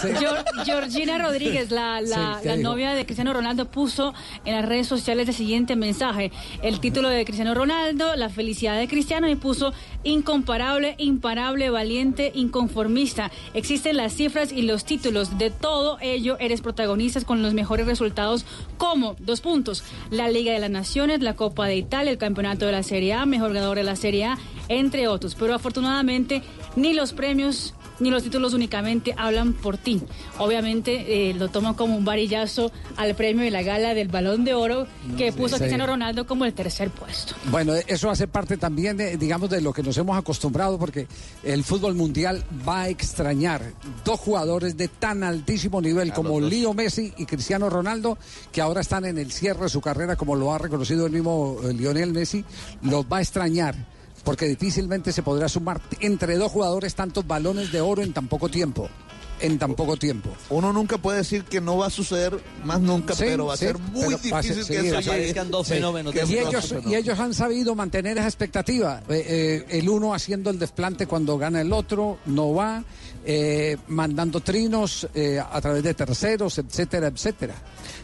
Geor- Georgina Rodríguez, la, la- Sí, ¿qué la novia de Cristiano Ronaldo, puso en las redes sociales el siguiente mensaje. El título de Cristiano Ronaldo, la felicidad de Cristiano, y puso incomparable, imparable, valiente, inconformista. Existen las cifras y los títulos. De todo ello, eres protagonista con los mejores resultados como, dos puntos, la Liga de las Naciones, la Copa de Italia, el Campeonato de la Serie A, mejor ganador de la Serie A, entre otros. Pero afortunadamente, ni los premios ni los títulos únicamente hablan por ti. Obviamente eh, lo toman como un varillazo al premio de la gala del Balón de Oro que puso a Sí. Cristiano Ronaldo como el tercer puesto. Bueno, eso hace parte también, de, digamos, de lo que nos hemos acostumbrado, porque el fútbol mundial va a extrañar dos jugadores de tan altísimo nivel como Leo Messi y Cristiano Ronaldo, que ahora están en el cierre de su carrera, como lo ha reconocido el mismo eh, Lionel Messi, los va a extrañar. Porque difícilmente se podrá sumar entre dos jugadores tantos balones de oro en tan poco tiempo. en tan poco tiempo. Uno nunca puede decir que no va a suceder más nunca, Sí, pero va a sí, ser muy difícil ser- que sí, eso llegue. Dos Sí. fenómenos. Y ellos, y ellos han sabido mantener esa expectativa. Eh, eh, el uno haciendo el desplante cuando gana el otro, no va, eh, mandando trinos eh, a través de terceros, etcétera, etcétera.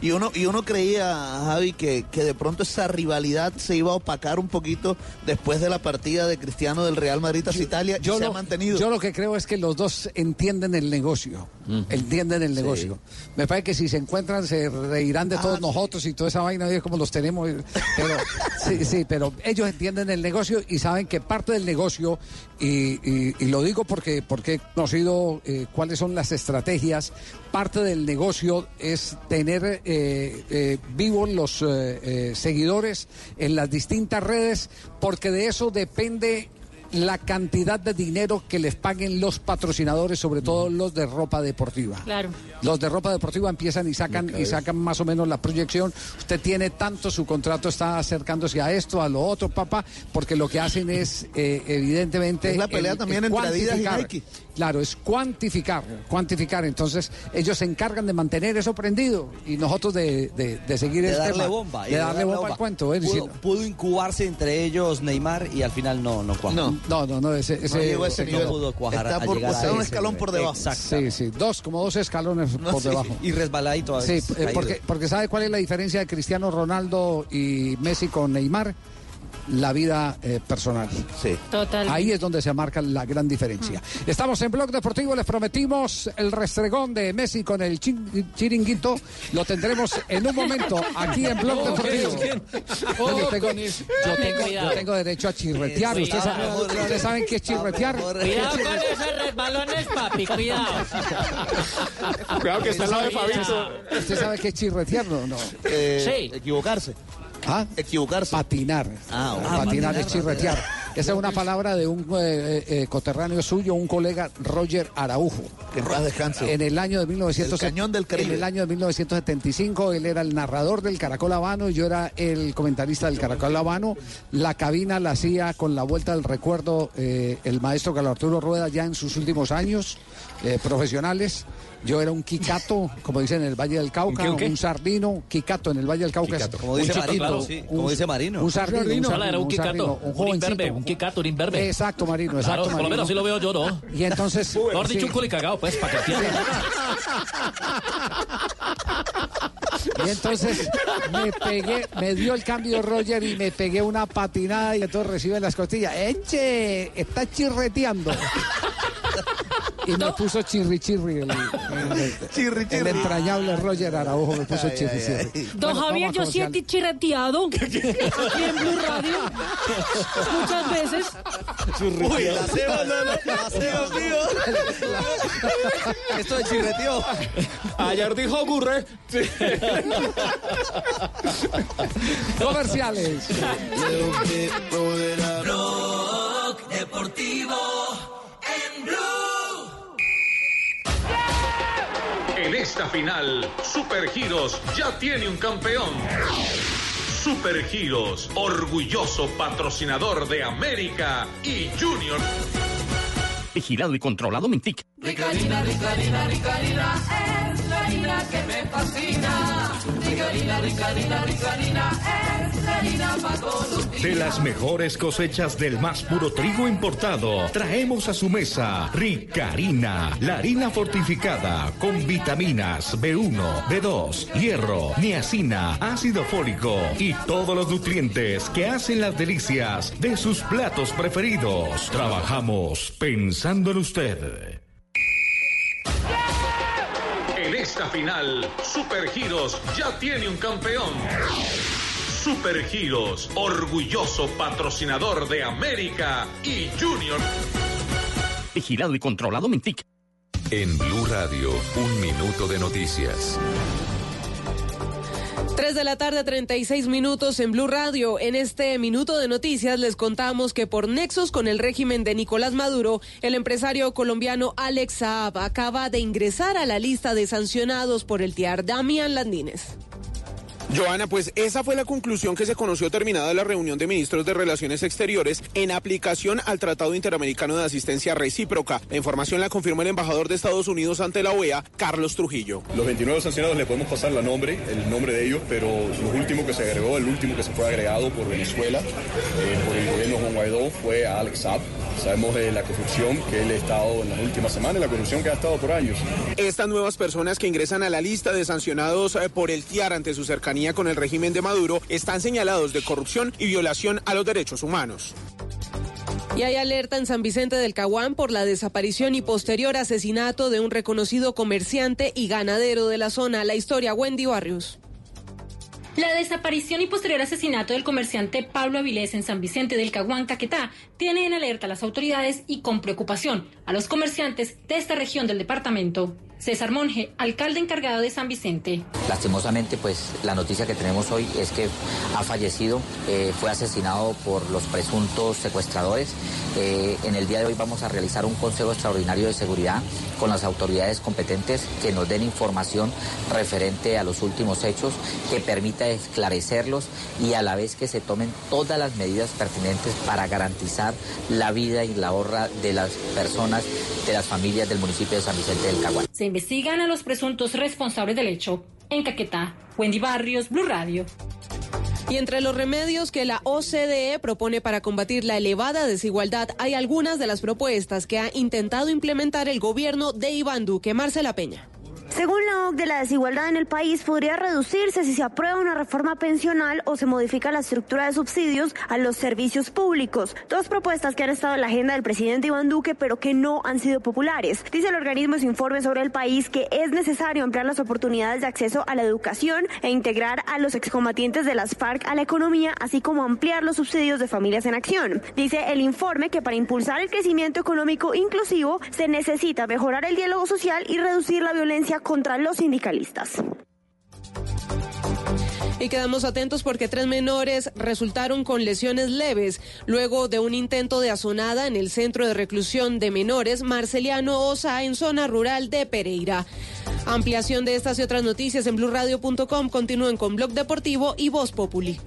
Y uno, y uno creía, Javi, que, que de pronto esa rivalidad se iba a opacar un poquito después de la partida de Cristiano del Real Madrid hacia Italia y se lo, ha mantenido. yo lo que creo es que los dos entienden el negocio. Entienden el negocio. Me parece que si se encuentran se reirán de todos nosotros y toda esa vaina es como los tenemos. Pero sí, sí, pero ellos entienden el negocio y saben que parte del negocio, y, y- y lo digo porque, porque he conocido eh, cuáles son las estrategias, parte del negocio es tener eh, eh, vivos los eh, eh, seguidores en las distintas redes, porque de eso depende la cantidad de dinero que les paguen los patrocinadores, sobre todo los de ropa deportiva. Claro. Los de ropa deportiva empiezan y sacan y sacan más o menos la proyección. Usted tiene tanto, su contrato está acercándose a esto, a lo otro, papá, porque lo que hacen es eh, evidentemente Es la pelea el- también el entre Adidas y. Nike. Claro, es cuantificar, cuantificar. Entonces ellos se encargan de mantener eso prendido y nosotros de, de- de seguir de el darle tema, bomba. de darle bomba al cuento. es Pudo, incubarse entre ellos Neymar y al final no, no cuajó. No. no, no, no, ese, ese- llegó a ese ese- no nivel. pudo cuajar Está a por a un escalón nivel. por debajo. Exacto. Sí, sí, dos, como dos escalones No, por sí. debajo. Y resbaladito a Sí, veces. eh, caído. porque, porque ¿sabe cuál es la diferencia de Cristiano Ronaldo y Messi con Neymar? La vida eh, personal. Sí. Total. Ahí es donde se marca la gran diferencia. Estamos en Blog Deportivo, les prometimos el restregón de Messi con el chiringuito. Lo tendremos en un momento aquí en Blog Deportivo. Yo, tengo, yo tengo- yo tengo derecho a chirretear. ¿Ustedes saben, saben qué es chirretear? Cuidado con esos resbalones, papi, cuidado. Cuidado que está al lado de Fabito. ¿Usted sabe qué es chirretear? No, no. Eh, Sí. Equivocarse. ¿Ah? Equivocarse. Patinar. Ah, Ah, patinar es chirretear. Esa es una palabra de un eh, eh, coterráneo suyo, un colega Roger Araujo. Que en paz descanse. En el año de 1900, El cañón del Caribe. En el año de 1975, él era el narrador del Caracol Habano y yo era el comentarista del Caracol Habano. La cabina la hacía con la vuelta del recuerdo eh, el maestro Carlos Arturo Rueda ya en sus últimos años eh, profesionales. Yo era un quicato, como dicen en el Valle del Cauca, ¿Un un, qué, un qué? sardino, quicato en el Valle del Cauca. es Como un dice chiquito, Marino, sí, un- como dice Marino. Un sardino, un Sardino. Un sardino, un imberbe, jovencito. un Kikato, un imberbe. Exacto, Marino, exacto, Claro, por lo menos así lo veo yo, ¿no? Y entonces... Mejor dicho, sí. un pues, para que entiendan. Y entonces me pegué, me dio el cambio Roger y me pegué una patinada y entonces recibe las costillas. ¡Eche! Está chirreteando. Y me puso chirri chirri el, el- Chirri, el chirri. entrañable Roger Araujo me puso Ay, chirri ay, chirri. ay. Don Bueno, Javier, yo comercial. chirreteado aquí en Blue Radio muchas veces. Uy, la ceba, no, la ceba, mío. Esto de chirreteo. Ayer dijo Gurre. Comerciales. Blog Deportivo en Blue. En esta final, Supergiros ya tiene un campeón. Supergiros, orgulloso patrocinador de América y Junior. Vigilado y controlado Mintic. Rica harina, rica harina, rica De las mejores cosechas del más puro trigo importado, traemos a su mesa Ricarina, la harina fortificada con vitaminas B1, B2, hierro, niacina, ácido fólico y todos los nutrientes que hacen las delicias de sus platos preferidos. Trabajamos pensando en usted. Esta final, Supergiros ya tiene un campeón. Supergiros, orgulloso patrocinador de América y Junior. Vigilado y controlado Mintic. En Blue Radio, un minuto de noticias. 3 de la tarde, 36 minutos en Blue Radio. En este minuto de noticias les contamos que por nexos con el régimen de Nicolás Maduro, el empresario colombiano Alex Saab acaba de ingresar a la lista de sancionados por el TIAR Damián Landines. Joana, pues esa fue la conclusión que se conoció terminada la reunión de ministros de Relaciones Exteriores en aplicación al Tratado Interamericano de Asistencia Recíproca. La información la confirmó el embajador de Estados Unidos ante la OEA, Carlos Trujillo. Los 29 sancionados le podemos pasar la nombre, el nombre de ellos, pero lo último que se agregó, el último que se fue agregado por Venezuela, eh, por el gobierno Juan Guaidó, fue a Alex Saab. Sabemos de la corrupción que él ha estado en las últimas semanas, la corrupción que ha estado por años. Estas nuevas personas que ingresan a la lista de sancionados eh, por el TIAR ante su cercanía con el régimen de Maduro están señalados de corrupción y violación a los derechos humanos. Y hay alerta en San Vicente del Caguán por la desaparición y posterior asesinato de un reconocido comerciante y ganadero de la zona. La historia, Wendy Barrios. La desaparición y posterior asesinato del comerciante Pablo Avilés en San Vicente del Caguán, Caquetá, tiene en alerta a las autoridades y con preocupación a los comerciantes de esta región del departamento. César Monge, alcalde encargado de San Vicente. Lastimosamente, pues la noticia que tenemos hoy es que ha fallecido, eh, fue asesinado por los presuntos secuestradores. Eh, en el día de hoy vamos a realizar un consejo extraordinario de seguridad con las autoridades competentes que nos den información referente a los últimos hechos, que permita esclarecerlos y a la vez que se tomen todas las medidas pertinentes para garantizar la vida y la honra de las personas, de las familias del municipio de San Vicente del Caguán. Investigan a los presuntos responsables del hecho. En Caquetá, Wendy Barrios, Blue Radio. Y entre los remedios que la OCDE propone para combatir la elevada desigualdad, hay algunas de las propuestas que ha intentado implementar el gobierno de Iván Duque. Marcela Peña. Según la OCDE, la desigualdad en el país podría reducirse si se aprueba una reforma pensional o se modifica la estructura de subsidios a los servicios públicos. Dos propuestas que han estado en la agenda del presidente Iván Duque, pero que no han sido populares. Dice el organismo su informe sobre el país que es necesario ampliar las oportunidades de acceso a la educación e integrar a los excombatientes de las FARC a la economía, así como ampliar los subsidios de familias en acción. Dice el informe que para impulsar el crecimiento económico inclusivo se necesita mejorar el diálogo social y reducir la violencia contra los sindicalistas. Y quedamos atentos porque tres menores resultaron con lesiones leves luego de un intento de azonada en el centro de reclusión de menores Marceliano Osa en zona rural de Pereira. Ampliación de estas y otras noticias en blurradio.com. Continúen con Blog Deportivo y Voz Populi.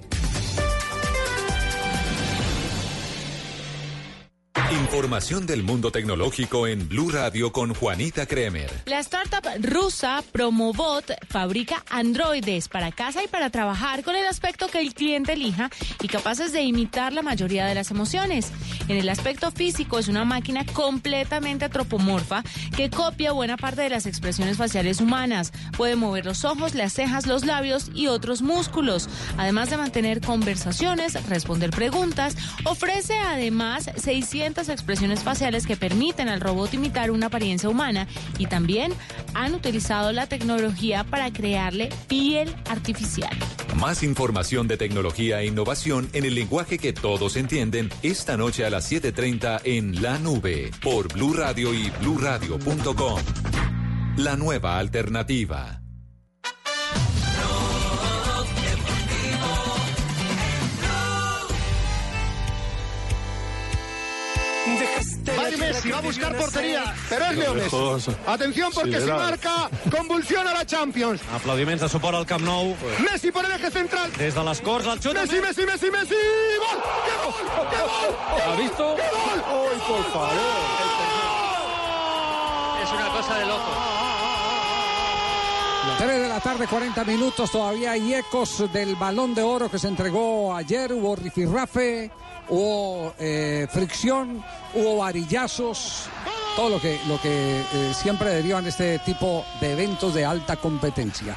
Información del mundo tecnológico en Blue Radio con Juanita Kremer. La startup rusa Promobot fabrica androides para casa y para trabajar con el aspecto que el cliente elija y capaces de imitar la mayoría de las emociones. En el aspecto físico es una máquina completamente antropomorfa que copia buena parte de las expresiones faciales humanas. Puede mover los ojos, las cejas, los labios y otros músculos. Además de mantener conversaciones, responder preguntas, ofrece además 600 expresiones faciales que permiten al robot imitar una apariencia humana y también han utilizado la tecnología para crearle piel artificial. Más información de tecnología e innovación en el lenguaje que todos entienden esta noche a las 7:30 en La Nube por Blue Radio y bluradio.com. La nueva alternativa. Va a buscar portería, pero es Leo Messi. lejos. Atención porque si marca, convulsiona la Champions. Aplaudiments de suport al Camp Nou. Messi por el eje central. Des de les Corts, el xut... Messi, Messi, Messi, Messi. ¡Gol! ¡Qué gol! ¡Qué gol! ¿Ha visto? ¡Qué gol! ¡Ay, por favor! Es una cosa de loco. 3 de la tarde, 40 minutos. Todavía hay ecos del balón de oro que se entregó ayer. Hubo rifirrafe, hubo eh, fricción, hubo varillazos. Todo lo que, lo que eh, siempre derivan este tipo de eventos de alta competencia.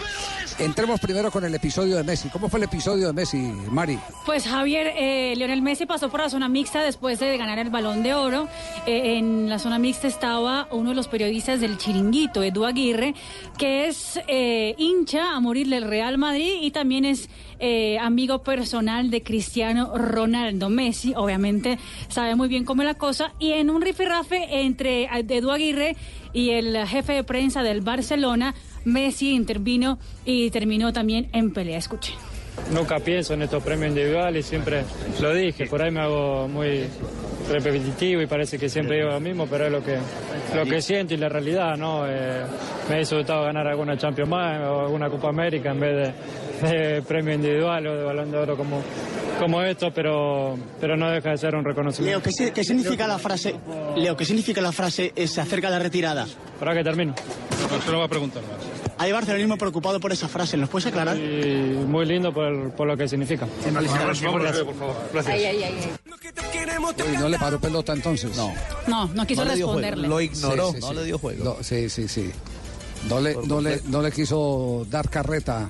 Entremos primero con el episodio de Messi. ¿Cómo fue el episodio de Messi, Mari? Pues Javier, eh, Lionel Messi pasó por la zona mixta después de ganar el balón de oro. Eh, en la zona mixta estaba uno de los periodistas del chiringuito, Edu Aguirre, que es eh, hincha a morir del Real Madrid y también es eh, amigo personal de Cristiano Ronaldo. Messi, obviamente, sabe muy bien cómo es la cosa. Y en un rifirrafe entre Edu Aguirre y el jefe de prensa del Barcelona, Messi intervino y terminó también en pelea. Escuchen. nunca pienso en estos premios individuales, siempre lo dije, por ahí me hago muy repetitivo y parece que siempre digo lo mismo, pero es lo que, lo que siento y la realidad, ¿no? Eh, me hubiese gustado ganar alguna Champions más o alguna Copa América en vez de, de premio individual o de balón de oro como, como esto, pero, pero no deja de ser un reconocimiento. Leo, ¿qué, si- qué significa la frase? Leo, ¿qué significa la frase se acerca la retirada? ¿Para que termino? No, se lo va a preguntar más. Hay barcelonismo preocupado por esa frase, ¿nos puedes aclarar? Y muy lindo por, por lo que significa. Gracias. Gracias. Ay, ay, ay, ay. Uy, no le paró pelota entonces. No. No, no quiso responderle. Sí, sí, sí. Lo- sí, sí, sí. No le, no, le, no le quiso dar carreta.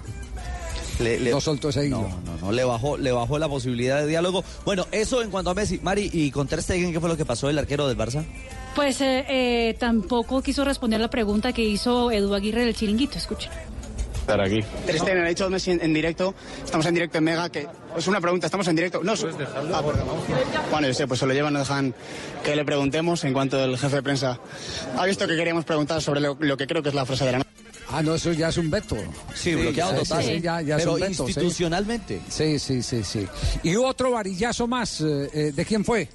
Le- le- no soltó ese hilo. No, no, no, le bajó, le bajó la posibilidad de diálogo. Bueno, eso en cuanto a Messi. Mari, ¿y con Ter Stegen qué fue lo que pasó el arquero del Barça? Pues eh, eh, tampoco quiso responder la pregunta que hizo Edu Aguirre del Chiringuito. Escuchen. estar aquí. Stegen ha dicho Messi en, en directo, estamos en directo en Mega, que es una pregunta, estamos en directo. No, ah, perdón. Bueno, yo sé, pues se lo llevan, nos dejan que le preguntemos en cuanto el jefe de prensa ha visto que queríamos preguntar sobre lo, lo que creo que es la frase de la noche. Ah, no, eso ya es un veto. Sí, bloqueado total. sí, ya, ya Pero es un veto. sí. institucionalmente. Sí, sí, sí, sí. Y otro varillazo más. eh, eh, ¿De quién fue?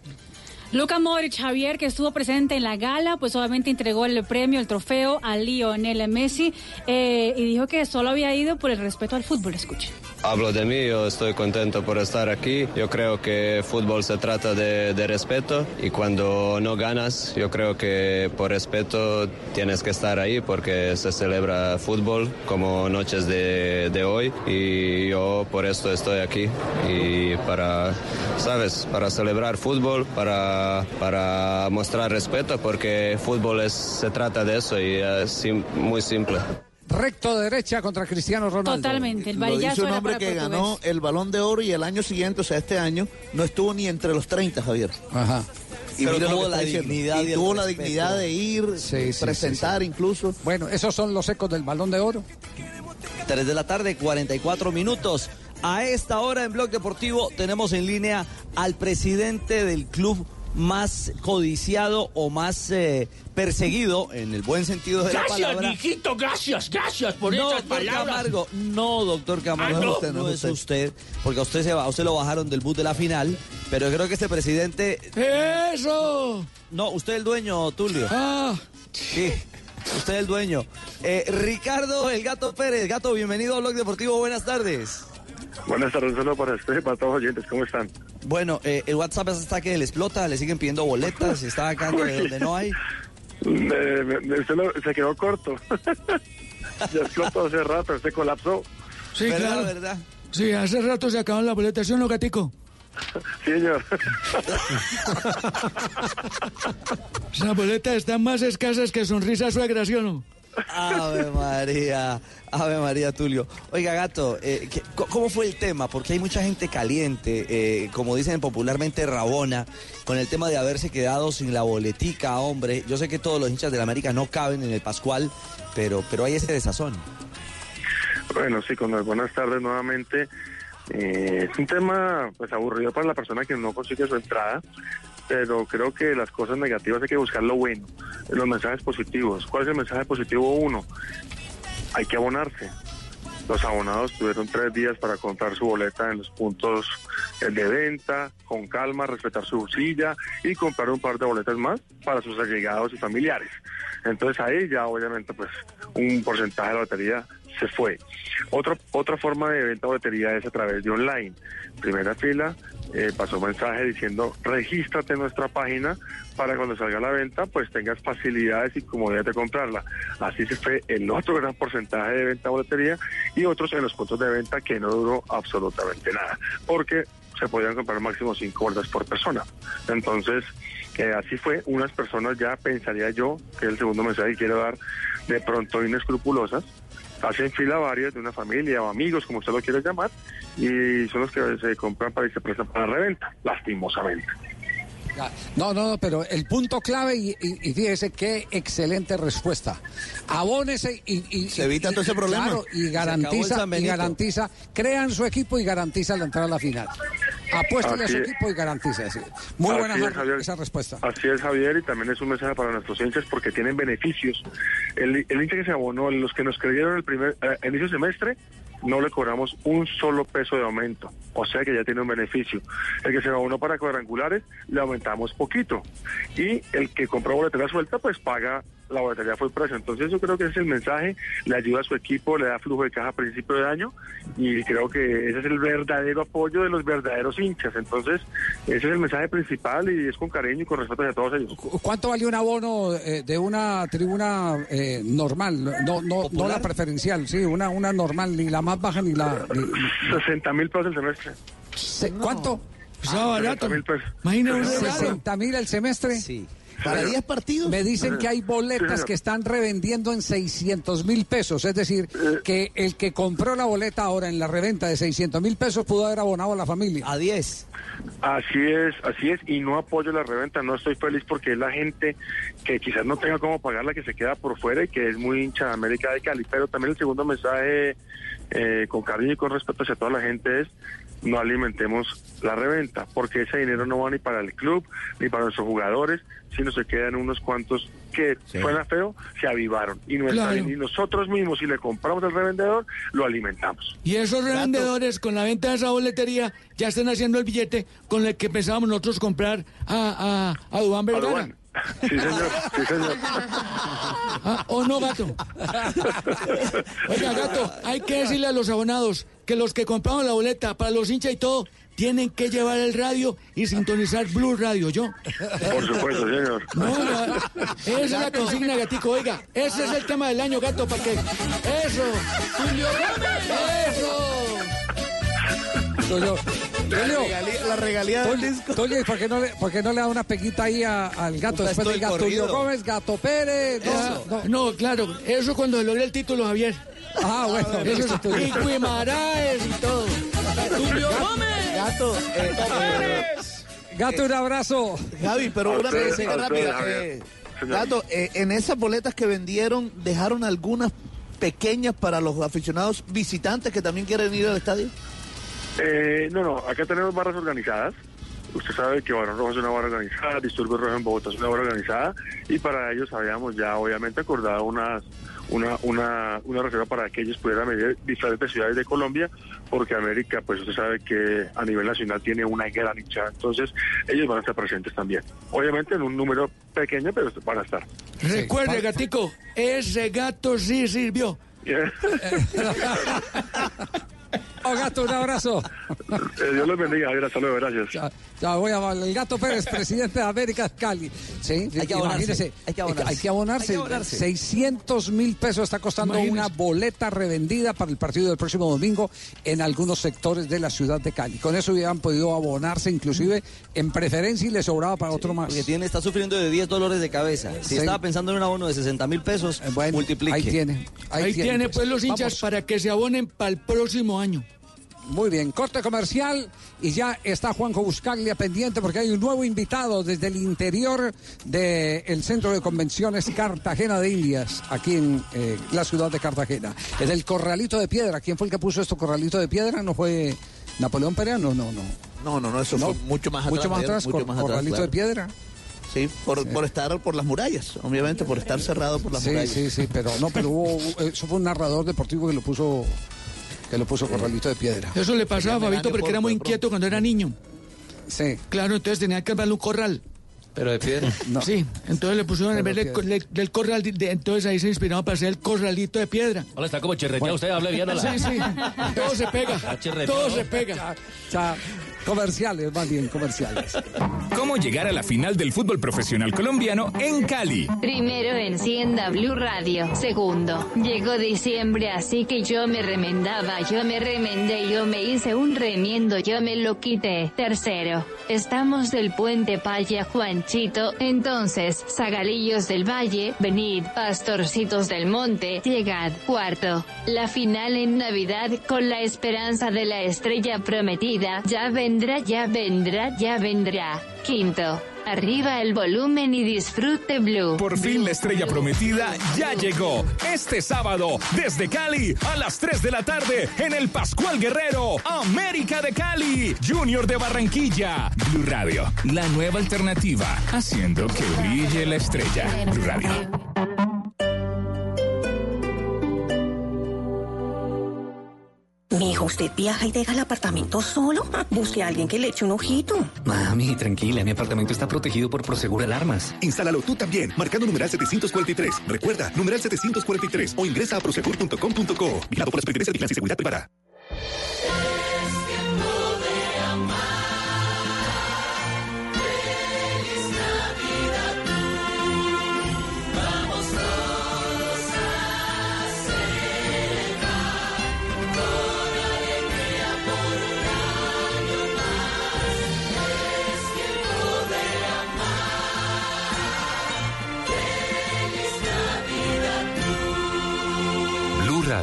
Luca Modric Javier, que estuvo presente en la gala, pues obviamente entregó el premio, el trofeo a Lionel Messi eh, y dijo que solo había ido por el respeto al fútbol. Escuche. Hablo de mí, yo estoy contento por estar aquí. Yo creo que fútbol se trata de, de respeto y cuando no ganas, yo creo que por respeto tienes que estar ahí porque se celebra fútbol como noches de, hoy y yo por esto estoy aquí y para, sabes, para celebrar fútbol, para, para mostrar respeto porque fútbol es, se trata de eso y es muy simple. Recto derecha contra Cristiano Ronaldo. Totalmente, el Lo dice un hombre que portugués. ganó el balón de oro y el año siguiente, o sea, este año, no estuvo ni entre los 30, Javier. Ajá. Y tuvo la dignidad y tuvo la dignidad de ir, Sí, sí, presentar incluso. Bueno, esos son los ecos del balón de oro. 3 de la tarde, 44 minutos. A esta hora en Blog Deportivo tenemos en línea al presidente del club más codiciado o más eh, perseguido, en el buen sentido de la Gracias, palabra. mijito, gracias, gracias por no, esas doctor palabras. Camargo, no, doctor Camargo, Ah, no, usted, no no es usted. usted, porque a usted se va, a usted lo bajaron del bus de la final, pero creo que este presidente, ¡Eso! no, usted es el dueño, Tulio. Ah. Sí, usted es el dueño. Eh, Ricardo, el Gato Pérez, Gato, bienvenido a Blog Deportivo, buenas tardes. Buenas tardes, solo para usted y para todos los oyentes, ¿cómo están? Bueno, eh, el WhatsApp está que le explota, le siguen pidiendo boletas, está acá de donde no hay. Me- me- me- usted lo- se quedó corto. ya explotó hace rato, usted colapsó. Sí, ¿Verdad, claro. verdad? Sí, hace rato se acaban las boletas, ¿sí o no, gatico? Sí, señor. Esas boletas están más escasas que sonrisa suegra, ¿sí o no? Ave María, Ave María Tulio. Oiga, gato, eh, ¿qué- co- ¿cómo fue el tema? Porque hay mucha gente caliente, eh, como dicen popularmente, rabona, con el tema de haberse quedado sin la boletica, hombre. Yo sé que todos los hinchas de la América no caben en el Pascual, pero, pero hay ese desazón. Bueno, sí, con las buenas tardes nuevamente. Eh, es un tema pues aburrido para la persona que no consigue su entrada, pero creo que las cosas negativas hay que buscar lo bueno, los mensajes positivos. ¿Cuál es el mensaje positivo uno? Hay que abonarse. Los abonados tuvieron tres días para comprar su boleta en los puntos de venta, con calma, respetar su silla y comprar un par de boletas más para sus allegados y familiares. Entonces ahí ya obviamente pues un porcentaje de la lotería se fue. Otra, otra forma de venta de boletería es a través de online. Primera fila eh, pasó mensaje diciendo regístrate en nuestra página para cuando salga la venta pues tengas facilidades y comodidad de comprarla. Así se fue el otro gran porcentaje de venta boletería y otros en los puntos de venta que no duró absolutamente nada porque se podían comprar máximo cinco boletas por persona. Entonces, eh, así fue. Unas personas ya pensaría yo, que es el segundo mensaje que quiero dar, de pronto inescrupulosas, hacen fila varias de una familia o amigos, como usted lo quiere llamar, y son los que se compran para y se prestan para reventa, lastimosamente. No, no, no, pero el punto clave, y, y- y fíjese qué excelente respuesta. Abónese y, y- Se evita y- todo ese problema. Claro, y garantiza, y garantiza, crean su equipo y garantiza la entrada a la final. Apuéstale a su equipo y garantiza. Muy Así buena es, Javier. esa respuesta. Así es, Javier, y también es un mensaje para nuestros hinchas porque tienen beneficios. El, el hincha que se abonó, los que nos creyeron el primer eh, inicio de semestre, no le cobramos un solo peso de aumento, o sea que ya tiene un beneficio. El que se abonó para cuadrangulares le aumentamos poquito y el que compró boletería suelta pues paga la boletería fue precio. Entonces yo creo que ese es el mensaje, le ayuda a su equipo, le da flujo de caja a principio de año y creo que ese es el verdadero apoyo de los verdaderos hinchas. Entonces ese es el mensaje principal y es con cariño y con respeto hacia todos ellos. ¿Cuánto vale un abono eh, de una tribuna eh, normal? No, no, no la preferencial, sí, una, una normal, ni la más baja ni la... ni- 60 mil pesos el semestre. Se- ¿Cuánto? Estaba barato. 60 mil pesos. Imagina 60 mil el semestre. Sí. ¿Para 10 partidos? Me dicen que hay boletas que están revendiendo en 600 mil pesos. Es decir, que el que compró la boleta ahora en la reventa de 600 mil pesos pudo haber abonado a la familia. A 10. Así es, así es, y no apoyo la reventa, no estoy feliz porque es la gente que quizás no tenga cómo pagarla, que se queda por fuera y que es muy hincha de América de Cali. Pero también el segundo mensaje, eh, con cariño y con respeto hacia toda la gente, es no alimentemos la reventa, porque ese dinero no va ni para el club, ni para nuestros jugadores, sino se quedan unos cuantos que suena feo, se avivaron. Y, nuestra- Claro. y nosotros mismos, si le compramos al revendedor, lo alimentamos. Y esos revendedores con la venta de esa boletería ya están haciendo el billete con el que pensábamos nosotros comprar a, a, a Dubán Vergara. Sí, señor, sí, señor. Ah, ¿O no, gato? Oiga, gato, hay que decirle a los abonados que los que compramos la boleta para los hinchas y todo, tienen que llevar el radio y sintonizar Blue Radio, ¿yo? Por supuesto, señor. No, esa es la consigna, gatico. Oiga, ese es el tema del año, gato, para que... ¡Eso! ¡Julio ¡Eso! La regalía del Tulio, Tulio, ¿y por qué no le, por qué no le da una peguita ahí a- al gato? Un Después pesto diga de Tulio corrido. Gómez, Gato Pérez. No, No, no, claro, eso cuando logré el título, Javier. Ah, bueno, Eso listo, es y Guimaraes y todo. Tulio Gómez. Gato, eh, Gato, un abrazo. Javi, pero una pregunta rápida. eh, Gato, eh, en esas boletas que vendieron, dejaron algunas pequeñas para los aficionados visitantes que también quieren ir al estadio. Eh, no, no, acá tenemos barras organizadas. Usted sabe que Barón Rojo es una barra organizada, Disturbios Rojo en Bogotá es una barra organizada y para ellos habíamos ya obviamente acordado unas, una, una, una reserva para que ellos pudieran venir de diferentes ciudades de Colombia porque América, pues usted sabe que a nivel nacional tiene una gran hinchada, entonces ellos van a estar presentes también. Obviamente en un número pequeño, pero van a estar. Recuerde, gatico, ese gato sí sirvió. Oh, gato, un abrazo. Eh, Dios los bendiga, Javier, hasta luego, gracias. Ya, ya voy a el gato Pérez, presidente de América Cali. Sí, Hay que abonarse, hay que abonarse. Hay que abonarse. Hay que abonarse. 600 mil pesos está costando una boleta revendida para el partido del próximo domingo en algunos sectores de la ciudad de Cali. Con eso hubieran podido abonarse inclusive en preferencia y le sobraba para otro más. Porque tiene, está sufriendo de 10 dolores de cabeza. Si Sí. estaba pensando en un abono de 60 mil pesos, multiplique. ahí tiene. Ahí, tiene, pues, los hinchas Vamos. para que se abonen para el próximo año. Muy bien, corte comercial y ya está Juanjo Buscaglia pendiente porque hay un nuevo invitado desde el interior del Centro de Convenciones Cartagena de Indias, aquí en eh, la ciudad de Cartagena. Es el Corralito de Piedra. ¿Quién fue el que puso esto Corralito de Piedra? ¿No fue Napoleón Perea? No, no, no. No, no, no, eso fue mucho más atrás. Mucho más atrás, mucho Cor- más atrás, Corralito claro. de Piedra. Sí, por, por estar por las murallas, obviamente, por estar cerrado por las Sí, murallas. sí, sí, pero no, pero hubo, eso fue un narrador deportivo que lo puso, que lo puso Corralito de Piedra. Eso le pasaba a Fabito porque era muy inquieto cuando era niño. Sí. Claro, entonces tenía que armarle un corral. Pero de piedra. Sí, entonces le pusieron en vez de- piedra. le- del corral, de- entonces ahí se inspiraron para hacer el corralito de piedra. Hola, está como cherreteado. Usted hable bien, hola. Sí, sí, todo se pega, todo se pega. Ya, comerciales, más bien comerciales. ¿Cómo llegar a la final del fútbol profesional colombiano en Cali? Primero encienda Blue Radio. Segundo, llegó diciembre, así que yo me remendaba, yo me remendé, yo me hice un remiendo, yo me lo quité. Tercero, estamos del puente Paya Juanchito, entonces, Zagalillos del Valle, venid, pastorcitos del monte, llegad. Cuarto, la final en Navidad con la esperanza de la estrella prometida, ya vendrá, ya vendrá, ya vendrá. Quinto, arriba el volumen y disfrute Blue. Por fin la estrella prometida ya llegó. Este sábado, desde Cali, a las 3 de la tarde, en el Pascual Guerrero, América de Cali, Junior de Barranquilla. Blue Radio, la nueva alternativa, haciendo que brille la estrella. Blue Radio. Mijo, ¿usted viaja y deja el apartamento solo? Busque a alguien que le eche un ojito. Mami, tranquila, mi apartamento está protegido por Prosegur Alarmas. Instálalo tú también, marcando numeral 743. Recuerda, numeral 743 o ingresa a prosegur.com.co. Vigilado por las Secretaría de y Seguridad Privada.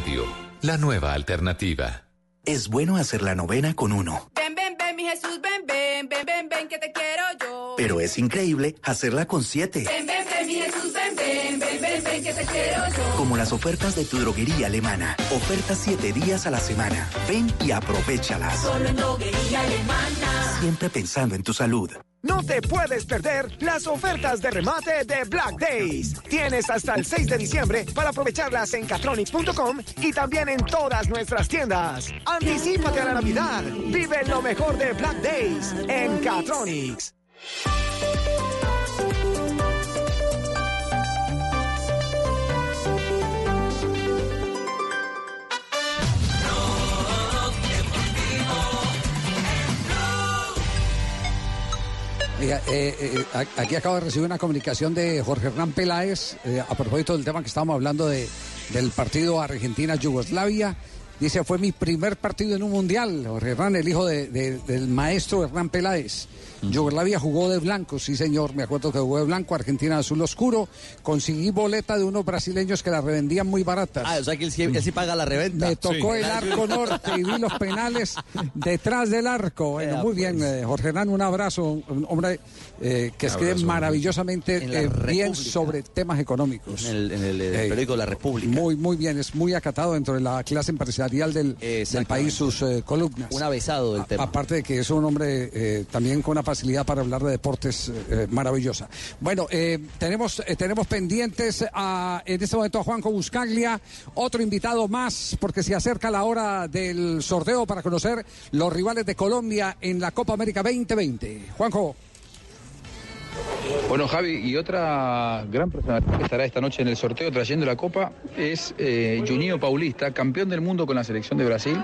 Radio, la nueva alternativa. Es bueno hacer la novena con uno, Ven, ven, ven, mi Jesús, ven, ven, ven, ven, ven, que te quiero yo. pero es increíble hacerla con siete. Ven, ven, ven, mi Jesús, ven, ven, ven, ven, ven, que te quiero yo. Como las ofertas de tu droguería alemana. Ofertas siete días a la semana. Ven y aprovechalas. Solo en droguería alemana. Siempre pensando en tu salud. No te puedes perder las ofertas de remate de Black Days. Tienes hasta el 6 de diciembre para aprovecharlas en catronics.com y también en todas nuestras tiendas. Anticípate a la Navidad. Vive lo mejor de Black Days en Catronics. Oiga, eh, eh, aquí acabo de recibir una comunicación de Jorge Hernán Peláez eh, a propósito del tema que estábamos hablando de, del partido Argentina-Yugoslavia. Dice, fue mi primer partido en un mundial, Jorge Hernán, el hijo de- de- del maestro Hernán Peláez. Yugoslavia jugó de blanco, sí señor, me acuerdo que jugó de blanco, Argentina de azul oscuro. Conseguí boleta de unos brasileños que la revendían muy baratas. Ah, o sea que él sí, él sí paga la reventa. Me tocó Sí. el arco norte y vi los penales detrás del arco. Bueno, muy bien, eh, Jorge Hernán, un abrazo, un hombre eh, que Un escribe abrazo, maravillosamente eh, bien sobre temas económicos. En el, en el, eh, Eh, periódico La República. Muy, muy bien, es muy acatado dentro de la clase empresarial del, del país, sus eh, columnas. Un avesado del tema. Aparte de que es un hombre eh, también con una facilidad para hablar de deportes eh, maravillosa. Bueno, eh, tenemos, eh, tenemos pendientes a, en este momento a Juanjo Buscaglia, otro invitado más, porque se acerca la hora del sorteo para conocer los rivales de Colombia en la Copa América 2020. Juanjo. Bueno, Javi, y otra gran personalidad que estará esta noche en el sorteo trayendo la copa es eh, Juninho Paulista, campeón del mundo con la selección de Brasil.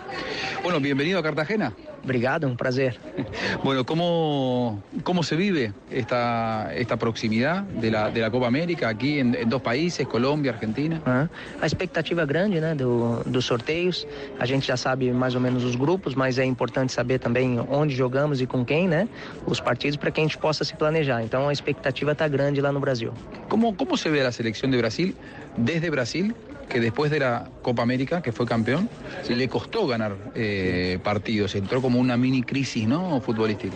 Bueno, bienvenido a Cartagena. Obrigado, un placer. Bueno, ¿cómo, cómo se vive esta, esta proximidad de la, de la Copa América aquí en, en dos países, Colombia, Argentina? Aham. A expectativa grande né, do, dos sorteios. A gente já sabe mais ou menos os grupos, mas é importante saber também onde jogamos e com quem, né? Os partidos, para que a gente possa se planejar. Então a expectativa está grande lá no Brasil. ¿Cómo, ¿Cómo se ve la selección de Brasil desde Brasil, que después de la Copa América, que fue campeón, le costó ganar eh, partidos? Entró como una mini crisis ¿no? futbolística.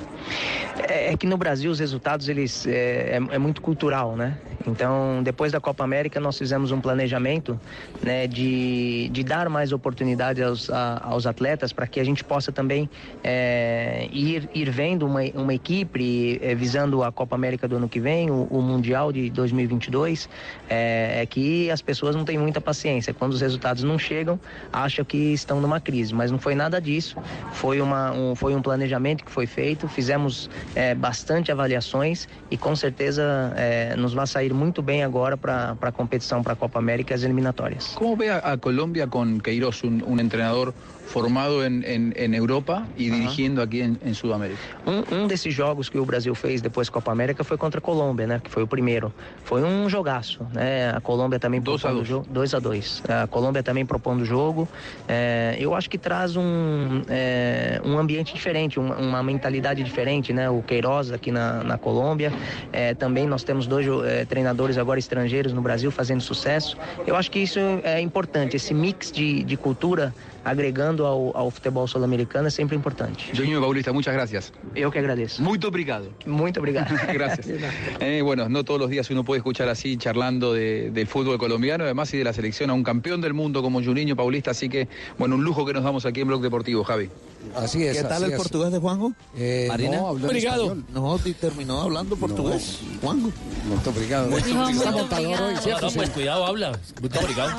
É, que no Brasil os resultados eles é, é- é muito cultural, né? Então, depois da Copa América, nós fizemos um planejamento né, de, de dar mais oportunidade aos, a- aos atletas para que a gente possa também é, ir, ir vendo uma, uma equipe é, visando a Copa América do ano que vem, o, o Mundial de 2022. É, é que as pessoas não têm muita paciência. Quando os resultados não chegam, acham que estão numa crise. Mas não foi nada disso. Foi, uma, um, foi um planejamento que foi feito. Fizemos é, bastante avaliações e com certeza é, nos vai sair muito bem agora para a competição para a Copa América e as eliminatórias. ¿Cómo ve a, a Colombia con Queiroz, un, un entrenador formado en, en- en Europa y dirigiendo aquí en, en Sudamérica? Um, um desses jogos que o Brasil fez depois da Copa América foi contra a Colômbia, né? Que foi o primeiro. Foi um jogaço, né? A Colômbia também propondo o jogo. 2 a 2 A Colômbia também propondo o jogo. É, eu acho que traz um, é, um ambiente diferente, uma, uma mentalidade diferente, né? O Queiroz aqui na, na Colômbia. É, também nós temos dois é, treinadores agora estrangeiros no Brasil fazendo sucesso. Eu acho que isso é importante, esse mix de, de cultura agregando ao, ao futebol sul-americano é sempre importante. Juninho Paulista, muchas gracias. Eu que agradeço. Muito obrigado. Muito obrigado. Gracias. Eh, bueno, no todos los días uno puede escuchar así charlando de- del fútbol colombiano, además y de la selección a un campeón del mundo como Juninho Paulista, así que bueno, un lujo que nos damos aquí en Blog Deportivo, Javi. Así es. ¿Qué tal el es. portugués de Juanjo? Eh, Marina. no, habló en Obrigado. español. No, y terminó hablando portugués. Juanjo. Muito obrigado. Muito Está montador hoy, No, ¿cierto? no, pues cuidado, habla. Muito obrigado.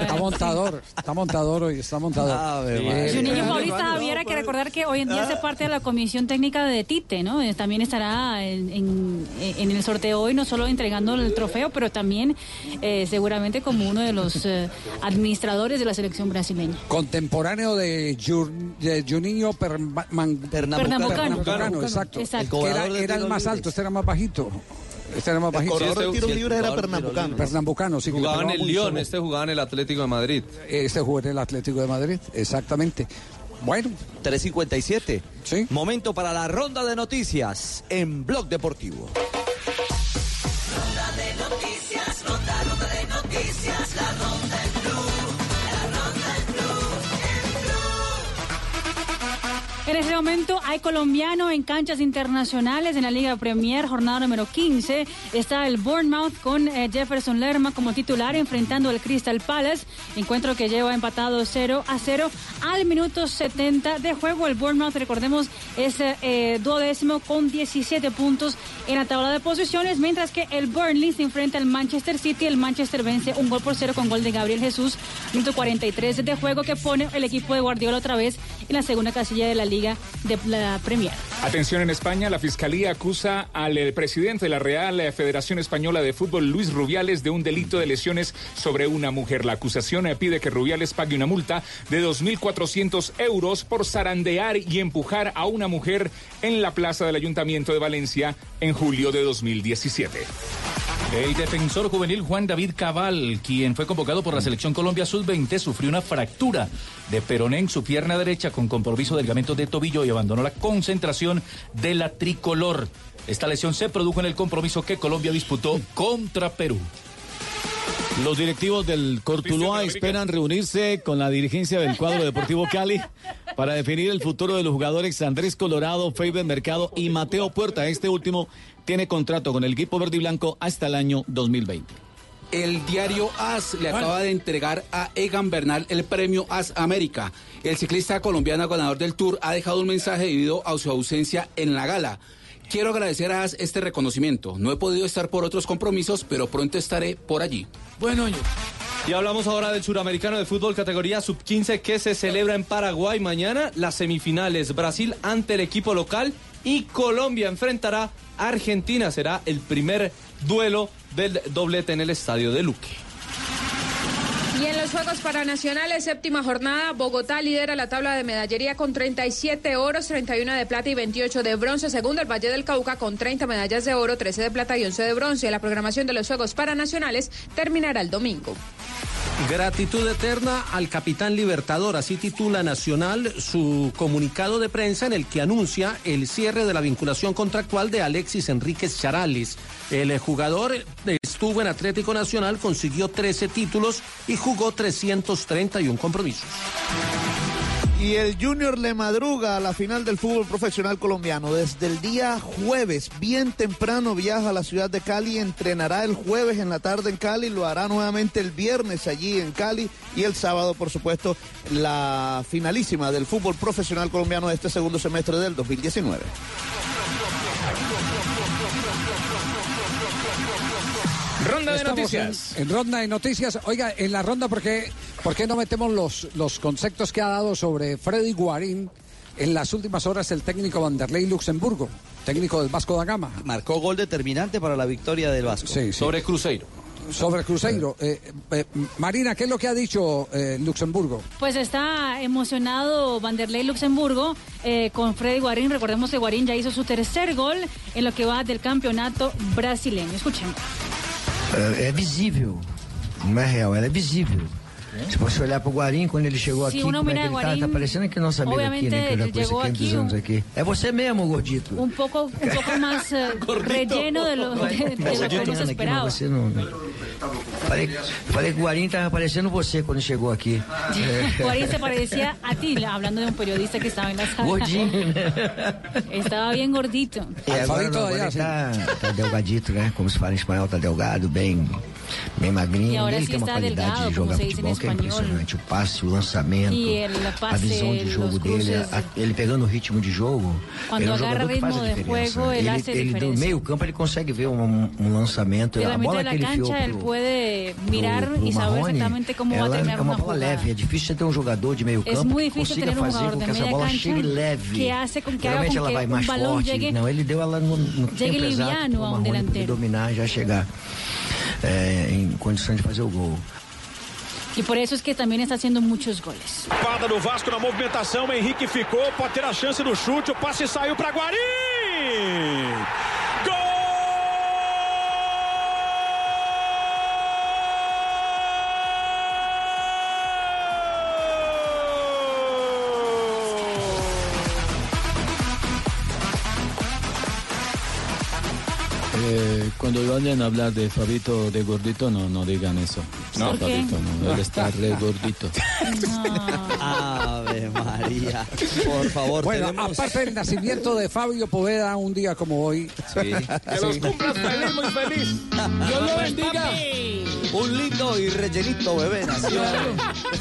Está montador, está montador hoy, está montador. montador. Eh, Juninho Paulista Javier, hay que recordar que hoy en día hace parte de la comisión técnica de Tite, ¿no? Eh, También estará en, en- en el sorteo hoy, no solo entregando el trofeo, pero también eh, seguramente como uno de los eh, administradores de la selección brasileña. Contemporáneo de, Jur- de Juninho Pernambucano. Pernambucano, exacto. Exacto. Que era, El era el más alto, este era más bajito. Este era más El bajito. corredor de Sí, tiros este- libres era pernambucano. Pernambucano, sí. Jugaba en el Lyon, este jugaba en el Atlético de Madrid. Este jugó en el Atlético de Madrid, exactamente. Bueno. 3.57. Momento para la ronda de noticias en Blog Deportivo. Ronda de noticias, ronda, ronda de noticias, la En este momento hay colombiano en canchas internacionales en la Liga Premier, jornada número 15. Está el Bournemouth con eh, Jefferson Lerma como titular enfrentando al Crystal Palace. Encuentro que lleva empatado 0 a 0 al minuto 70 de juego. El Bournemouth, recordemos, es eh, duodécimo con 17 puntos en la tabla de posiciones, mientras que el Burnley se enfrenta al Manchester City. El Manchester vence un gol por cero con gol de Gabriel Jesús, minuto 43 de juego que pone el equipo de Guardiola otra vez en la segunda casilla de la Liga de la Premier. Atención en España, la Fiscalía acusa al eh, presidente de la Real eh, Federación Española de Fútbol, Luis Rubiales, de un delito de lesiones sobre una mujer. La acusación eh, pide que Rubiales pague una multa de 2.400 euros por zarandear y empujar a una mujer en la plaza del Ayuntamiento de Valencia en julio de 2017. El defensor juvenil Juan David Cabal, quien fue convocado por la selección Colombia Sub-20, sufrió una fractura de peroné en su pierna derecha con compromiso de ligamento de tobillo y abandonó la concentración de la tricolor. Esta lesión se produjo en el compromiso que Colombia disputó contra Perú. Los directivos del Cortuluá esperan reunirse con la dirigencia del cuadro Deportivo Cali para definir el futuro de los jugadores Andrés Colorado, Faber Mercado y Mateo Puerta. Este último tiene contrato con el equipo verde y blanco hasta el año 2020. El diario AS le acaba de entregar a Egan Bernal el premio AS América. El ciclista colombiano ganador del Tour ha dejado un mensaje debido a su ausencia en la gala. Quiero agradecer a AS este reconocimiento. No he podido estar por otros compromisos, pero pronto estaré por allí. Bueno, Y hablamos ahora del suramericano de fútbol categoría sub-15 que se celebra en Paraguay mañana. Las semifinales, Brasil ante el equipo local y Colombia enfrentará a Argentina. Será el primer duelo del doblete en el estadio de Luque. Y en los Juegos Paranacionales, séptima jornada, Bogotá lidera la tabla de medallería con 37 oros, 31 de plata y 28 de bronce. Segundo, el Valle del Cauca con 30 medallas de oro, 13 de plata y 11 de bronce. La programación de los Juegos Paranacionales terminará el domingo. Gratitud eterna al capitán Libertador, así titula Nacional su comunicado de prensa en el que anuncia el cierre de la vinculación contractual de Alexis Enríquez Charales. El jugador estuvo en Atlético Nacional, consiguió 13 títulos y jugó 331 compromisos. Y el Junior le madruga a la final del fútbol profesional colombiano. Desde el día jueves, bien temprano, viaja a la ciudad de Cali, entrenará el jueves en la tarde en Cali, lo hará nuevamente el viernes allí en Cali y el sábado, por supuesto, la finalísima del fútbol profesional colombiano de este segundo semestre del 2019. Ronda de Estamos noticias. En, en ronda de noticias. Oiga, en la ronda, ¿por qué, por qué no metemos los, los conceptos que ha dado sobre Freddy Guarín en las últimas horas el técnico Vanderlei Luxemburgo, técnico del Vasco da Gama? Marcó gol determinante para la victoria del Vasco. Sobre Cruzeiro. Sobre Cruzeiro. Eh, eh, Marina, ¿qué es lo que ha dicho eh, Luxemburgo? Pues está emocionado Vanderlei Luxemburgo eh, con Freddy Guarín. Recordemos que Guarín ya hizo su tercer gol en lo que va del campeonato brasileño. Escuchen. É, é visível, não é real, ela é visível. Se você olhar pro Guarim, quando ele chegou Se aqui, como é mira que ele tá? Guarín, Tá parecendo aquele nosso amigo aqui, né? Que eu já conheço aqui há 500 aquí anos aqui. É você mesmo, gordito. Un poco, un poco más eh, relleno de lo, de, de lo que aqui, mas você não... Falei, falei que o Guarim tava parecendo você quando chegou aqui. É. Guarín se parecía a ti, hablando de un periodista que estaba en la sala. Gordinho, Estaba bien gordito. E agora, não, agora ele tá, tá delgadito, né? Como se fala em espanhol, tá delgado, bem, bem magrinho. E agora ele sim tem uma está qualidade delgado, de como jogar se diz em futebol que é impressionante. O passe, o lançamento, E a visão de jogo dele, a- ele pegando o ritmo de jogo. Quando ele é um jogador que faz a diferença. juego, ele ele, ele do meio campo ele consegue ver um, um lançamento, a bola que ele cancha que mirar pro- pro y saber va a ela terminar é uma una bola jugada. leve, é difícil você ter um jogador de meio campo que consiga fazer com que essa bola chegue leve. que hace con que Geralmente ela vai mais forte. Não, ele deu ela no, tempo exato Marrone poder dominar e já chegar é, em condições de fazer o gol. Y por eso es que también está haciendo muchos goles. Espada do Vasco na movimentação, Henrique ficou, pode ter a chance do chute, o passe saiu para Guarim! Vayan a hablar de Fabito de gordito, no, no digan eso. ¿No? Fabito, no, él está re gordito. Ave María. Por favor, Bueno, tenemos- aparte del nacimiento de Fabio Poveda, un día como hoy. Sí. Que los cumplas feliz, muy feliz. Dios lo bendiga. Un lindo y rellenito bebé nació.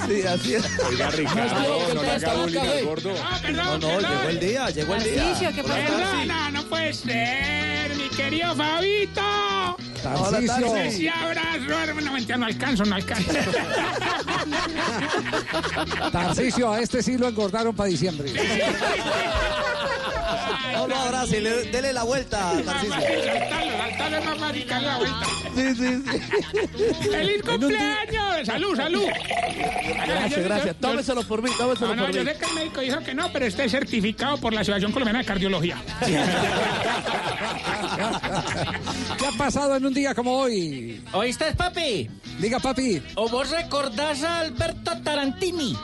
Sí, así es. Oiga, Ricardo, no le haga bullying al gordo. No, no, llegó el día, llegó el día. No puede ser, mi querido Fabito. Tarcisio. Ese abrazo, hermano, mentira, no alcanzo, no alcanzo. Tarcisio, a este sí lo engordaron para diciembre. No lo abrace, dele la vuelta, Tarcisio. Más dar la vuelta. Sí, sí, sí. ¡Feliz cumpleaños! ¡Salud, salud! Gracias, gracias. Tómeselo por mí, tómeselo No, no, por yo mí. sé que el médico dijo que no, pero este es certificado por la Asociación Colombiana de Cardiología. ¿Qué ha pasado en un día como hoy? ¿Oíste, papi? Diga, papi. ¿O vos recordás a Alberto Tarantini?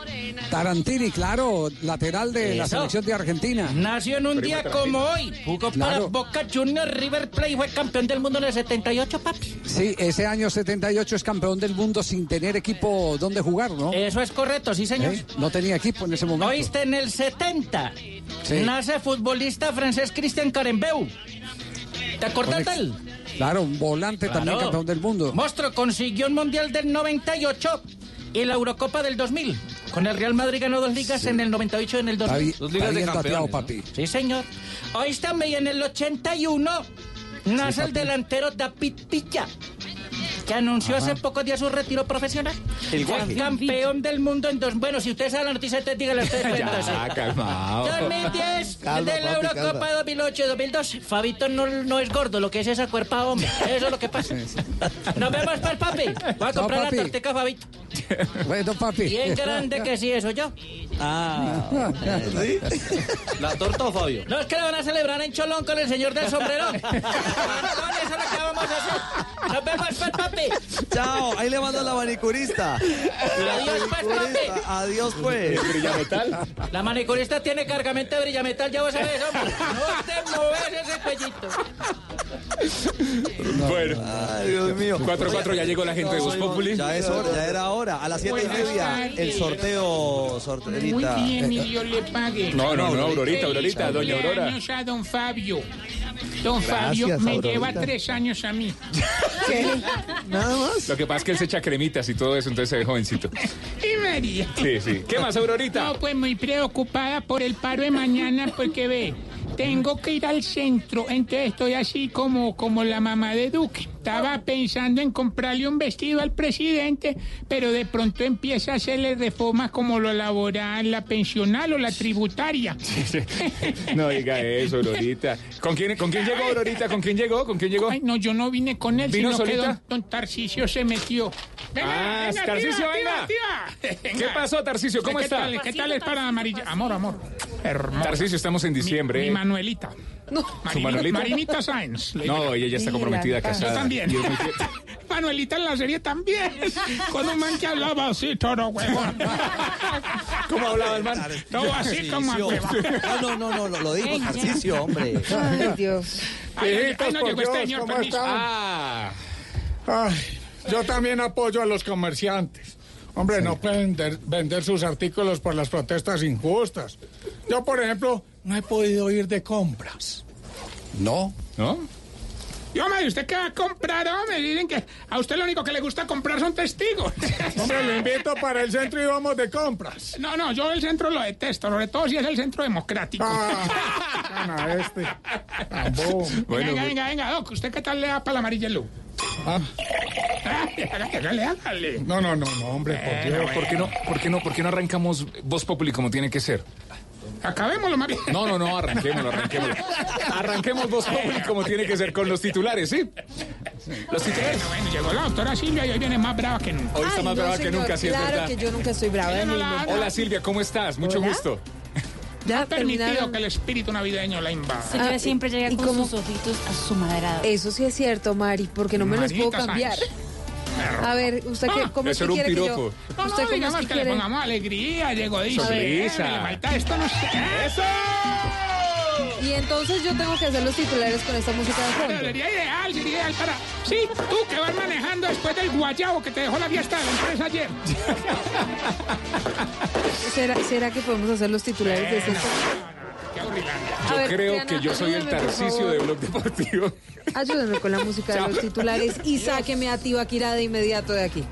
Tarantini, claro, lateral de la selección de Argentina. Nació en un día como hoy. Jugó para. Boca Juniors, River Plate y fue campeón del mundo en el 78, papi. Sí, ese año 78 es campeón del mundo sin tener equipo donde jugar, ¿no? Eso es correcto, sí, señor. ¿Eh? No tenía equipo en ese momento. Oíste, en el 70 Sí. nace futbolista francés Christian Carembeu. ¿Te él? Claro, un volante también campeón del mundo. Monstruo consiguió un mundial del 98 y la Eurocopa del 2000. Con el Real Madrid ganó dos ligas en el 98 y en el 2000. Está bien- Dos ligas está de campeones, papi. Sí, señor. Oíste, y en el 81 nace el delantero David Villa. Que anunció Ajá. hace pocos días su retiro profesional. El guaje. campeón del mundo en dos. Bueno, si ustedes saben la noticia, entonces díganle a ustedes. pues, Ya, calmado. 2010, Calma, de la papi, Eurocopa calma. 2008-2012. Fabito no, no es gordo, lo que es esa cuerpa, hombre. Eso es lo que pasa. Nos vemos, pues, papi. Voy a comprar papi. la tortica, Fabito. Bueno, papi. Bien grande que sí, eso yo. Ah, ¿sí? ¿La torta o Fabio? No es que la van a celebrar en Cholón con el señor del sombrero. Eso es lo que vamos a hacer. Nos vemos, pues, papi. Chao, ahí le mando a la manicurista. La Adiós, pues, manicurista. papi. Adiós, pues. ¿Brillametal? La manicurista tiene cargamento de brillametal, ya vos sabés, hombre. No te mueves ese cuellito. Bueno. Ay, Dios mío. 4-4 ya llegó la gente de Voz Populi. Ya es hora, ya era hora. A las siete y Buenas media, el sorteo, sorteadita. Muy bien, y Dios le pague. No, no, no, Aurorita, Aurorita, doña Aurora. cumpleaños a don Fabio. Don Gracias, Fabio me Aurorita. lleva tres años a mí. Nada más. Lo que pasa es que él se echa cremitas y todo eso, entonces se ve jovencito. Y María. Sí, sí. ¿Qué más, Aurorita? No, pues muy preocupada por el paro de mañana porque ve, tengo que ir al centro, entonces estoy así como, como la mamá de Duque. Estaba pensando en comprarle un vestido al presidente, pero de pronto empieza a hacerle reformas como lo laboral, la pensional o la tributaria. No diga eso, Aurorita. ¿Con quién, ¿Con quién llegó, Aurorita? ¿Con quién llegó? ¿Con quién llegó? Ay, no, yo no vine con él, ¿Vino sino que solita? don, don Tarcisio se metió. Ah, Tarcisio, venga. ¿Qué pasó, Tarcisio? ¿Cómo ¿Qué está? Tal, ¿Qué tal es para amarilla? Amor, amor. Hermoso. Tarcisio, estamos en diciembre. Mi Manuelita. ¿Su Manuelita? Marinita le No, ella ya está comprometida, casada. Yo también. Manuelita en la serie también. Con un man que hablaba así, toro huevón. ¿Cómo hablaba el man? No, así como huevón. No, no, no, no, lo, lo dijo Tarcisio, hombre. Ay, Dios. Ay, no por llegó este Dios, señor, ¿cómo permiso. están? Ah. Ay, yo también apoyo a los comerciantes. Hombre, no pueden der- vender sus artículos por las protestas injustas. Yo, por ejemplo, no he podido ir de compras. No. ¿No? Y, hombre, ¿usted qué va a comprar, hombre? Dicen que a usted lo único que le gusta comprar son testigos. Hombre, lo invito para el centro y vamos de compras. No, no, yo el centro lo detesto, sobre todo si es el centro democrático. Ah, este. Tan bobo. venga, venga, venga, Doc, ¿usted qué tal le da para la amarilla luz? Ah, Hágale, hágale. No, no, no, no, hombre, por Dios. ¿Por qué no, por qué no, por qué no arrancamos Voz Populi como tiene que ser? Acabémoslo más bien. No, no, no, arranquémoslo, arranquémoslo. Arranquemos Populi como tiene que ser con los titulares, ¿sí? Los titulares. Bueno, bueno, llegó la doctora Silvia y hoy viene más brava que nunca. Hoy está Ay, más no, brava que señor, nunca, sí es Claro verdad. que yo nunca estoy brava. No. Hola Silvia, ¿cómo estás? Mucho Hola. gusto. Ya ha permitido terminaron. que el espíritu navideño la invada. Silvia Ah, siempre llega ¿y con cómo? sus ojitos a su madera. Eso sí es cierto, Mari, porque no me los puedo Marita cambiar. Sánchez. A ver, ¿usted qué, Ah, cómo es que quiere que yo? No, ¿Usted no, cómo es digamos que que le quiere? pongamos alegría, llegó dice. Sonrisa. Le falta esto, no sé. ¡Eso! Y entonces yo tengo que hacer los titulares con esta música de Pero fondo. sería ideal, sería ideal para... Sí, tú que vas manejando después del guayabo que te dejó la fiesta de la empresa ayer. ¿Será, será que podemos hacer los titulares de ese? Yo ver, creo Diana, que yo soy el favor. de Blog Deportivo. Ayúdenme con la música de los titulares y sáqueme a Tibaquira de inmediato de aquí.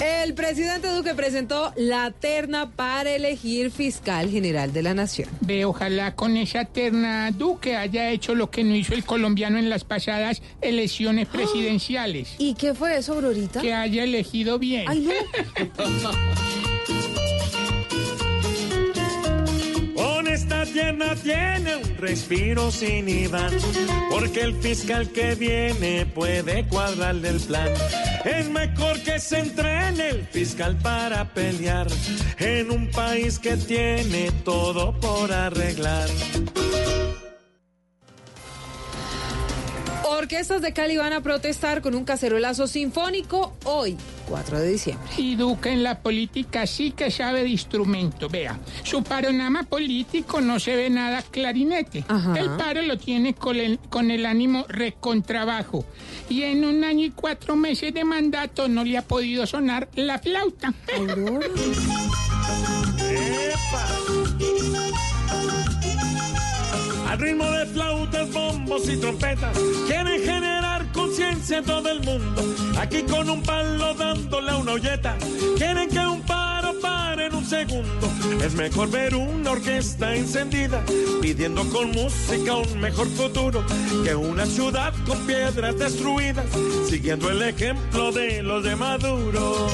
El presidente Duque presentó la terna para elegir fiscal general de la nación. Ve, ojalá con esa terna Duque haya hecho lo que no hizo el colombiano en las pasadas elecciones presidenciales. ¿Y qué fue eso, Aurorita? Que haya elegido bien. Ay, no. Con esta tierna tiene un respiro sin Iván, porque el fiscal que viene puede cuadrarle el plan. Es mejor que se entrene el fiscal para pelear en un país que tiene todo por arreglar. Orquestas de Cali van a protestar con un cacerolazo sinfónico hoy, 4 de diciembre. Y Duque en la política sí que sabe de instrumento. Vea, su panorama político no se ve nada clarinete. Ajá. El paro lo tiene con el, con el ánimo recontrabajo. Y en un año y cuatro meses de mandato no le ha podido sonar la flauta. Al ritmo de flautas, bombos y trompetas, quieren generar conciencia en todo el mundo. Aquí con un palo dándole una olleta, quieren que un paro pare en un segundo. Es mejor ver una orquesta encendida, pidiendo con música un mejor futuro, que una ciudad con piedras destruidas, siguiendo el ejemplo de los de Maduro.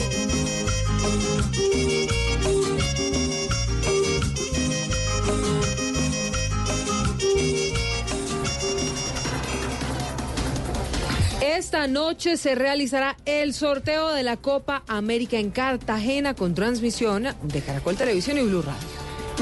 Esta noche se realizará el sorteo de la Copa América en Cartagena con transmisión de Caracol Televisión y Blue Radio.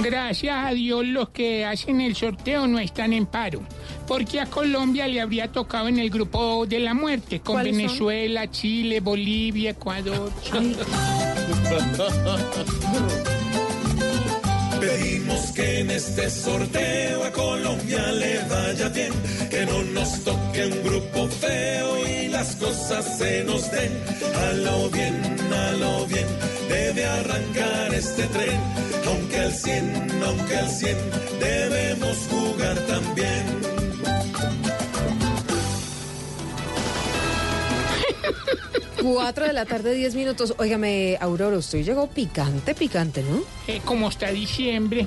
Gracias a Dios los que hacen el sorteo no están en paro, porque a Colombia le habría tocado en el grupo de la muerte, con. Venezuela, Chile, Bolivia, Ecuador. Pedimos que en este sorteo a Colombia le vaya bien, que no nos toque un grupo feo y las cosas se nos den. A lo bien, a lo bien, debe arrancar este tren, aunque al 100, aunque al 100, debemos jugar también. 4 de la tarde, 10 minutos. Óigame, Aurora, usted llegó picante, picante, ¿no? Eh, como está diciembre,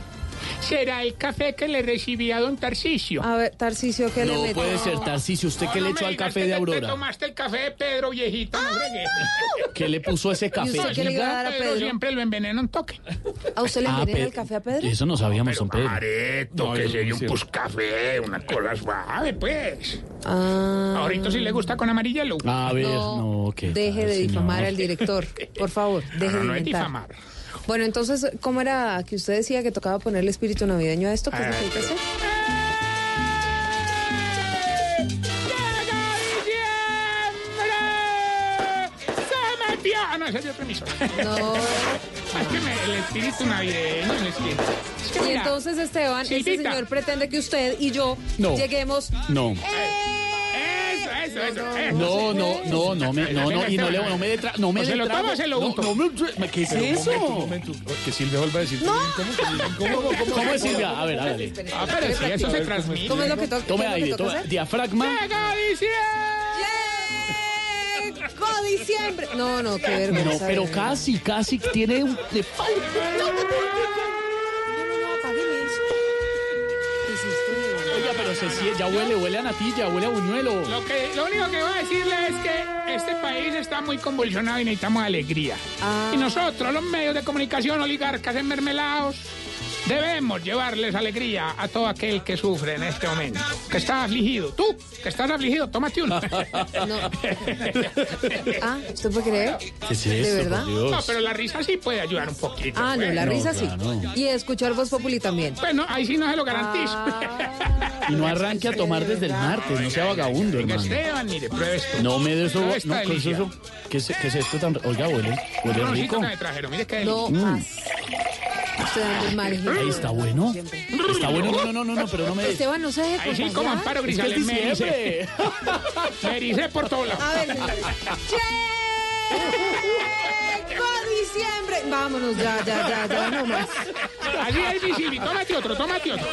será el café que le recibí a don Tarcisio. A ver, Tarcicio, ¿qué le No puede ser, Tarcicio. ¿Usted qué No, le no echó al digas café que de te- Te Aurora? tomaste el café de Pedro, viejito, no fregues. ¿Qué le puso ese café? usted qué le iba a dar a Pedro Pedro? siempre lo envenena un toque. ¿A usted le Ah, envenena el café a Pedro? Eso no sabíamos, don Pedro. Careto, No, que eso sería no un es cierto. puscafé, una cosa suave, pues. Ah, Ahorita sí le gusta con amarillelo. A ver, No, no, ¿qué deje tal, de difamar al director, por favor, deje no, no de es inventar. difamar. Bueno, entonces, ¿cómo era que usted decía que tocaba ponerle espíritu navideño a esto? ¿Qué es lo que hay que hacer? Ah, no, ese es. No. Es que me- el espíritu navideño, el espíritu. Es que Y mira, entonces, Esteban, este Silvita. señor pretende que usted y yo No. lleguemos... No. Eso. No, no, no, no me, no, no, y no le, no me detra, no me ¿O se lo toma se lo No, unto? no me- ¿Qué es Pero eso? Que Silvia vuelva a decir. ¡No! ¿Cómo, cómo, cómo, ¿Cómo es Silvia? A ver, hágale. Ah, pero si eso se transmite. ¿Cómo es lo que toca? Tome aire, hacer? diafragma. ¡Llega diciembre! ¡Llegó diciembre! No, no, qué No, vergüenza. pero de verdad. casi, casi tiene un... Le falta. No, no, no, apágueme eso. ¿Qué es esto? Oiga, pero se ya huele, huele a natilla, huele a buñuelo. Lo, que, lo único que voy a decirle es que este país está muy convulsionado y necesitamos alegría. Y nosotros, los medios de comunicación oligarcas enmermelados, debemos llevarles alegría a todo aquel que sufre en este momento. Que está afligido. Tú, que estás afligido, tómate uno. Ah, ¿usted puede creer? ¿Qué es ¿De esto, verdad? por Dios? No, pero la risa sí puede ayudar un poquito. Ah, no, pues. la risa sí. claro. Y escuchar Voz Populi también. Bueno, ahí sí no se lo garantizo. Y no arranque a tomar desde el martes, no sea vagabundo, Venga, hermano. Esteban, mire, pruebe esto. No me de eso. No, ¿qué es eso? ¿Qué es, qué es esto tan.? Oiga, huele. Huele rico. que me trajeron, mire qué No. Ahí está bueno. Está bueno. No, no, no, no, pero no me. Esteban, no se deje Ahí sí, como Amparo Es que es Grisales, me ericé. diciembre. Me ericé por todos lados. A ver, ¡Llegó diciembre! Vámonos, ya, ya, ya, ya, no más. Allí hay mi Silvi, tómate otro, tómate otro.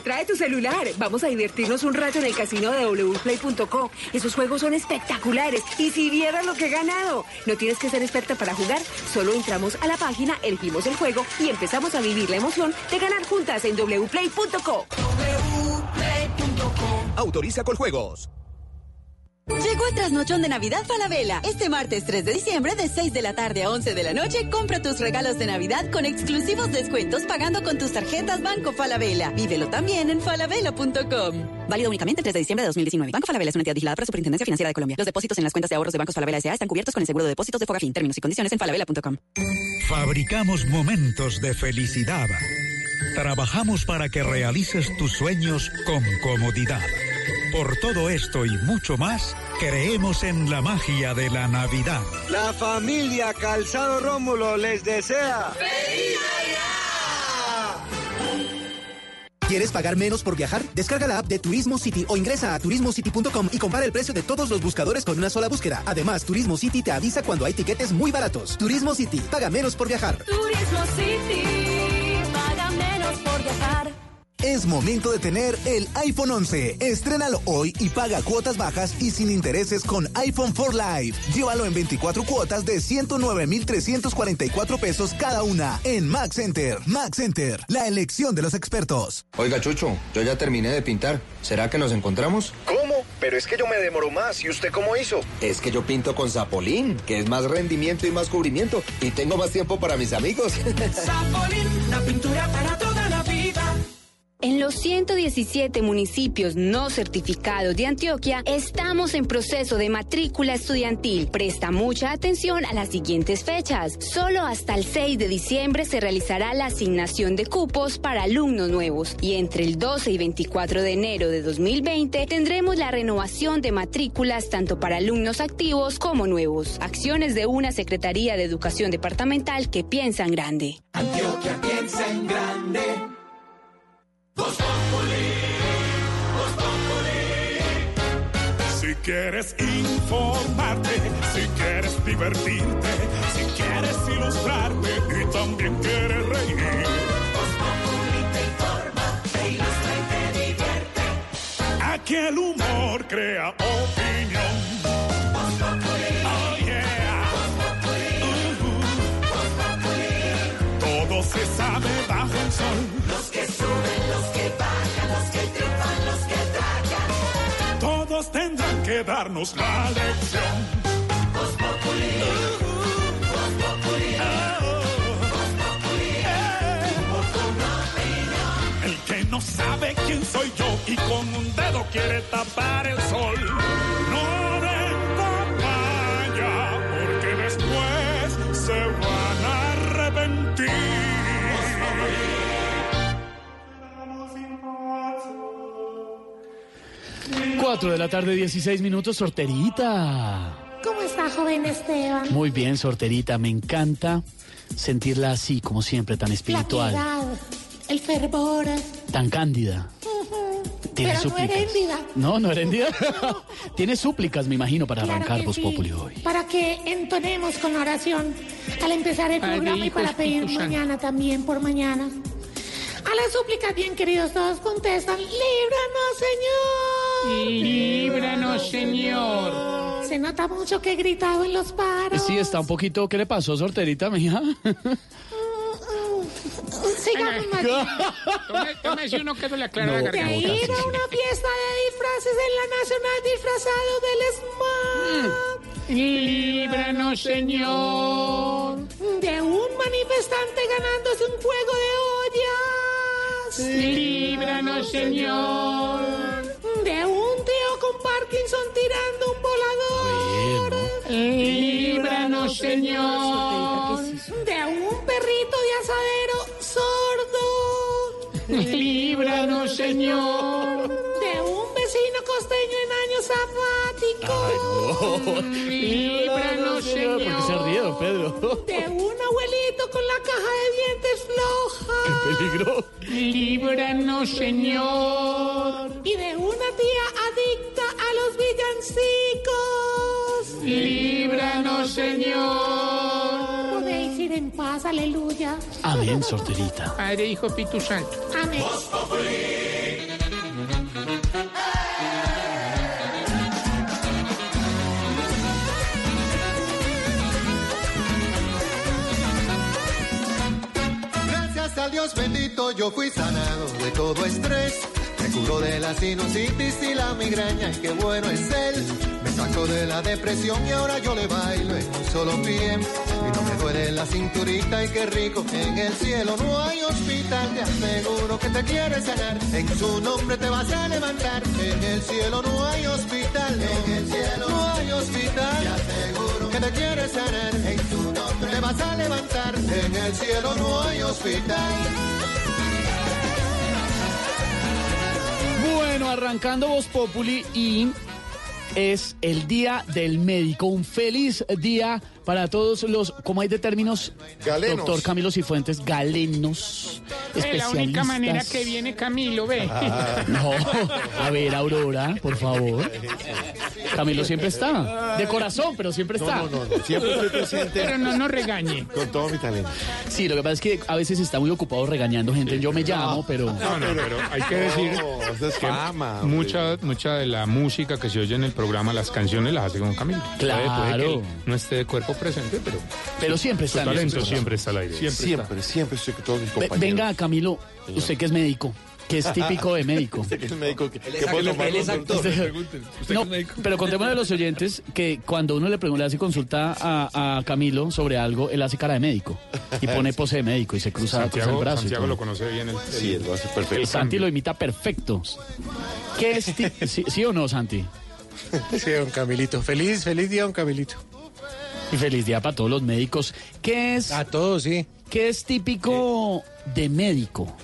Trae tu celular. Vamos a divertirnos un rato en el casino de wplay.co. Esos juegos son espectaculares. Y si vieras lo que he ganado. No tienes que ser experta para jugar. Solo entramos a la página, elegimos el juego y empezamos a vivir la emoción de ganar juntas en wplay.co. Autoriza con juegos. Llegó el trasnochón de Navidad Falabella. Este martes 3 de diciembre, de 6 de la tarde a 11 de la noche, compra tus regalos de Navidad con exclusivos descuentos pagando con tus tarjetas Banco Falabella. Vívelo también en falabella.com. Válido únicamente el 3 de diciembre de 2019. Banco Falabella es una entidad vigilada por la Superintendencia Financiera de Colombia. Los depósitos en las cuentas de ahorros de Bancos Falabella S.A. están cubiertos con el seguro de depósitos de Fogafín. Términos y condiciones en falabella.com. Fabricamos momentos de felicidad. Trabajamos para que realices tus sueños con comodidad. Por todo esto y mucho más, creemos en la magia de la Navidad. La familia Calzado Rómulo les desea. ¿Quieres pagar menos por viajar? Descarga la app de Turismo City o ingresa a turismocity.com y compara el precio de todos los buscadores con una sola búsqueda. Además, Turismo City te avisa cuando hay tiquetes muy baratos. Turismo City, paga menos por viajar. Turismo City, paga menos por viajar. Es momento de tener el iPhone 11. Estrénalo hoy y paga cuotas bajas y sin intereses con iPhone 4 Live. Llévalo en 24 cuotas de 109,344 pesos cada una en Max Center. Max Center, la elección de los expertos. Oiga, Chucho, yo ya terminé de pintar. ¿Será que nos encontramos? ¿Cómo? Pero es que yo me demoro más. ¿Y usted cómo hizo? Es que yo pinto con Zapolín, que es más rendimiento y más cubrimiento. Y tengo más tiempo para mis amigos. Zapolín, la pintura para toda la vida. En los 117 municipios no certificados de Antioquia, estamos en proceso de matrícula estudiantil. Presta mucha atención a las siguientes fechas. Solo hasta el 6 de diciembre se realizará la asignación de cupos para alumnos nuevos y entre el 12 y 24 de enero de 2020 tendremos la renovación de matrículas tanto para alumnos activos como nuevos. Acciones de una Secretaría de Educación Departamental que piensa en grande. Antioquia piensa en grande. Voz Populi, Populi. Si quieres informarte, si quieres divertirte, si quieres ilustrarte y también quieres reír. Voz Populi te informa, te ilustra y te divierte. Aquí el humor crea opinión. Oh yeah. Todo se sabe bajo el sol. Darnos la lección. El que no sabe quién soy yo y con un dedo quiere tapar el sol. No 4 de la tarde, 16 minutos, sorterita. ¿Cómo está, joven Esteban? Muy bien, sorterita. Me encanta sentirla así, como siempre, tan La espiritual, piedad, el fervor. tan cándida. Tiene Pero no súplicas. heréndida. No, no heréndida. Tiene súplicas, me imagino, para Claro arrancar Voz sí. Populi hoy. Para que entonemos con la oración al empezar el Padre, programa y para pedir mañana también por mañana. A las súplicas bien queridos todos contestan, líbranos, Señor. Líbranos, Señor. Se nota mucho que he gritado en los paros. Sí, está un poquito. ¿Qué le pasó, sorterita, mija? Sigamos, María. Tome- Tómese uno que no le aclara la No. De garganta. ir a una fiesta de disfraces en la Nacional disfrazado del SMAT. Líbranos, Señor. De un manifestante ganándose un juego de ollas. Líbranos, Señor. De un tío con Parkinson tirando un volador. Líbranos, Señor. De un perrito de asadero sordo. Líbranos, Señor. De un vecino costeño sabáticos. Líbranos, ¿Por qué se ríe, don Pedro? De un abuelito con la caja de dientes floja. Peligro. Líbranos, Señor. Y de una tía adicta a los villancicos. Líbranos, Señor. Podéis ir en paz, aleluya. Amén, sorterita. Padre, Hijo, Espíritu Santo. Amén. Bendito yo fui sanado de todo estrés. Me curó de la sinusitis y la migraña y qué bueno es él. Me sacó de la depresión y ahora yo le bailo en un solo pie. Y no me duele la cinturita y qué rico en el cielo no hay hospital. Te aseguro que te quiere sanar. En su nombre te vas a levantar. En el cielo no hay hospital. En el cielo no hay hospital. Te aseguro que te quiere sanar. Te vas a levantar. En el cielo no hay hospital. Bueno, arrancando Voz Populi y es el Día del Médico. Un feliz día para todos los, como hay de términos, Galenos. doctor Camilo Cifuentes, galenos, Es la única manera que viene Camilo, ve. No, a ver, Aurora, por favor. Camilo siempre está. De corazón, pero siempre está. No, no, no, siempre estoy presente. Pero no nos regañe. Con todo mi talento. Sí, lo que pasa es que a veces está muy ocupado regañando gente. Yo me llamo, pero. No, no, pero hay que decir eso es que fama, mucha, mucha de la música que se oye en el programa, las canciones las hace con Camilo. Claro. Puede- puede que él no esté de cuerpo presente, pero Pero siempre su está. en talento siempre está al aire. Siempre, siempre, siempre estoy con todos mis compañeros. Venga, Camilo, usted que es médico, que es típico de médico. Usted que es médico, que, Él que es puede actor, tomar él es los- actor. Usted- No, pero contémosle a los oyentes que cuando uno le pregunta, le hace consulta a, a Camilo sobre algo, él hace cara de médico y pone pose de médico y se cruza, cruza el brazo. y Santiago lo conoce bien. El, Sí, él lo hace perfecto. El Santi lo imita perfecto. ¿Qué es ti- sí, sí o no, Santi? Sí, don Camilito. Feliz, feliz día, don Camilito. Y feliz día para todos los médicos. ¿Qué es, A todos, sí. qué es típico de médico?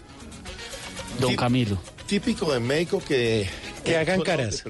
Don Camilo. Típico de médico que... Que hagan caras.